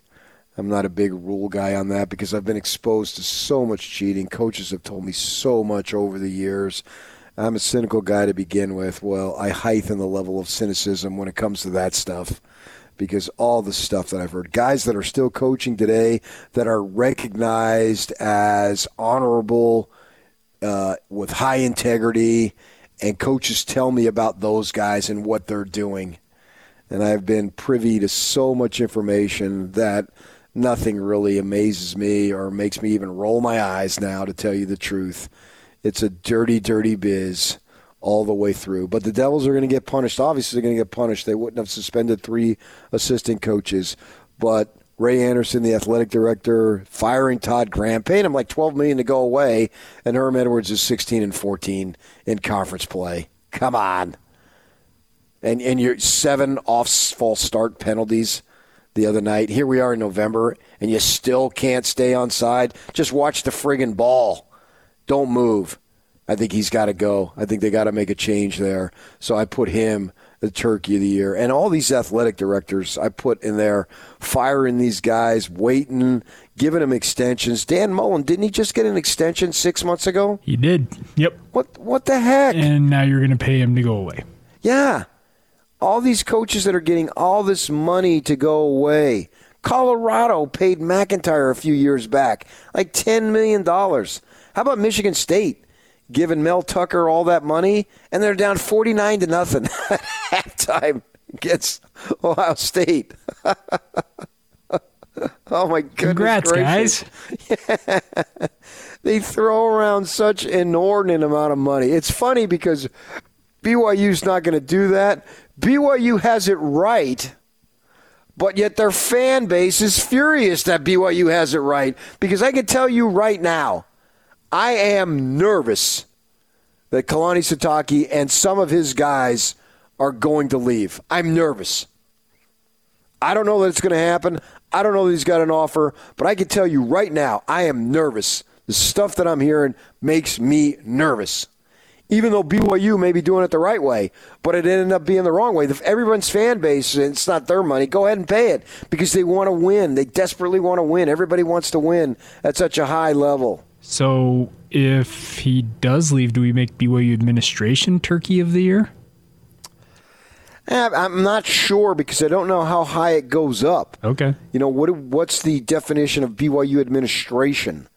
I'm not a big rule guy on that because I've been exposed to so much cheating. Coaches have told me so much over the years. I'm a cynical guy to begin with. Well, I heighten the level of cynicism when it comes to that stuff because all the stuff that I've heard, guys that are still coaching today that are recognized as honorable, uh, with high integrity, and coaches tell me about those guys and what they're doing. And I've been privy to so much information that nothing really amazes me or makes me even roll my eyes now, to tell you the truth. It's a dirty, dirty biz all the way through. But the Devils are going to get punished. Obviously, they're going to get punished. They wouldn't have suspended three assistant coaches. But Ray Anderson, the athletic director, firing Todd Graham, paying him like twelve million to go away, and Herm Edwards is sixteen and fourteen in conference play. Come on. And and your seven off false start penalties the other night. Here we are in November, and you still can't stay on side. Just watch the friggin' ball. Don't move. I think he's got to go. I think they got to make a change there. So I put him the turkey of the year. And all these athletic directors I put in there, firing these guys, waiting, giving them extensions. Dan Mullen, didn't he just get an extension six months ago? He did. Yep. What what the heck? And now you're going to pay him to go away. Yeah. All these coaches that are getting all this money to go away. Colorado paid MacIntyre a few years back like $10 million. How about Michigan State giving Mel Tucker all that money and they're down 49 to nothing at halftime against Ohio State? oh my goodness. Congrats, gracious. guys. they throw around such an inordinate amount of money. It's funny because BYU's not going to do that. BYU has it right, but yet their fan base is furious that BYU has it right because I can tell you right now, I am nervous that Kalani Sitake and some of his guys are going to leave. I'm nervous. I don't know that it's going to happen. I don't know that he's got an offer, but I can tell you right now, I am nervous. The stuff that I'm hearing makes me nervous. Even though BYU may be doing it the right way, but it ended up being the wrong way. If everyone's fan base, it's not their money, go ahead and pay it because they want to win. They desperately want to win. Everybody wants to win at such a high level. So if he does leave, do we make BYU administration Turkey of the Year? Eh, I'm not sure because I don't know how high it goes up. Okay. You know what? What's the definition of BYU administration?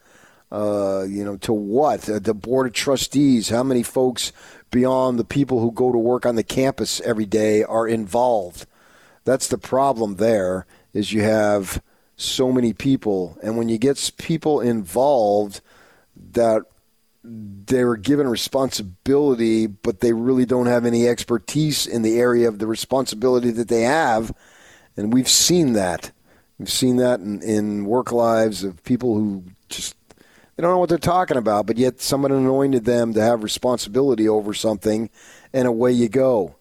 Uh, you know, to what? Uh, the board of trustees. How many folks beyond the people who go to work on the campus every day are involved? That's the problem. There is you have so many people, and when you get people involved that they were given responsibility, but they really don't have any expertise in the area of the responsibility that they have. And we've seen that. We've seen that in, in work lives of people who just They don't know what they're talking about, but yet someone anointed them to have responsibility over something, and away you go.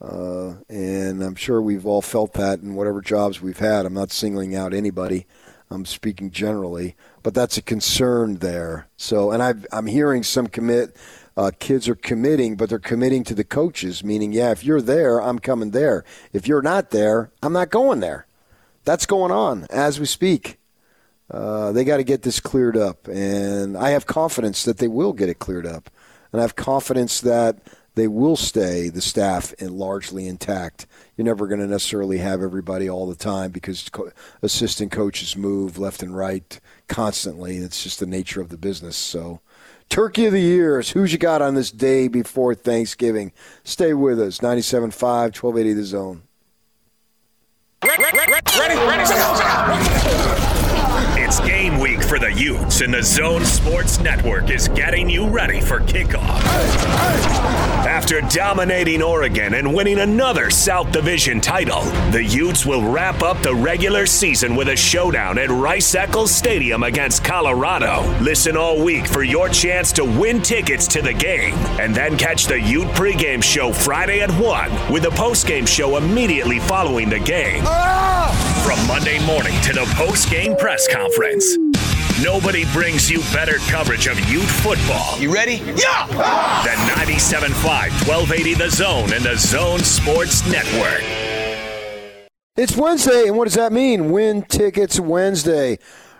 Uh, and I'm sure we've all felt that in whatever jobs we've had. I'm not singling out anybody. I'm speaking generally, but that's a concern there. So, and I've, I'm hearing some commit. Uh, kids are committing, but they're committing to the coaches, meaning, yeah, if you're there, I'm coming there. If you're not there, I'm not going there. That's going on as we speak. Uh, they got to get this cleared up, and I have confidence that they will get it cleared up, and I have confidence that they will stay the staff in largely intact. You're never going to necessarily have everybody all the time because co- assistant coaches move left and right constantly. It's just the nature of the business. So, Turkey of the Years, who's you got on this day before Thanksgiving? Stay with us. 97.5, 1280 The Zone. It's game week for the Utes, and the Zone Sports Network is getting you ready for kickoff. After dominating Oregon and winning another South Division title, the Utes will wrap up the regular season with a showdown at Rice Eccles Stadium against Colorado. Listen all week for your chance to win tickets to the game, and then catch the Ute pregame show Friday at 1 with a postgame show immediately following the game. From Monday morning to the post-game press conference. Nobody brings you better coverage of Ute football. You ready? Yeah! Than 97.5, 1280 The Zone and the Zone Sports Network. It's Wednesday, and what does that mean? Win tickets Wednesday.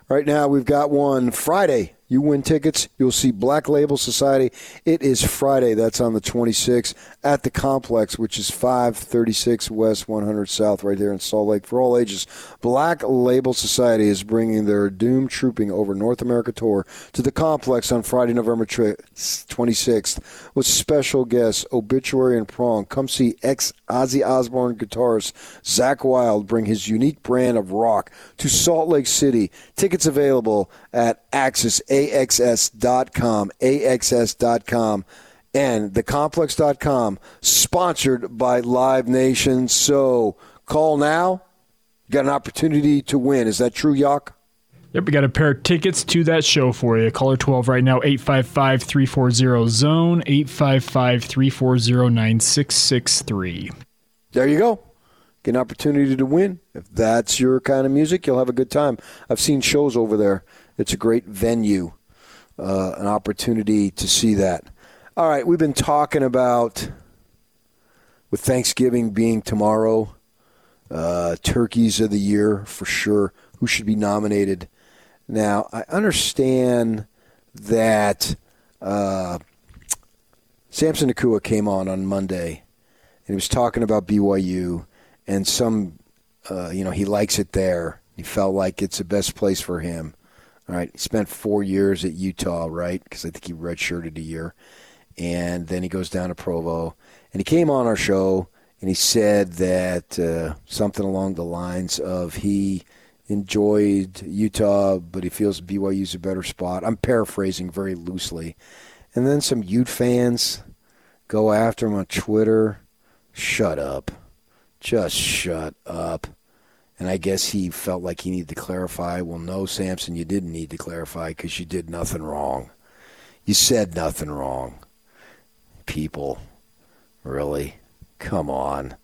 Right now, we've got one Friday. You win tickets, you'll see Black Label Society. It is Friday. That's on the 26th at the complex, which is 536 West 100 South, right there in Salt Lake. For all ages, Black Label Society is bringing their Doom Trooping over North America tour to the complex on Friday, November 26th with special guests Obituary and Prong. Come see ex Ozzy Osbourne guitarist Zakk Wylde bring his unique brand of rock to Salt Lake City. Tickets available at Axis, AXS.com, AXS.com, and thecomplex.com, sponsored by Live Nation. So call now. You got an opportunity to win. Is that true, Yock? Yep, we got a pair of tickets to that show for you. Caller 12 right now, 855 340 Zone, 855 340 9663. There you go. Get an opportunity to win. If that's your kind of music, you'll have a good time. I've seen shows over there. It's a great venue, uh, an opportunity to see that. All right, we've been talking about with Thanksgiving being tomorrow, uh, turkeys of the year for sure. Who should be nominated? Now, I understand that uh, Samson Nacua came on on Monday and he was talking about BYU and some, uh, you know, he likes it there. He felt like it's the best place for him. All right, he spent four years at Utah, right? Because I think he redshirted a year, and then he goes down to Provo, and he came on our show and he said that uh, something along the lines of he enjoyed Utah, but he feels BYU's a better spot. I'm paraphrasing very loosely, and then some Ute fans go after him on Twitter. Shut up, just shut up. And I guess he felt like he needed to clarify. Well, no, Samson, you didn't need to clarify because you did nothing wrong. You said nothing wrong. People, really? Come on.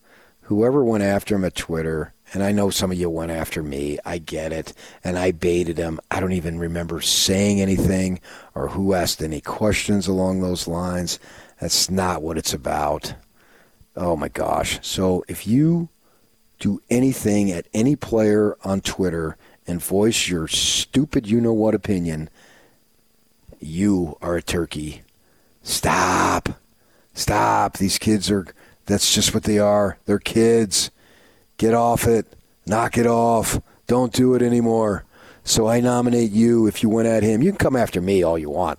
Whoever went after him at Twitter, and I know some of you went after me, I get it, and I baited him. I don't even remember saying anything or who asked any questions along those lines. That's not what it's about. Oh my gosh. So if you do anything at any player on Twitter and voice your stupid you know what opinion, you are a turkey. Stop. Stop. These kids are, that's just what they are. They're kids. Get off it. Knock it off. Don't do it anymore. So I nominate you if you went at him. You can come after me all you want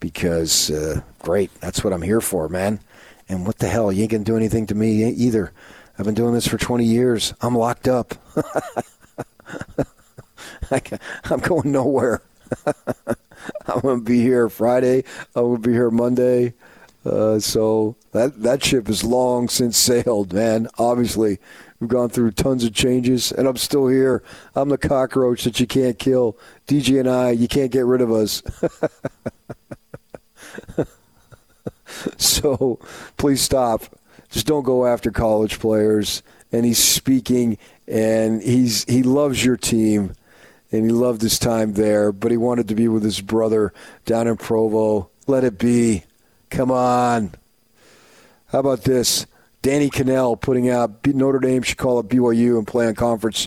because, uh, great. That's what I'm here for, man. And what the hell? You ain't going to do anything to me either. I've been doing this for 20 years. I'm locked up. I'm going nowhere. I'm going to be here Friday. I'm going to be here Monday. Uh, so that that ship is long since sailed, man. Obviously, We've gone through tons of changes, and I'm still here. I'm the cockroach that you can't kill. DJ and I, you can't get rid of us. so please stop. Just don't go after college players. And he's speaking, and he's he loves your team, and he loved his time there. But he wanted to be with his brother down in Provo. Let it be. Come on. How about this? Danny Kanell putting out Notre Dame should call up BYU and play on conference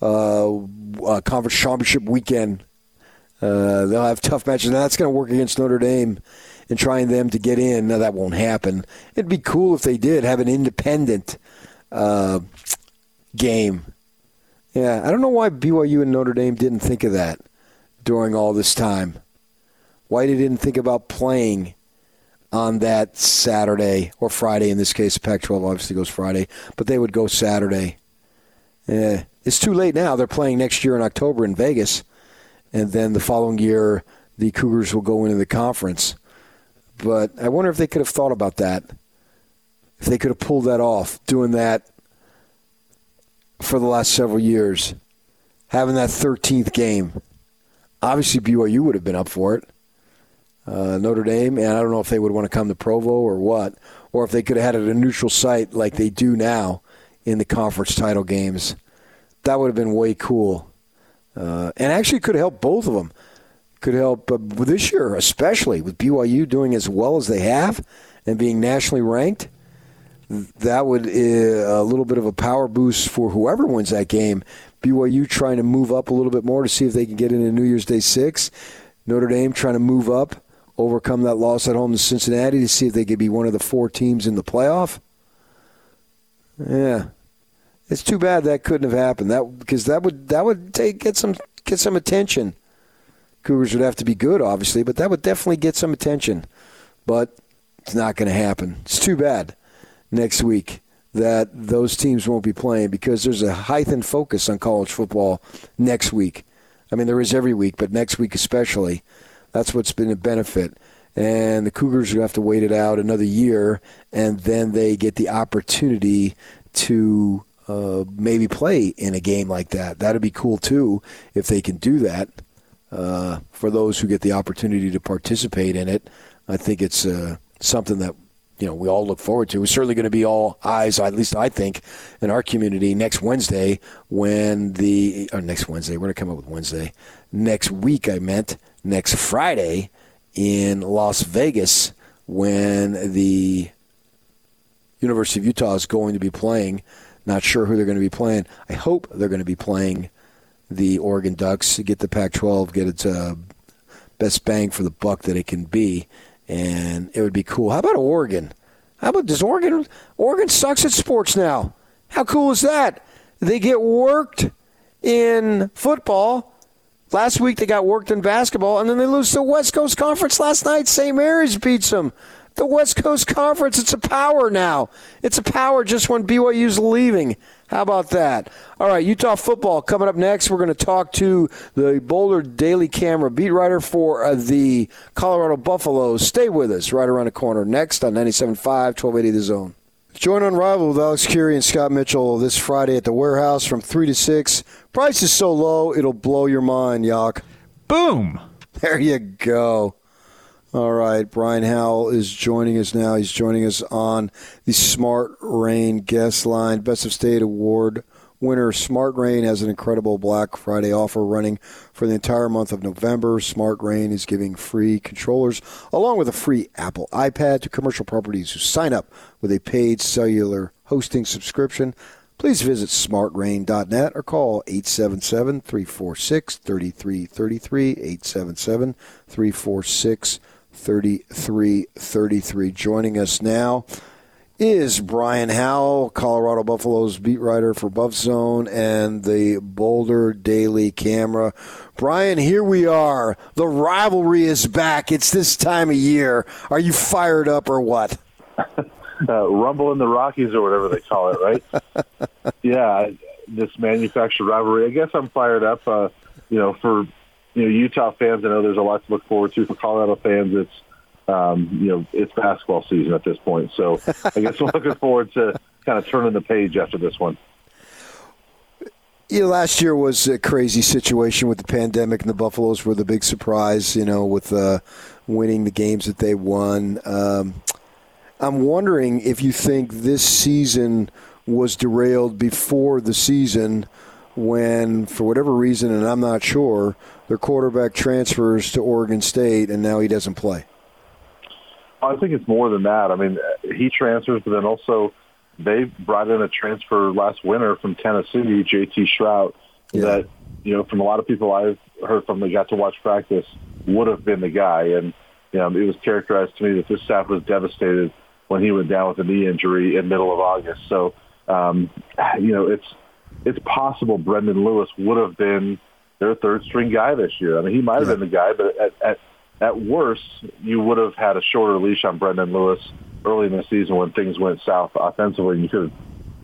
uh, uh, conference championship weekend. Uh, they'll have tough matches. Now that's going to work against Notre Dame and trying them to get in. Now that won't happen. It'd be cool if they did have an independent uh, game. Yeah, I don't know why BYU and Notre Dame didn't think of that during all this time. Why they didn't think about playing on that Saturday or Friday. In this case, Pac-12 obviously goes Friday, but they would go Saturday. Yeah, it's too late now. They're playing next year in October in Vegas, and then the following year the Cougars will go into the conference. But I wonder if they could have thought about that. If they could have pulled that off, doing that for the last several years, having that 13th game. Obviously, BYU would have been up for it uh, Notre Dame, and I don't know if they would want to come to Provo or what, or if they could have had it a neutral site like they do now in the conference title games. That would have been way cool, uh, and actually could help both of them. Could help uh, this year, especially with BYU doing as well as they have and being nationally ranked. That would uh, a little bit of a power boost for whoever wins that game. BYU trying to move up a little bit more to see if they can get into New Year's Day six. Notre Dame trying to move up overcome that loss at home to Cincinnati to see if they could be one of the four teams in the playoff. Yeah, it's too bad that couldn't have happened. That because that would that would take get some get some attention. Cougars would have to be good, obviously, but that would definitely get some attention. But it's not going to happen. It's too bad next week that those teams won't be playing because there's a heightened focus on college football next week. I mean, there is every week, but next week especially that's what's been a benefit. And the Cougars will have to wait it out another year, and then they get the opportunity to uh, maybe play in a game like that. That'd be cool too if they can do that. Uh, for those who get the opportunity to participate in it, I think it's uh, something that you know we all look forward to. It's certainly going to be all eyes, at least I think, in our community next Wednesday when the or next Wednesday. We're going to come up with Wednesday next week. I meant next Friday in Las Vegas when the University of Utah is going to be playing. Not sure who they're going to be playing. I hope they're going to be playing the Oregon Ducks to get the Pac 12, get its uh, best bang for the buck that it can be. And it would be cool. How about Oregon? How about does Oregon? Oregon sucks at sports now. How cool is that? They get worked in football Last week they got worked in basketball, and then they lose to the West Coast Conference last night. St. Mary's beats them. The West Coast Conference, it's a power now. It's a power just when BYU's leaving. How about that? All right, Utah football coming up next. We're going to talk to the Boulder Daily Camera beat writer for uh, the Colorado Buffaloes. Stay with us right around the corner next on 97.5, 1280 The Zone. Join Unrivaled with Alex Kirry and Scott Mitchell this Friday at the warehouse from 3 to 6. Price is so low, it'll blow your mind, Yak. Boom. There you go. All right, Brian Howell is joining us now. He's joining us on the Smart Rain guest line. Best of State Award winner Smart Rain has an incredible Black Friday offer running for the entire month of November. Smart Rain is giving free controllers along with a free Apple iPad to commercial properties who sign up with a paid cellular hosting subscription. Please visit smartrain.net or call 877 346 3333. 877 346 3333. Joining us now is Brian Howell, Colorado Buffaloes beat writer for Buff Zone and the Boulder Daily Camera. Brian, here we are. The rivalry is back. It's this time of year. Are you fired up or what? Uh, Rumble in the Rockies or whatever they call it, right? yeah, this manufactured rivalry. I guess I'm fired up. Uh, you know, for you know Utah fans, I know there's a lot to look forward to. For Colorado fans, it's um, you know, it's basketball season at this point. So I guess we're looking forward to kind of turning the page after this one. You know, last year was a crazy situation with the pandemic, and the Buffaloes were the big surprise. You know, with uh, winning the games that they won. Um, I'm wondering if you think this season was derailed before the season when, for whatever reason, and I'm not sure, their quarterback transfers to Oregon State and now he doesn't play. I think it's more than that. I mean, he transfers, but then also they brought in a transfer last winter from Tennessee, J.T. Shrout, yeah. that you know from a lot of people I've heard from that got to watch practice would have been the guy, and you know it was characterized to me that this staff was devastated when he went down with a knee injury in middle of August. So um, you know it's it's possible Brendan Lewis would have been their third string guy this year. I mean, he might have yeah. been the guy, but at, at at worst, you would have had a shorter leash on Brendan Lewis early in the season when things went south offensively. You could have,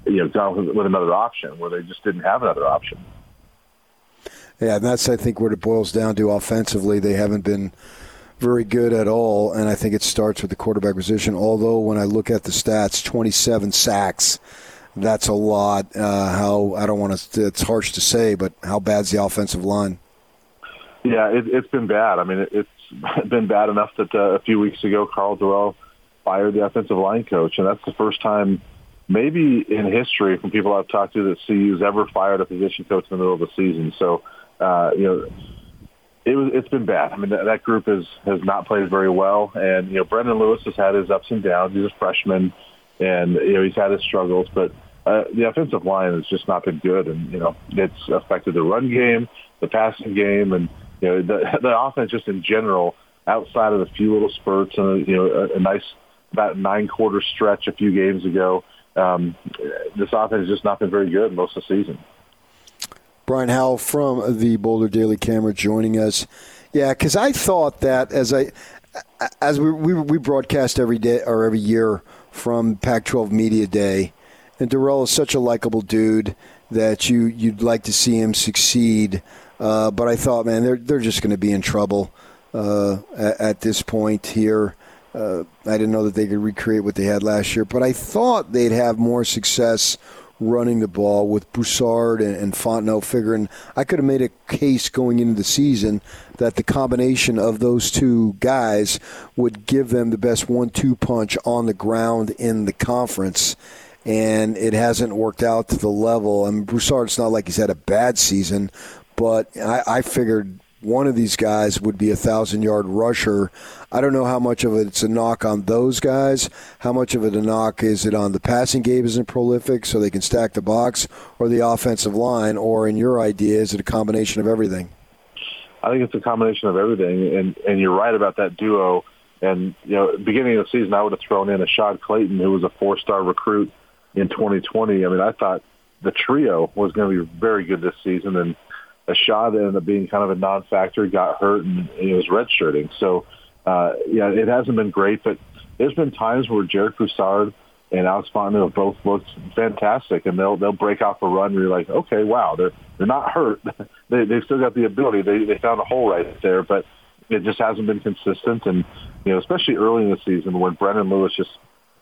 you know, gone with, with another option where they just didn't have another option. Yeah, and that's I think what it boils down to offensively. They haven't been very good at all, and I think it starts with the quarterback position. Although when I look at the stats, 27 sacks, that's a lot. Uh, how I don't want to. It's harsh to say, but how bad's the offensive line? Yeah, it, has been bad. I mean, it, it's been bad enough that uh, a few weeks ago, Karl Dorrell fired the offensive line coach, and that's the first time, maybe in history, from people I've talked to, that CU's ever fired a position coach in the middle of the season. So, uh, you know, it was it's been bad. I mean, that, that group has has not played very well, and you know, Brendan Lewis has had his ups and downs. He's a freshman, and you know, he's had his struggles, but. Uh, the offensive line has just not been good, and you know it's affected the run game, the passing game, and you know, the, the offense just in general, outside of a few little spurts and a, you know a, a nice about nine quarter stretch a few games ago, um, this offense has just not been very good most of the season. Brian Howell from the Boulder Daily Camera joining us. Yeah, because I thought that as I as we, we we broadcast every day or every year from Pac-12 Media Day, and Dorrell is such a likable dude that you you'd like to see him succeed. Uh, but I thought, man, they're they're just going to be in trouble uh, at, at, this point here. Uh, I didn't know that they could recreate what they had last year, but I thought they'd have more success running the ball with Broussard and, and Fontenot figuring I could have made a case going into the season that the combination of those two guys would give them the best one-two punch on the ground in the conference and it hasn't worked out to the level. I mean, it's not like he's had a bad season, but I, I figured one of these guys would be a thousand yard rusher. I don't know how much of it's a knock on those guys. How much of it a knock is it on the passing game isn't prolific, so they can stack the box, or the offensive line, or in your idea, is it a combination of everything? I think it's a combination of everything, and and you're right about that duo. And you know, beginning of the season, I would have thrown in Ashaad Clayton, who was a four star recruit in 2020. I mean, I thought the trio was going to be very good this season, and Ashaad ended up being kind of a non-factor, got hurt, and he was redshirting. So, uh, yeah, it hasn't been great, but there's been times where Jarek Broussard and Alex Fontenot have both looked fantastic, and they'll they'll break off a run where you're like, okay, wow, they're they're not hurt. they they've still got the ability. They they found a hole right there, but it just hasn't been consistent. And you know, especially early in the season when Brendan Lewis just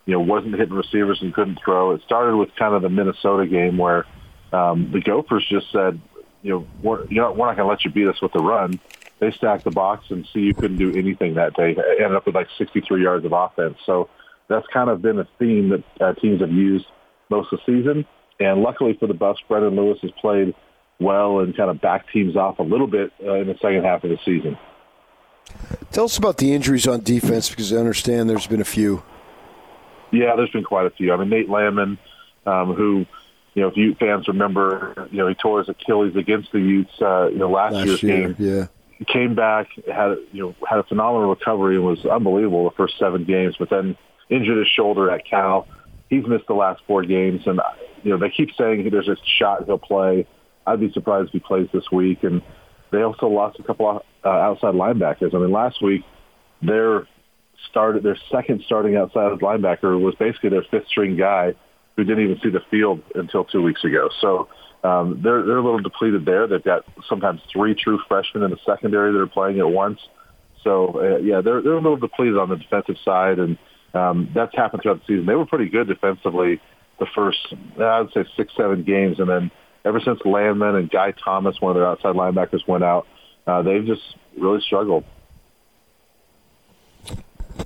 you know wasn't hitting receivers and couldn't throw. It started with kind of the Minnesota game where um, the Gophers just said, you know, we're, you know, we're not going to let you beat us with the run. They stacked the box and CU couldn't do anything that day. Ended up with like 63 yards of offense. So that's kind of been a theme that uh, teams have used most of the season. And luckily for the Buffs, Brendan Lewis has played well and kind of backed teams off a little bit uh, in the second half of the season. Tell us about the injuries on defense because I understand there's been a few. Yeah, there's been quite a few. I mean, Nate Landman, um, who you know, if Ute fans remember, you know, he tore his Achilles against the Utes, uh, you know, last, last year's year, game. Yeah. He came back, had you know, had a phenomenal recovery and was unbelievable the first seven games, but then injured his shoulder at Cal. He's missed the last four games, and you know they keep saying there's a shot he'll play. I'd be surprised if he plays this week. And they also lost a couple of uh, outside linebackers. I mean, last week their started their second starting outside linebacker was basically their fifth string guy who didn't even see the field until two weeks ago. So um, they're they're a little depleted there. They've got sometimes three true freshmen in the secondary that are playing at once. So uh, yeah, they're they're a little depleted on the defensive side, and um, that's happened throughout the season. They were pretty good defensively the first I would say six seven games, and then ever since Landman and Guy Thomas, one of their outside linebackers, went out, uh, they've just really struggled.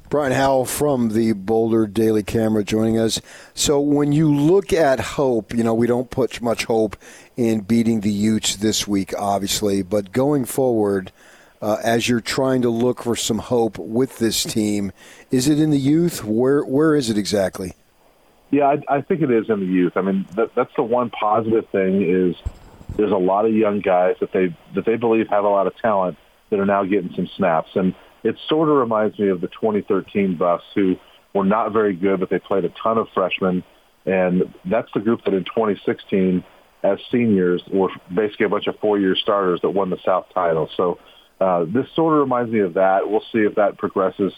Brian Howell from the Boulder Daily Camera joining us. So when you look at hope, you know, we don't put much hope in beating the Utes this week, obviously, but going forward, uh, as you're trying to look for some hope with this team, is it in the youth? Where Where is it exactly? Yeah, I, I think it is in the youth. I mean, that, that's the one positive thing is there's a lot of young guys that they that they believe have a lot of talent that are now getting some snaps, and it sort of reminds me of the 2013 Buffs who were not very good, but they played a ton of freshmen, and that's the group that in 2016, as seniors, were basically a bunch of four-year starters that won the South title. So uh, this sort of reminds me of that. We'll see if that progresses,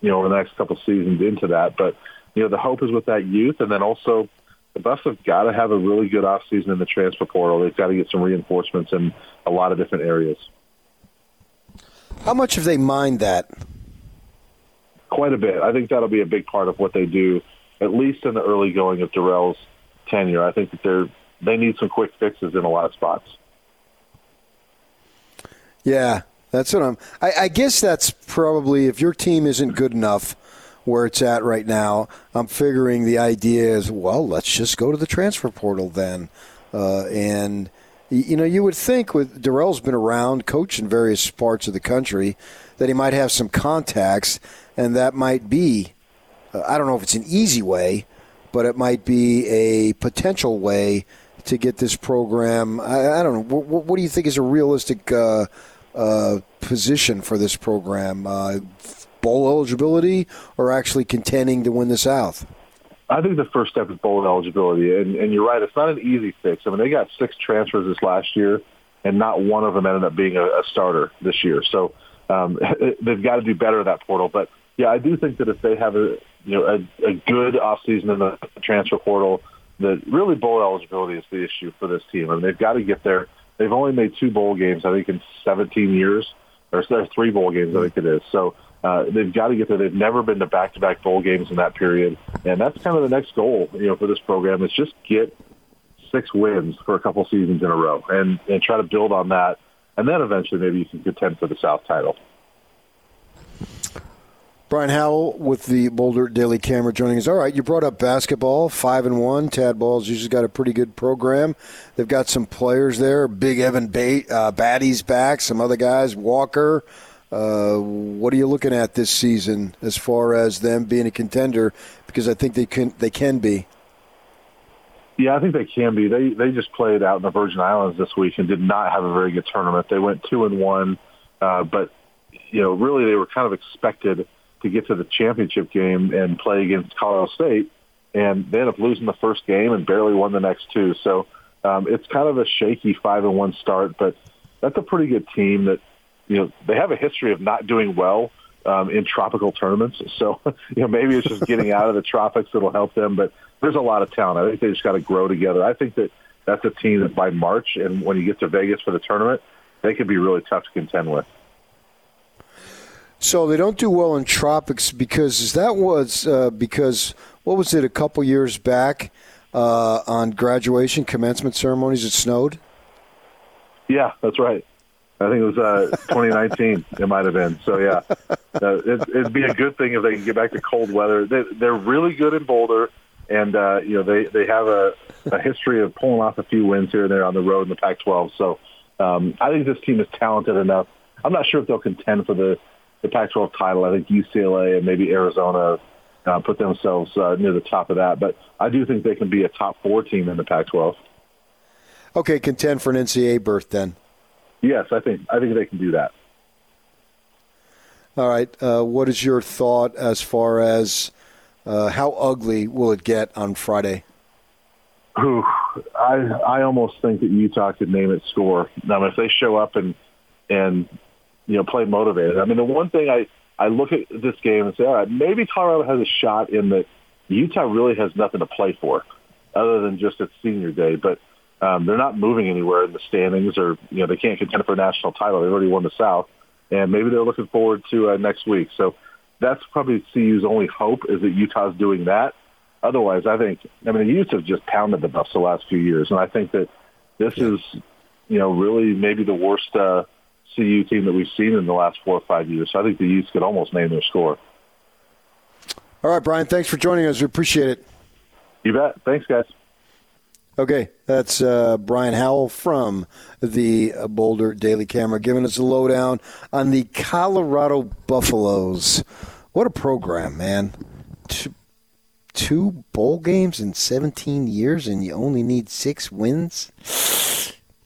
you know, over the next couple seasons into that, but you know, the hope is with that youth, and then also the Buffs have got to have a really good offseason in the transfer portal. They've got to get some reinforcements in a lot of different areas. How much have they mined that? Quite a bit. I think that'll be a big part of what they do, at least in the early going of Dorrell's tenure. I think that they're they need some quick fixes in a lot of spots. Yeah, that's what I'm. I, I guess that's probably if your team isn't good enough where it's at right now. I'm figuring the idea is, well, let's just go to the transfer portal then. Uh, and, you know, you would think with Dorrell's been around, coached in various parts of the country, that he might have some contacts, and that might be, uh, I don't know if it's an easy way, but it might be a potential way to get this program. I, I don't know. What, what, do you think is a realistic uh, uh position for this program? Uh, bowl eligibility or actually contending to win the South? I think the first step is bowl eligibility, and, and you're right. It's not an easy fix. I mean, they got six transfers this last year, and not one of them ended up being a, a starter this year. So um, they've got to do better in that portal. But yeah, I do think that if they have a you know a, a good offseason in the transfer portal, that really bowl eligibility is the issue for this team. I mean, they've got to get there. They've only made two bowl games, I think, in 17 years, or three bowl games, I think it is. So uh, they've got to get there. They've never been to back-to-back bowl games in that period, and that's kind of the next goal, you know, for this program is just get six wins for a couple seasons in a row, and and try to build on that, and then eventually maybe you can contend for the South title. Brian Howell with the Boulder Daily Camera joining us. All right, you brought up basketball, five and one. Tad Boyle's usually got a pretty good program. They've got some players there. Big Evan ba- uh, Battey's back. Some other guys, Walker. Uh, what are you looking at this season as far as them being a contender? Because I think they can they can be. Yeah, I think they can be. They they just played out in the Virgin Islands this week and did not have a very good tournament. They went two and one, uh, but you know really they were kind of expected to get to the championship game and play against Colorado State, and they ended up losing the first game and barely won the next two. So um, it's kind of a shaky five and one start, but that's a pretty good team that you know, they have a history of not doing well um, in tropical tournaments. So, you know, maybe it's just getting out of the tropics that'll help them. But there's a lot of talent. I think they just got to grow together. I think that that's a team that by March and when you get to Vegas for the tournament, they could be really tough to contend with. So they don't do well in tropics because that was uh, because what was it a couple years back uh, on graduation commencement ceremonies? It snowed. Yeah, that's right. I think it was uh, 2019. it might have been. So yeah, uh, it, it'd be a good thing if they can get back to cold weather. They, they're really good in Boulder, and uh, you know they they have a, a history of pulling off a few wins here and there on the road in the Pac-12. So um, I think this team is talented enough. I'm not sure if they'll contend for the the Pac-12 title. I think UCLA and maybe Arizona uh, put themselves uh, near the top of that, but I do think they can be a top four team in the Pac-12. Okay, contend for an NCAA berth then. Yes, I think I think they can do that. All right. Uh, what is your thought as far as uh, how ugly will it get on Friday? Ooh, I I almost think that Utah could name its score. Now, if they show up and and you know play motivated, I mean, the one thing I I look at this game and say, all right, maybe Colorado has a shot in that Utah really has nothing to play for, other than just its senior day. But um, they're not moving anywhere in the standings, or you know they can't contend for a national title. They've already won the South, and maybe they're looking forward to uh, next week. So that's probably CU's only hope is that Utah's doing that. Otherwise, I think I mean the Utes have just pounded the Buffs the last few years, and I think that this is, you know, really maybe the worst uh, CU team that we've seen in the last four or five years. So I think the Utes could almost name their score. All right, Brian, thanks for joining us. We appreciate it. You bet. Thanks, guys. Okay, that's uh, Brian Howell from the Boulder Daily Camera giving us a lowdown on the Colorado Buffaloes. What a program, man. Two, two bowl games in 17 years, and you only need six wins?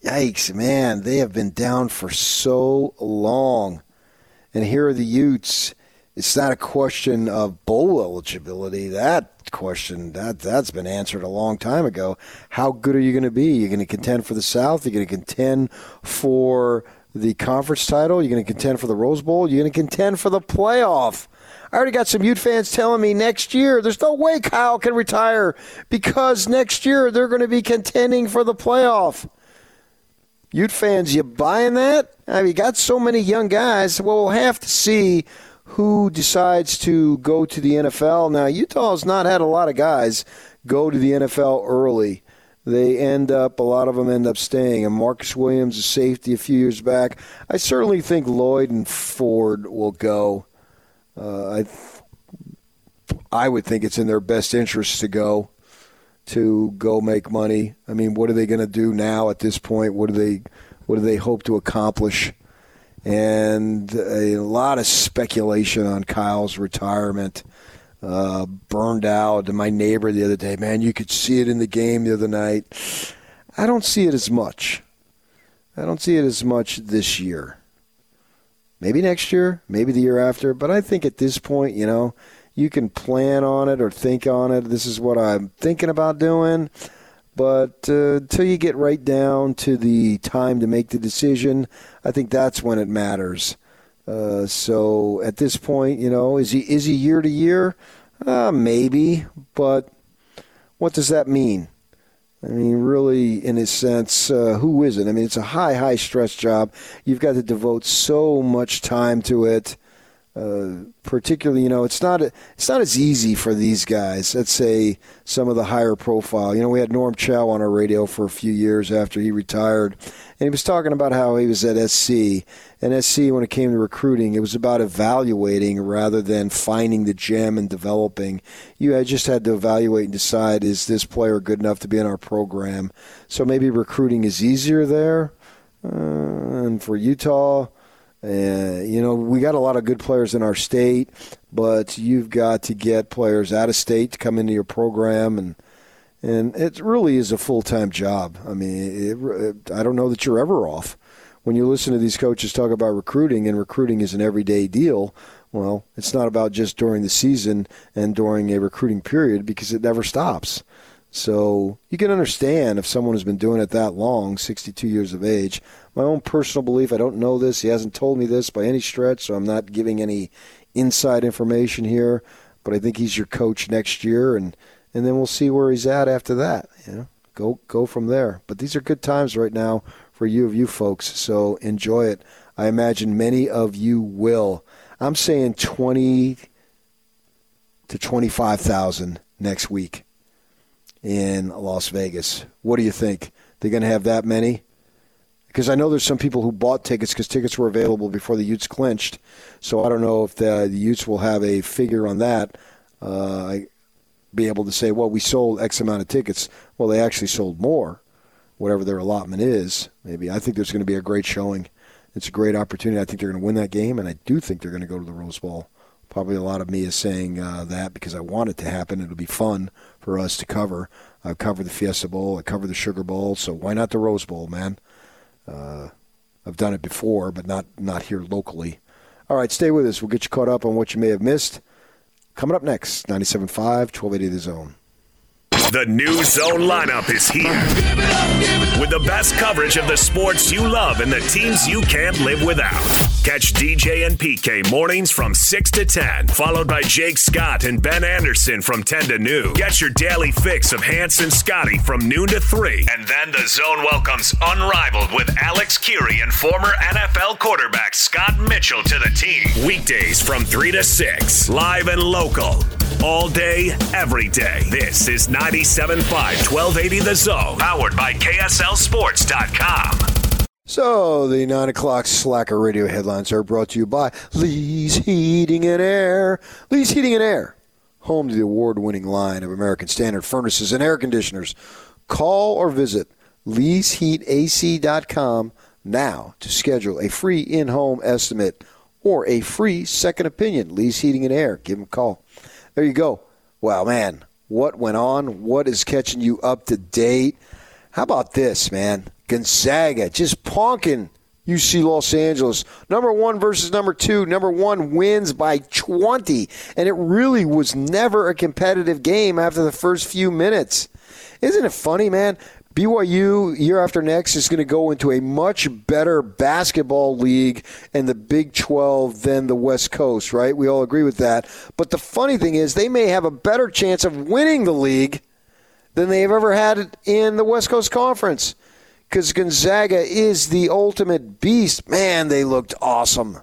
Yikes, man. They have been down for so long. And here are the Utes. It's not a question of bowl eligibility. That question that that's been answered a long time ago. How good are you going to be? You're going to contend for the South. You're going to contend for the conference title. You're going to contend for the Rose Bowl. You're going to contend for the playoff. I already got some Ute fans telling me next year there's no way Kyle can retire because next year they're going to be contending for the playoff. Ute fans, you buying that? I mean, you got so many young guys. Well, we'll have to see who decides to go to the NFL. Now, Utah's not had a lot of guys go to the NFL early. They end up, a lot of them end up staying. And Marcus Williams, a safety a few years back. I certainly think Lloyd and Ford will go. Uh, I, I would think it's in their best interest to go to go make money. I mean, what are they going to do now at this point? What do they what do they hope to accomplish? And a lot of speculation on Kyle's retirement. Uh, burned out. My neighbor the other day, man, you could see it in the game the other night. I don't see it as much. I don't see it as much this year. Maybe next year, maybe the year after. But I think at this point, you know, you can plan on it or think on it. This is what I'm thinking about doing. But uh, until you get right down to the time to make the decision, I think that's when it matters. Uh, so at this point, you know, is he is he year to year? Uh, maybe, but what does that mean? I mean, really, in a sense, uh, who is it? I mean, it's a high, high stress job. You've got to devote so much time to it. Uh, particularly, you know, it's not it's not as easy for these guys. Let's say some of the higher profile. You know, we had Norm Chow on our radio for a few years after he retired, and he was talking about how he was at SC. And SC, when it came to recruiting, it was about evaluating rather than finding the gem and developing. You just had to evaluate and decide: is this player good enough to be in our program? So maybe recruiting is easier there, uh, and for Utah uh, you know, we got a lot of good players in our state, but you've got to get players out of state to come into your program, and and it really is a full time job. I mean, it, it, I don't know that you're ever off. When you listen to these coaches talk about recruiting, and recruiting is an everyday deal. Well, it's not about just during the season and during a recruiting period because it never stops. So you can understand if someone has been doing it that long, 62 years of age. My own personal belief, I don't know this. He hasn't told me this by any stretch, so I'm not giving any inside information here. But I think he's your coach next year, and and then we'll see where he's at after that. You know, go go from there. But these are good times right now for you of you folks. So enjoy it. I imagine many of you will. I'm saying 20 to 25,000 next week in Las Vegas. What do you think? They're going to have that many? Because I know there's some people who bought tickets because tickets were available before the Utes clinched. So I don't know if the, the Utes will have a figure on that. Uh, be able to say, well, we sold X amount of tickets. Well, they actually sold more, whatever their allotment is. Maybe I think there's going to be a great showing. It's a great opportunity. I think they're going to win that game, and I do think they're going to go to the Rose Bowl. Probably a lot of me is saying uh, that because I want it to happen. It'll be fun for us to cover. I've covered the Fiesta Bowl. I covered the Sugar Bowl. So why not the Rose Bowl, man? Uh, I've done it before, but not not here locally. All right, stay with us. We'll get you caught up on what you may have missed. Coming up next, 97.5, 1280 The Zone. The new zone lineup is here. With the best coverage of the sports you love and the teams you can't live without. Catch DJ and PK mornings from 6 to 10, followed by Jake Scott and Ben Anderson from 10 to noon. Get your daily fix of Hans and Scotty from noon to 3. And then the zone welcomes Unrivaled with Alex Kirry and former NFL quarterback Scott Mitchell to the team. Weekdays from 3 to 6, live and local. All day, every day. This is 90. 97.5 1280 The Zone, powered by KSLSports.com. So, the 9 o'clock Slacker radio headlines are brought to you by Lee's Heating and Air. Lee's Heating and Air, home to the award winning line of American Standard furnaces and air conditioners. Call or visit leesheatac.com now to schedule a free in home estimate or a free second opinion. Lee's Heating and Air. Give them a call. There you go. Wow, man, what went on? What is catching you up to date? How about this, man? Gonzaga just punking UC Los Angeles. Number one versus number two. Number one wins by 20. And it really was never a competitive game after the first few minutes. Isn't it funny, man? BYU year after next is going to go into a much better basketball league and the Big 12 than the West Coast, right? We all agree with that. But the funny thing is, they may have a better chance of winning the league than they've ever had in the West Coast Conference because Gonzaga is the ultimate beast. Man, they looked awesome.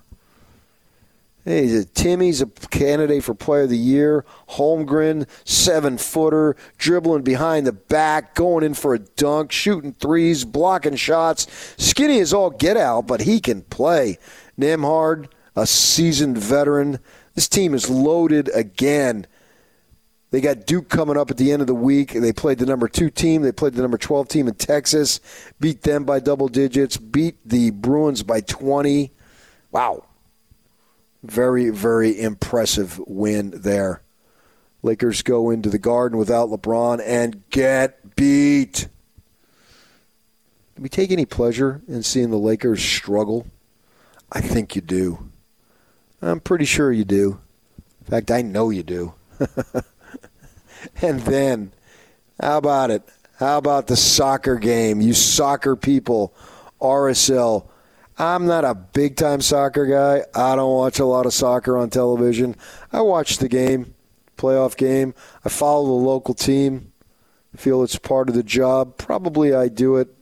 Hey, Timme's a candidate for Player of the Year. Holmgren, seven footer, dribbling behind the back, going in for a dunk, shooting threes, blocking shots. Skinny is all get out, but he can play. Nembhard, a seasoned veteran. This team is loaded again. They got Duke coming up at the end of the week. They played the number two team. They played the number 12 team in Texas, beat them by double digits, beat the Bruins by 20. Wow. Very, very impressive win there. Lakers go into the garden without LeBron and get beat. Do we take any pleasure in seeing the Lakers struggle? I think you do. I'm pretty sure you do. In fact, I know you do. and then, how about it? How about the soccer game? You soccer people, RSL. I'm not a big time soccer guy. I don't watch a lot of soccer on television. I watch the game, playoff game. I follow the local team. Feel it's part of the job. Probably I do it,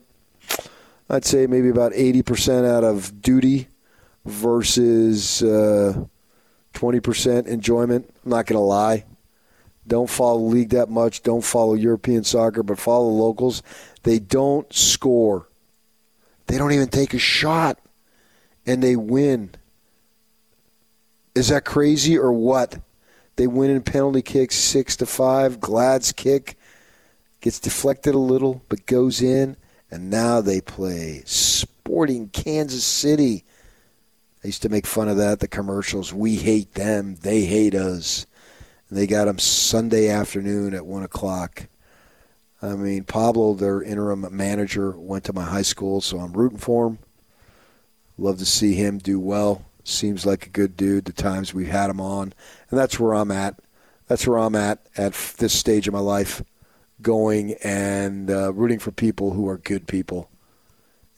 I'd say maybe about 80% out of duty versus uh, 20% enjoyment. I'm not going to lie. Don't follow the league that much. Don't follow European soccer, but follow locals. They don't score. They don't even take a shot, and they win. Is that crazy or what? They win in penalty kicks six to five. Glad's kick gets deflected a little, but goes in, and now they play Sporting Kansas City. I used to make fun of that. The commercials. We hate them. They hate us. And they got them Sunday afternoon at one o'clock. I mean, Pablo, their interim manager, went to my high school, so I'm rooting for him. Love to see him do well. Seems like a good dude. The times we've had him on, and that's where I'm at. That's where I'm at at this stage of my life, going and uh, rooting for people who are good people.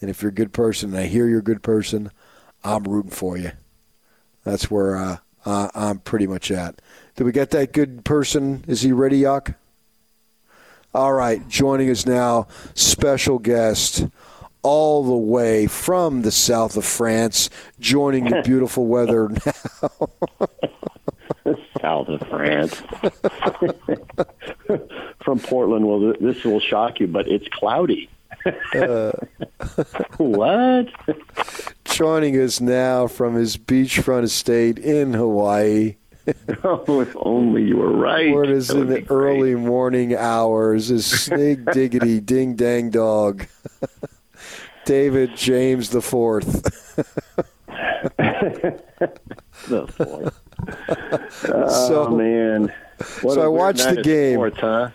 And if you're a good person, and I hear you're a good person, I'm rooting for you. That's where uh, uh, I'm pretty much at. Did we get that good person? Is he ready, Yuck? All right, joining us now, special guest all the way from the south of France, joining the beautiful weather now. south of France. from Portland, well, this will shock you, but it's cloudy. Uh, what? Joining us now from his beachfront estate in Hawaii. oh, if only you were right. Where it is in the early morning hours is Snig Diggity Ding Dang Dog. David James the Fourth. the fourth. Oh So- man! What so I watched the game. sports, huh?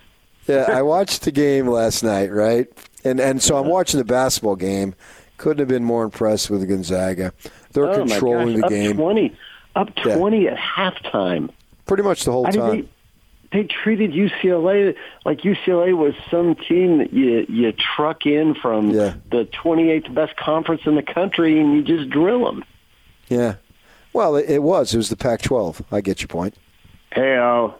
yeah, I watched the game last night, right? And and so I'm watching the basketball game. Couldn't have been more impressed with Gonzaga. They're oh controlling gosh, the game Up twenty, up Yeah. twenty at halftime. pretty much the whole I time. They, treated UCLA like UCLA was some team that you you truck in from the 28th best conference in the country and you just drill them. Yeah. Well, it, it was. It was the Pac-12. I get your point. Hey, oh.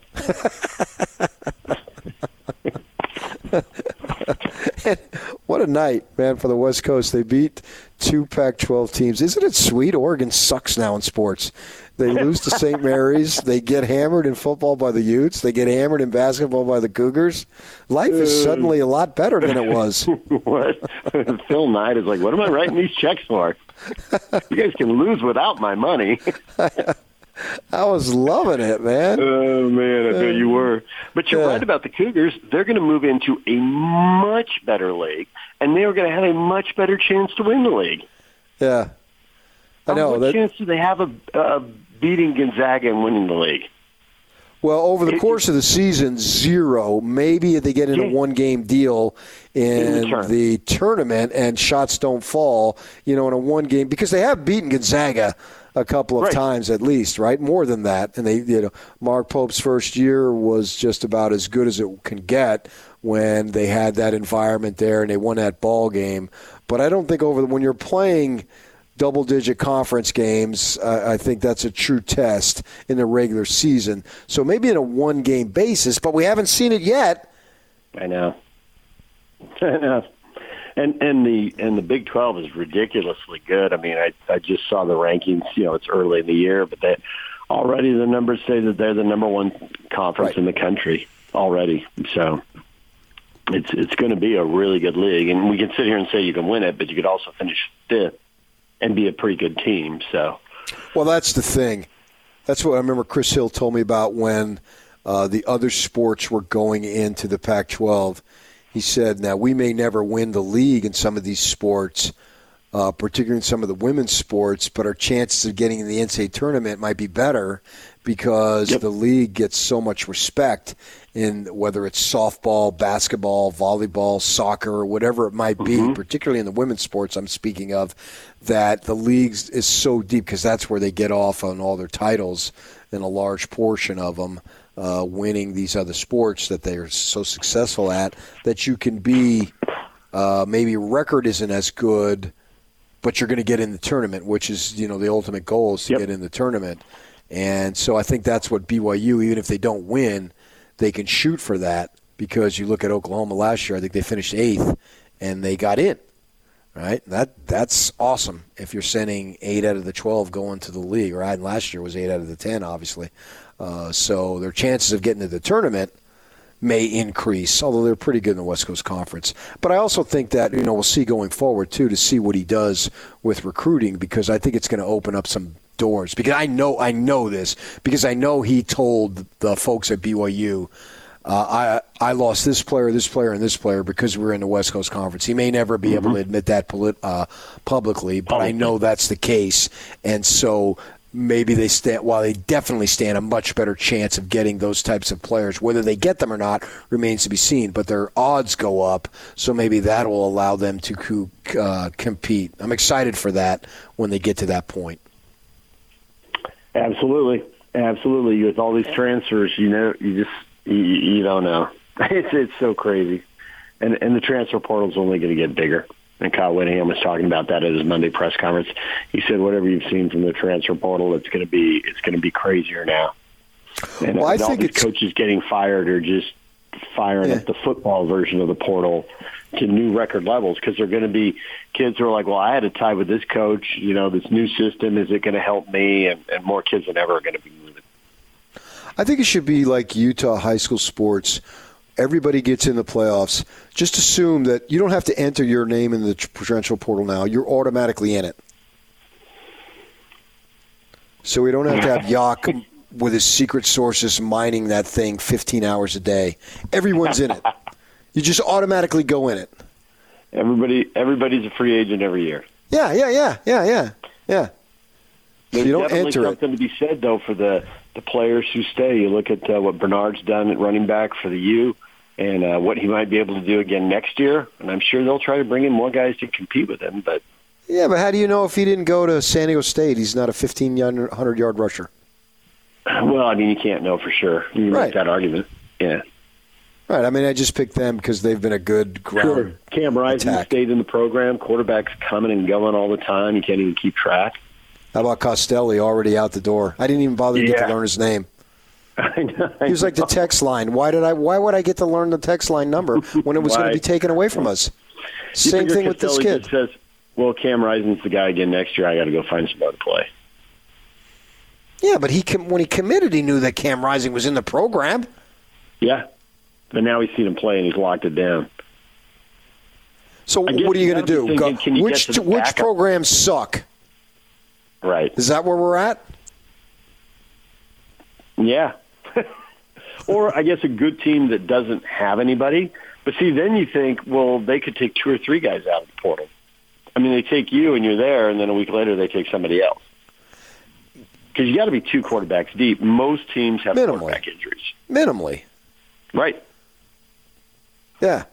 what What a night, man, for the West Coast. They beat two Pac 12 teams. Isn't it sweet? Oregon sucks now in sports. They lose to St. Mary's. They get hammered in football by the Utes. They get hammered in basketball by the Cougars. Life is suddenly a lot better than it was. what? Phil Knight is like, what am I writing these checks for? you guys can lose without my money. I was loving it, man. Oh man, I bet you were. But you're Yeah. right about the Cougars. They're going to move into a much better league, and they are going to have a much better chance to win the league. Yeah. I know. What that- chance do they have of uh, beating Gonzaga and winning the league? Well, over the course of the season, zero. Maybe if they get in a one-game deal in, In the the, tournament and shots don't fall, you know, in a one-game because they have beaten Gonzaga a couple of times at least, right? More than that, and they, you know, Mark Pope's first year was just about as good as it can get when they had that environment there and they won that ball game. But I don't think over the, when you're playing double digit conference games. Uh, I think that's a true test in the regular season. So maybe in a one game basis, but we haven't seen it yet. I know. I know. And and the and the Big Twelve is ridiculously good. I mean, I I just saw the rankings. You know, it's early in the year, but they already the numbers say that they're the number one conference in the country already. So it's it's going to be a really good league, and we can sit here and say you can win it, but you could also finish fifth and be a pretty good team. So Well, that's the thing. That's what I remember Chris Hill told me about when uh, the other sports were going into the Pac 12. He said, now we may never win the league in some of these sports, uh, particularly in some of the women's sports, but our chances of getting in the NCAA tournament might be better because the league gets so much respect in whether it's softball, basketball, volleyball, soccer, whatever it might be, particularly in the women's sports I'm speaking of, that the leagues is so deep because that's where they get off on all their titles and a large portion of them uh, winning these other sports that they're so successful at that you can be uh, maybe record isn't as good, but you're going to get in the tournament, which is you know the ultimate goal is to get in the tournament. And so I think that's what BYU, even if they don't win, they can shoot for that because you look at Oklahoma last year. I think they finished eighth, and they got in. Right, that that's awesome. If you're sending eight out of the twelve going to the league, right? And last year was eight out of the ten, obviously. Uh, so their chances of getting to the tournament may increase, although they're pretty good in the West Coast Conference. But I also think that you know we'll see going forward too to see what he does with recruiting because I think it's going to open up some doors. Because I know I know this because I know he told the folks at BYU. Uh, I I lost this player, this player, and this player because we were in the West Coast Conference. He may never be able to admit that polit- uh, publicly, but I know that's the case, and so maybe they stand. While they definitely stand a much better chance of getting those types of players, whether they get them or not remains to be seen. But their odds go up, so maybe that will allow them to uh, compete. I'm excited for that when they get to that point. Absolutely, absolutely. With all these transfers, you know, you just you, you don't know. It's it's so crazy, and and the transfer portal is only going to get bigger. And Kyle Whittingham was talking about that at his Monday press conference. He said, "Whatever you've seen from the transfer portal, it's going to be it's going to be crazier now." And Well, I all think these it's- coaches getting fired are just firing up the football version of the portal to new record levels because they're going to be kids who are like, well, I had a tie with this coach. You know, this new system is it going to help me? And, and more kids than ever are going to be moving. I think it should be like Utah high school sports. Everybody gets in the playoffs. Just assume that you don't have to enter your name in the transfer portal now. You're automatically in it. So we don't have to have Yak with his secret sources mining that thing 15 hours a day. Everyone's in it. You just automatically go in it. Everybody, everybody's a free agent every year. Yeah, yeah, yeah, yeah, yeah, yeah. There's you don't definitely enter it. something to be said though for the the players who stay. You look at uh, what Bernard's done at running back for the U, and uh, what he might be able to do again next year. And I'm sure they'll try to bring in more guys to compete with him. But Yeah, but how do you know if he didn't go to San Diego State, he's not a 1,500 yard rusher? Well, I mean, you can't know for sure. You can Right. make that argument. Yeah. Right. I mean, I just picked them because they've been a good ground. Sure. Cam Rising stayed in the program. Quarterbacks coming and going all the time. You can't even keep track. How about Costelli already out the door? I didn't even bother to get to learn his name. I know. He was like the text line. Why did I? Why would I get to learn the text line number when it was going to be taken away from us? Same thing with this kid. says, "Well, Cam Rising's the guy again next year. I got to go find somebody to play." Yeah, but he when he committed, he knew that Cam Rising was in the program. Yeah, but now he's seen him play and he's locked it down. So what are you you going to do? thinking, Go- which to which backup? programs suck? Right. Is that where we're at? Yeah. or I guess a good team that doesn't have anybody. But see, then you think, well, they could take two or three guys out of the portal. I mean, they take you and you're there, and then a week later they take somebody else. Because you got to be two quarterbacks deep. Most teams have quarterback injuries. Minimally. Right. Yeah.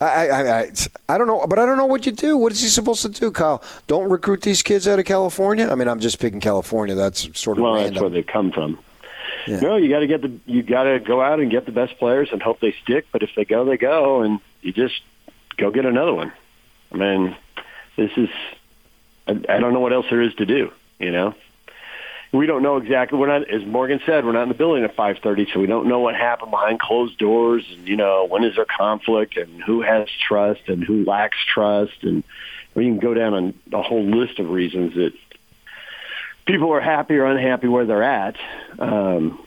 I, I, I, I don't know, but I don't know what you do. What is he supposed to do, Kyle? Don't recruit these kids out of California. I mean, I'm just picking California. That's sort of Well, random. that's where they come from. No, you got to get the you got to go out and get the best players and hope they stick. But if they go, they go, and you just go get another one. I mean, this is I, I don't know what else there is to do. You know, we don't know exactly. We're not, as Morgan said, we're not in the building at five thirty, so we don't know what happened behind closed doors. And you know, when is there conflict, and who has trust, and who lacks trust, and we can go down on a whole list of reasons that people are happy or unhappy where they're at. Um,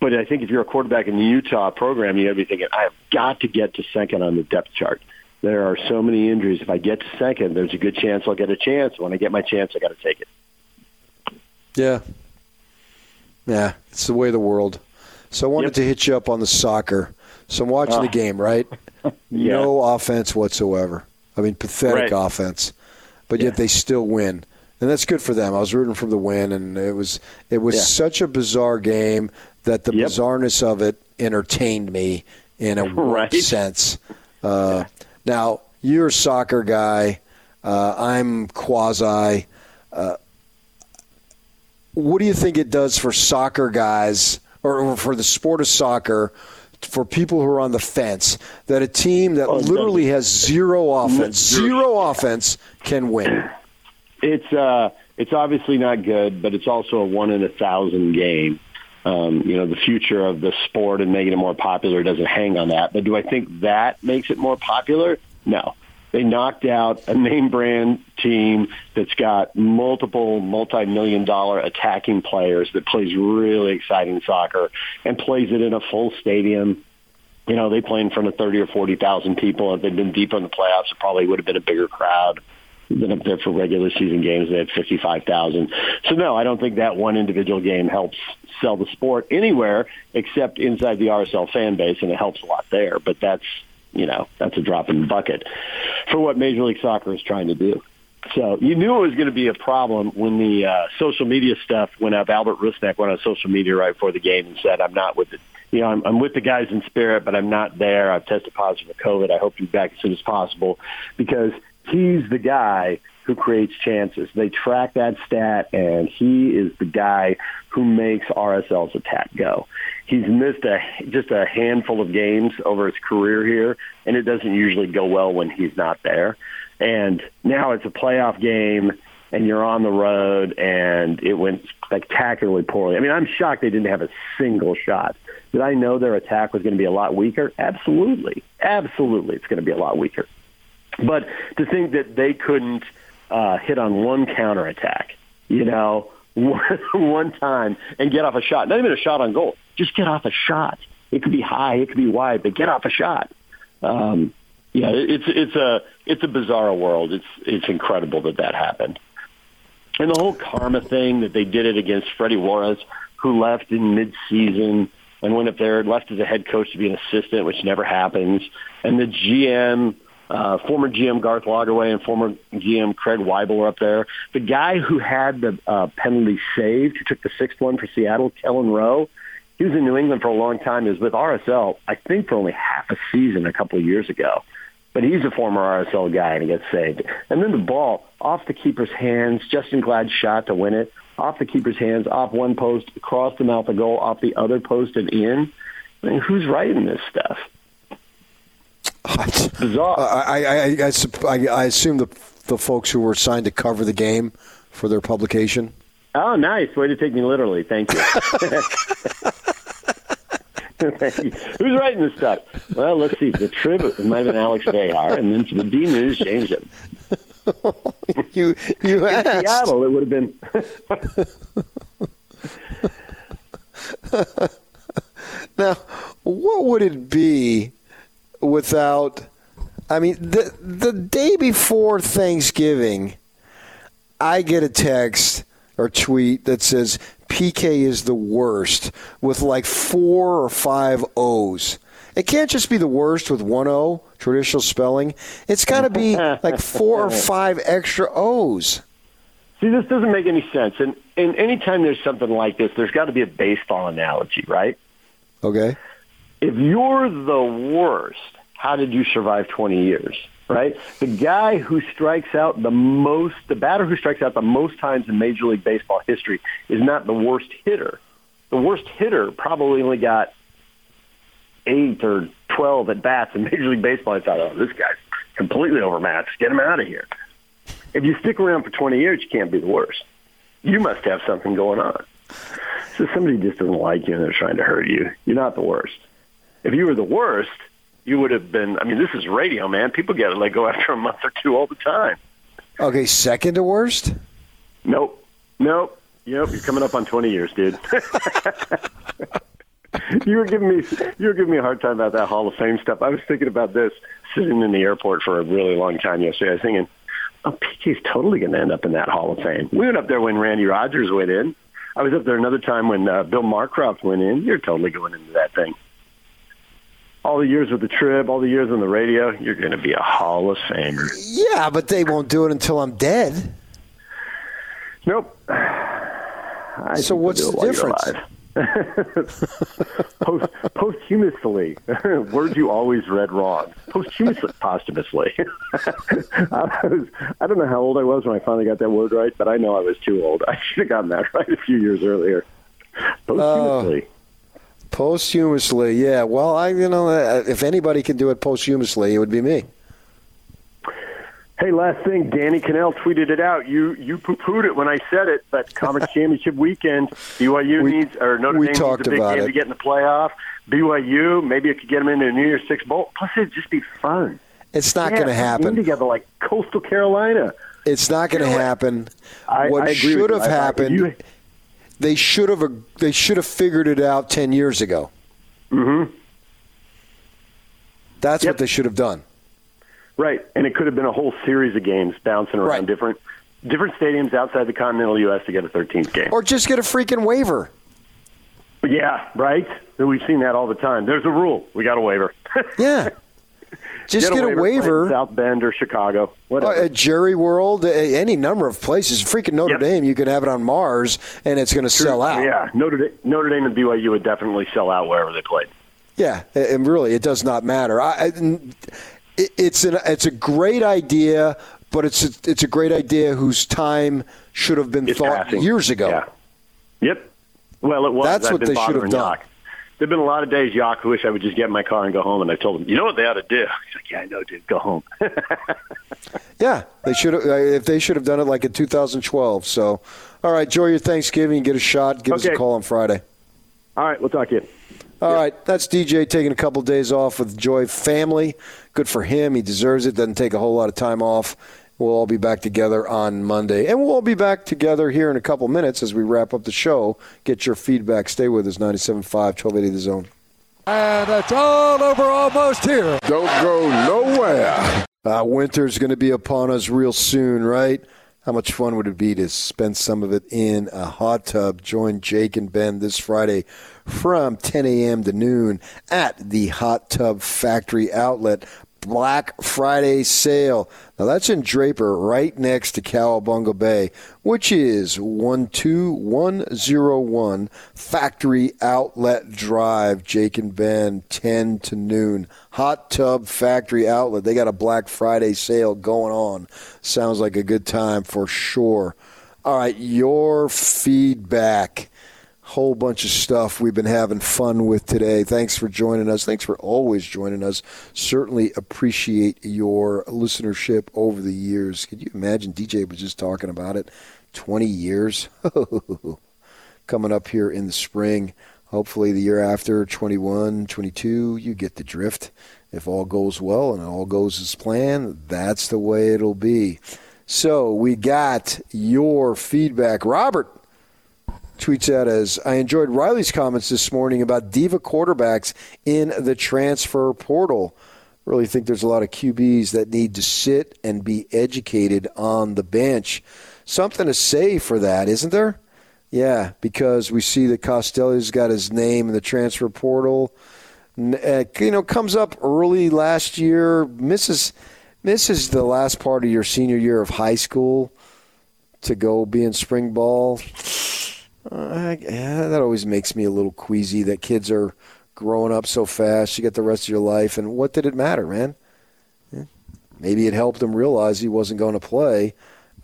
but I think if you're a quarterback in the Utah program, you got to be thinking, I have got to get to second on the depth chart. There are so many injuries. If I get to second, there's a good chance I'll get a chance. When I get my chance, I got to take it. Yeah. Yeah, it's the way of the world. So I wanted to hit you up on the soccer. So I'm watching the Ah. game, right? No offense whatsoever. I mean, pathetic Right. offense, but yet they still win, and that's good for them. I was rooting for the win, and it was it was Yeah. such a bizarre game that the Yep. bizarreness of it entertained me in a Right. sense. Uh, Now you're a soccer guy. Uh, I'm quasi. Uh, what do you think it does for soccer guys or for the sport of soccer for people who are on the fence that a team that Oh, it literally has zero offense, Zero. zero offense can win? It's uh, it's obviously not good, but it's also a one in a thousand game. Um, you know, the future of the sport and making it more popular doesn't hang on that. But do I think that makes it more popular? No. They knocked out a name brand team that's got multiple multi-million dollar attacking players that plays really exciting soccer and plays it in a full stadium. You know, they play in front of 30 or 40,000 people. If they'd been deeper in the playoffs, it probably would have been a bigger crowd been up there for regular season games. They had 55,000. So no, I don't think that one individual game helps sell the sport anywhere except inside the RSL fan base, and it helps a lot there. But that's, you know, that's a drop in the bucket for what Major League Soccer is trying to do. So you knew it was going to be a problem when the uh, social media stuff went up. Albert Rusnak went on social media right before the game and said, "I'm not with it. You know, I'm, I'm with the guys in spirit, but I'm not there. I've tested positive for COVID. I hope to be back as soon as possible because he's the guy who creates chances. They track that stat, and he is the guy who makes RSL's attack go. He's missed a just a handful of games over his career here, and it doesn't usually go well when he's not there. And now it's a playoff game, and you're on the road, and it went spectacularly poorly. I mean, I'm shocked they didn't have a single shot. Did I know their attack was going to be a lot weaker? Absolutely, absolutely, it's going to be a lot weaker. But to think that they couldn't uh, hit on one counterattack, you know, one, one time and get off a shot, not even a shot on goal, just get off a shot. It could be high, it could be wide, but get off a shot. Um, yeah, it's it's a it's a bizarre world. It's it's incredible that that happened, and the whole karma thing that they did it against Freddy Juarez, who left in mid-season and went up there, left as a head coach to be an assistant, which never happens, and the GM uh, former GM Garth Lagerwey and former GM Craig Waibel were up there. The guy who had the uh, penalty saved, who took the sixth one for Seattle, Kelyn Rowe, he was in New England for a long time. He was with RSL, I think, for only half a season a couple of years ago. But he's a former RSL guy, and he gets saved. And then the ball off the keeper's hands, Justen Glad shot to win it, off the keeper's hands, off one post, across the mouth of goal, off the other post and in. I mean, who's writing this stuff? Bizarre. I, I, I, I, I, I assume the the folks who were assigned to cover the game for their publication. Oh, nice. Way to take me literally. Thank you. Who's writing this stuff? Well, let's see. The trib it might have been Alex Vejar, and then the D News, James. It. you you In asked. Seattle, it would have been. now, what would it be without? I mean, the the day before Thanksgiving, I get a text or tweet that says PK is the worst with like four or five O's. It can't just be the worst with one O, traditional spelling. It's got to be like four or five extra O's. See, this doesn't make any sense. And and anytime there's something like this, there's got to be a baseball analogy, right? Okay. If you're the worst, how did you survive 20 years? Right? The guy who strikes out the most, the batter who strikes out the most times in Major League Baseball history is not the worst hitter. The worst hitter probably only got eight or 12 at bats in Major League Baseball. I thought, oh, this guy's completely overmatched. Get him out of here. If you stick around for 20 years, you can't be the worst. You must have something going on. So somebody just doesn't like you and they're trying to hurt you. You're not the worst. If you were the worst, you would have been. I mean, this is radio, man. People get it let go after a month or two all the time. Okay, second to worst. Nope, nope. Yep, you're coming up on 20 years, dude. you were giving me you were giving me a hard time about that Hall of Fame stuff. I was thinking about this sitting in the airport for a really long time yesterday. I was thinking, oh, PK's totally going to end up in that Hall of Fame. We went up there when Randy Rogers went in. I was up there another time when uh, Bill Marcroft went in. You're totally going into that thing. All the years with the Trib, all the years on the radio, you're going to be a Hall of Famer. Yeah, but they won't do it until I'm dead. Nope. I so what's the do it while you're difference? Post, posthumously, words you always read wrong. Posthumously, posthumously. I, was, I don't know how old I was when I finally got that word right, but I know I was too old. I should have gotten that right a few years earlier. Uh, posthumously. Posthumously, yeah. Well, I you know if anybody can do it posthumously, it would be me. Hey, last thing, Danny Kanell tweeted it out. You you poo pooed it when I said it, but conference championship weekend, BYU needs or Notre we Dame needs a big game it. to get in the playoff. BYU, maybe it could get them into a New Year's Six bowl. Plus, it'd just be fun. It's not Yeah, going to happen. together like Coastal Carolina. It's not going to You know what? happen. I- what I should have you. I- I- happened? you- they should have. They should have figured it out ten years ago. Mm-hmm. That's what they should have done. Right, and it could have been a whole series of games bouncing around different different stadiums outside the continental U.S. to get a 13th game. Or just get a freaking waiver. Yeah, right. We've seen that all the time. There's a rule. We got a waiver. Yeah. Just get a play waiver. in South Bend or Chicago. Uh, Whatever. At Jerry World, uh, any number of places. Freaking Notre Dame, you can have it on Mars, and it's going to sell out. Yeah, Notre Dame, Notre Dame and BYU would definitely sell out wherever they played. Yeah, and really, it does not matter. I, it's an it's a great idea, but it's a, it's a great idea whose time should have been thought passing. years ago. Yeah. Yep. Well, it was. That's I've what they should have done. Yock. There've been a lot of days, Yock, who wish I would just get in my car and go home. And I told him, you know what they ought to do? He's like, yeah, I know, dude. Go home. Yeah, they should have. uh, If they should have done it like in 2012. So, all right, enjoy your Thanksgiving. Get a shot. Give us a call on Friday. All right, we'll talk to you. All right, that's DJ taking a couple days off with Joy family. Good for him. He deserves it. Doesn't take a whole lot of time off. We'll all be back together on Monday. And we'll all be back together here in a couple minutes as we wrap up the show. Get your feedback. Stay with us, 97.5, 1280 The Zone. And it's all over almost here. Don't go nowhere. Uh, winter's going to be upon us real soon, right? How much fun would it be to spend some of it in a hot tub? Join Jake and Ben this Friday from 10 a.m. to noon at the Hot Tub Factory Outlet. Black Friday sale. Now that's in Draper, right next to Cowabunga Bay, which is 12101 Factory Outlet Drive, Jake and Ben, 10 to noon. Hot Tub Factory Outlet. They got a Black Friday sale going on. Sounds like a good time for sure. All right, your feedback whole bunch of stuff we've been having fun with today. Thanks for joining us. Thanks for always joining us. Certainly appreciate your listenership over the years. Could you imagine? DJ was just talking about it. 20 years coming up here in the spring. Hopefully, the year after, 21, 22, you get the drift. If all goes well and all goes as planned, that's the way it'll be. So, we got your feedback. Robert tweets out as I enjoyed Riley's comments this morning about diva quarterbacks in the transfer portal. Really think there's a lot of QBs that need to sit and be educated on the bench. Something to say for that, isn't there? Yeah, because we see that Costelli's got his name in the transfer portal. Uh, you know, comes up early last year, misses misses the last part of your senior year of high school to go be in spring ball. Uh, yeah, that always makes me a little queasy that kids are growing up so fast. You get the rest of your life, and what did it matter, man? Maybe it helped him realize he wasn't going to play.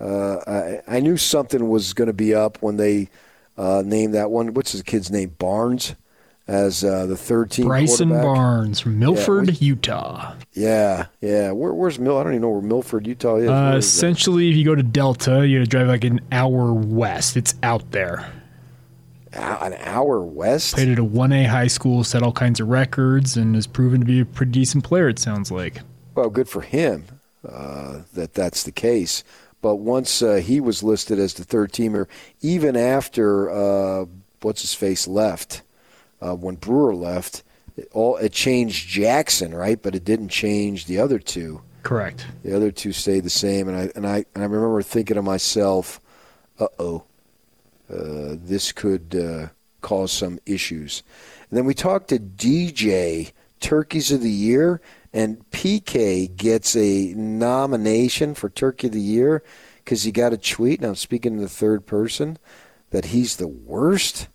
Uh, I, I, knew something was going to be up when they uh, named that one. What's his kid's name? Barnes as uh, the third team. Bryson Barnes from Milford, yeah, Utah. Yeah, yeah. Where, where's Mill? I don't even know where Milford, Utah is. Uh, is essentially, if you go to Delta, you got to drive like an hour west. It's out there. An hour west. Played at a one A high school, set all kinds of records, and has proven to be a pretty decent player. It sounds like. Well, good for him uh, that that's the case. But once uh, he was listed as the third teamer, even after uh, what's his face left, uh, when Brewer left, it, all it changed Jackson, right? But it didn't change the other two. Correct. The other two stayed the same, and I and I and I remember thinking to myself, "Uh oh, this could uh, cause some issues." And then we talked to DJ Turkeys of the Year, and PK gets a nomination for Turkey of the Year because he got a tweet, and I'm speaking in the third person, that he's the worst.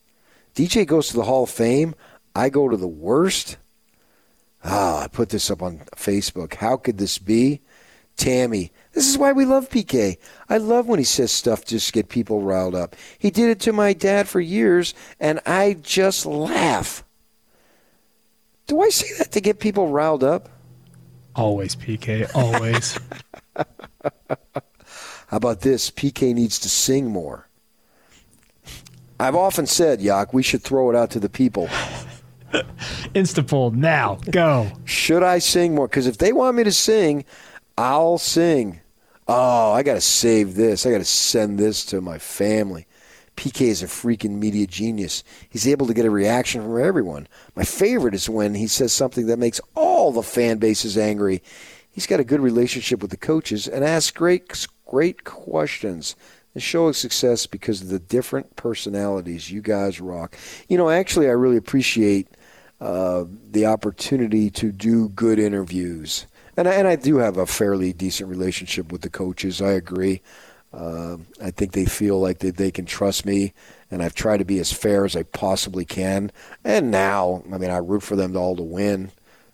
DJ goes to the Hall of Fame. I go to the worst. Ah, I put this up on Facebook. How could this be? Tammy, this is why we love PK. I love when he says stuff just to get people riled up. He did it to my dad for years, and I just laugh. Do I say that to get people riled up? Always, PK. Always. How about this? PK needs to sing more. I've often said, Yak, we should throw it out to the people. Instapoll now. Go. Should I sing more? Because if they want me to sing, I'll sing. Oh, I got to save this. I got to send this to my family. PK is a freaking media genius. He's able to get a reaction from everyone. My favorite is when he says something that makes all the fan bases angry. He's got a good relationship with the coaches and asks great, great questions. The show is success because of the different personalities you guys rock. You know, actually, I really appreciate uh, the opportunity to do good interviews. And I, and I do have a fairly decent relationship with the coaches. I agree. Uh, I think they feel like they, they can trust me, and I've tried to be as fair as I possibly can. And now, I mean, I root for them all to win.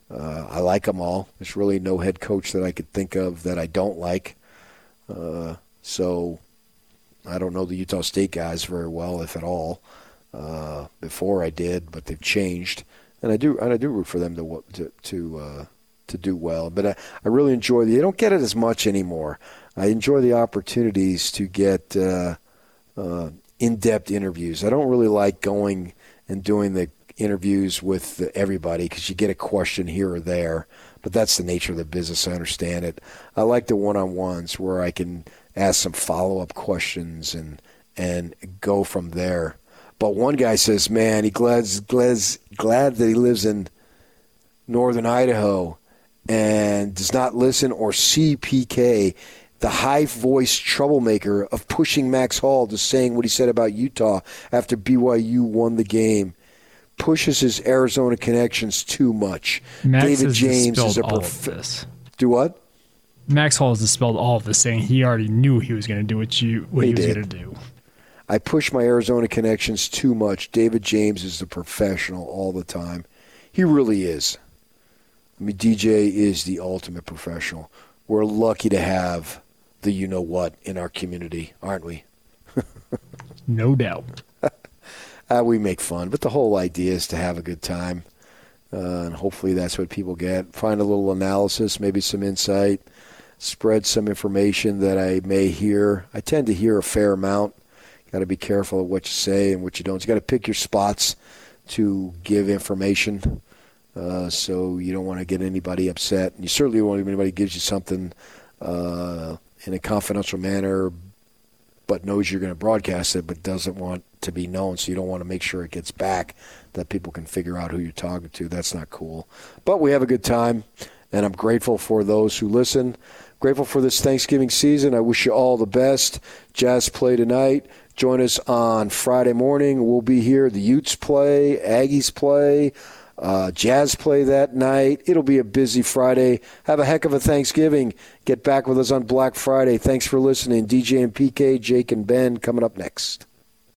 Uh, I like them all. There's really no head coach that I could think of that I don't like. Uh, so I don't know the Utah State guys very well, if at all. Uh, before I did, but they've changed, and I do and I do root for them to to to, uh, to do well. But I, I really enjoy. The, they don't get it as much anymore. I enjoy the opportunities to get uh, uh, in-depth interviews. I don't really like going and doing the interviews with everybody because you get a question here or there. But that's the nature of the business. I understand it. I like the one-on-ones where I can ask some follow-up questions and and go from there. But one guy says, "Man, he glad glad glad that he lives in northern Idaho and does not listen or see PK the high voice troublemaker of pushing Max Hall to saying what he said about Utah after BYU won the game. Pushes his Arizona connections too much. Max David James is a prof- Do what? Max Hall has dispelled all of this, saying he already knew he was going to do what you what he, he was going to do. I push my Arizona connections too much. David James is a professional all the time. He really is. I mean, DJ is the ultimate professional. We're lucky to have the you know what in our community, aren't we? no doubt. uh, we make fun, but the whole idea is to have a good time. Uh, and hopefully that's what people get. Find a little analysis, maybe some insight, spread some information that I may hear. I tend to hear a fair amount. Got to be careful of what you say and what you don't. You got to pick your spots to give information. Uh, so you don't want to get anybody upset. And you certainly don't want anybody gives you something uh, in a confidential manner, but knows you're going to broadcast it, but doesn't want to be known. So you don't want to make sure it gets back that people can figure out who you're talking to. That's not cool. But we have a good time, and I'm grateful for those who listen. Grateful for this Thanksgiving season. I wish you all the best. Jazz play tonight. Join us on Friday morning. We'll be here. The Utes play, Aggies play, uh, Jazz play that night. It'll be a busy Friday. Have a heck of a Thanksgiving. Get back with us on Black Friday. Thanks for listening. DJ and PK, Jake and Ben coming up next.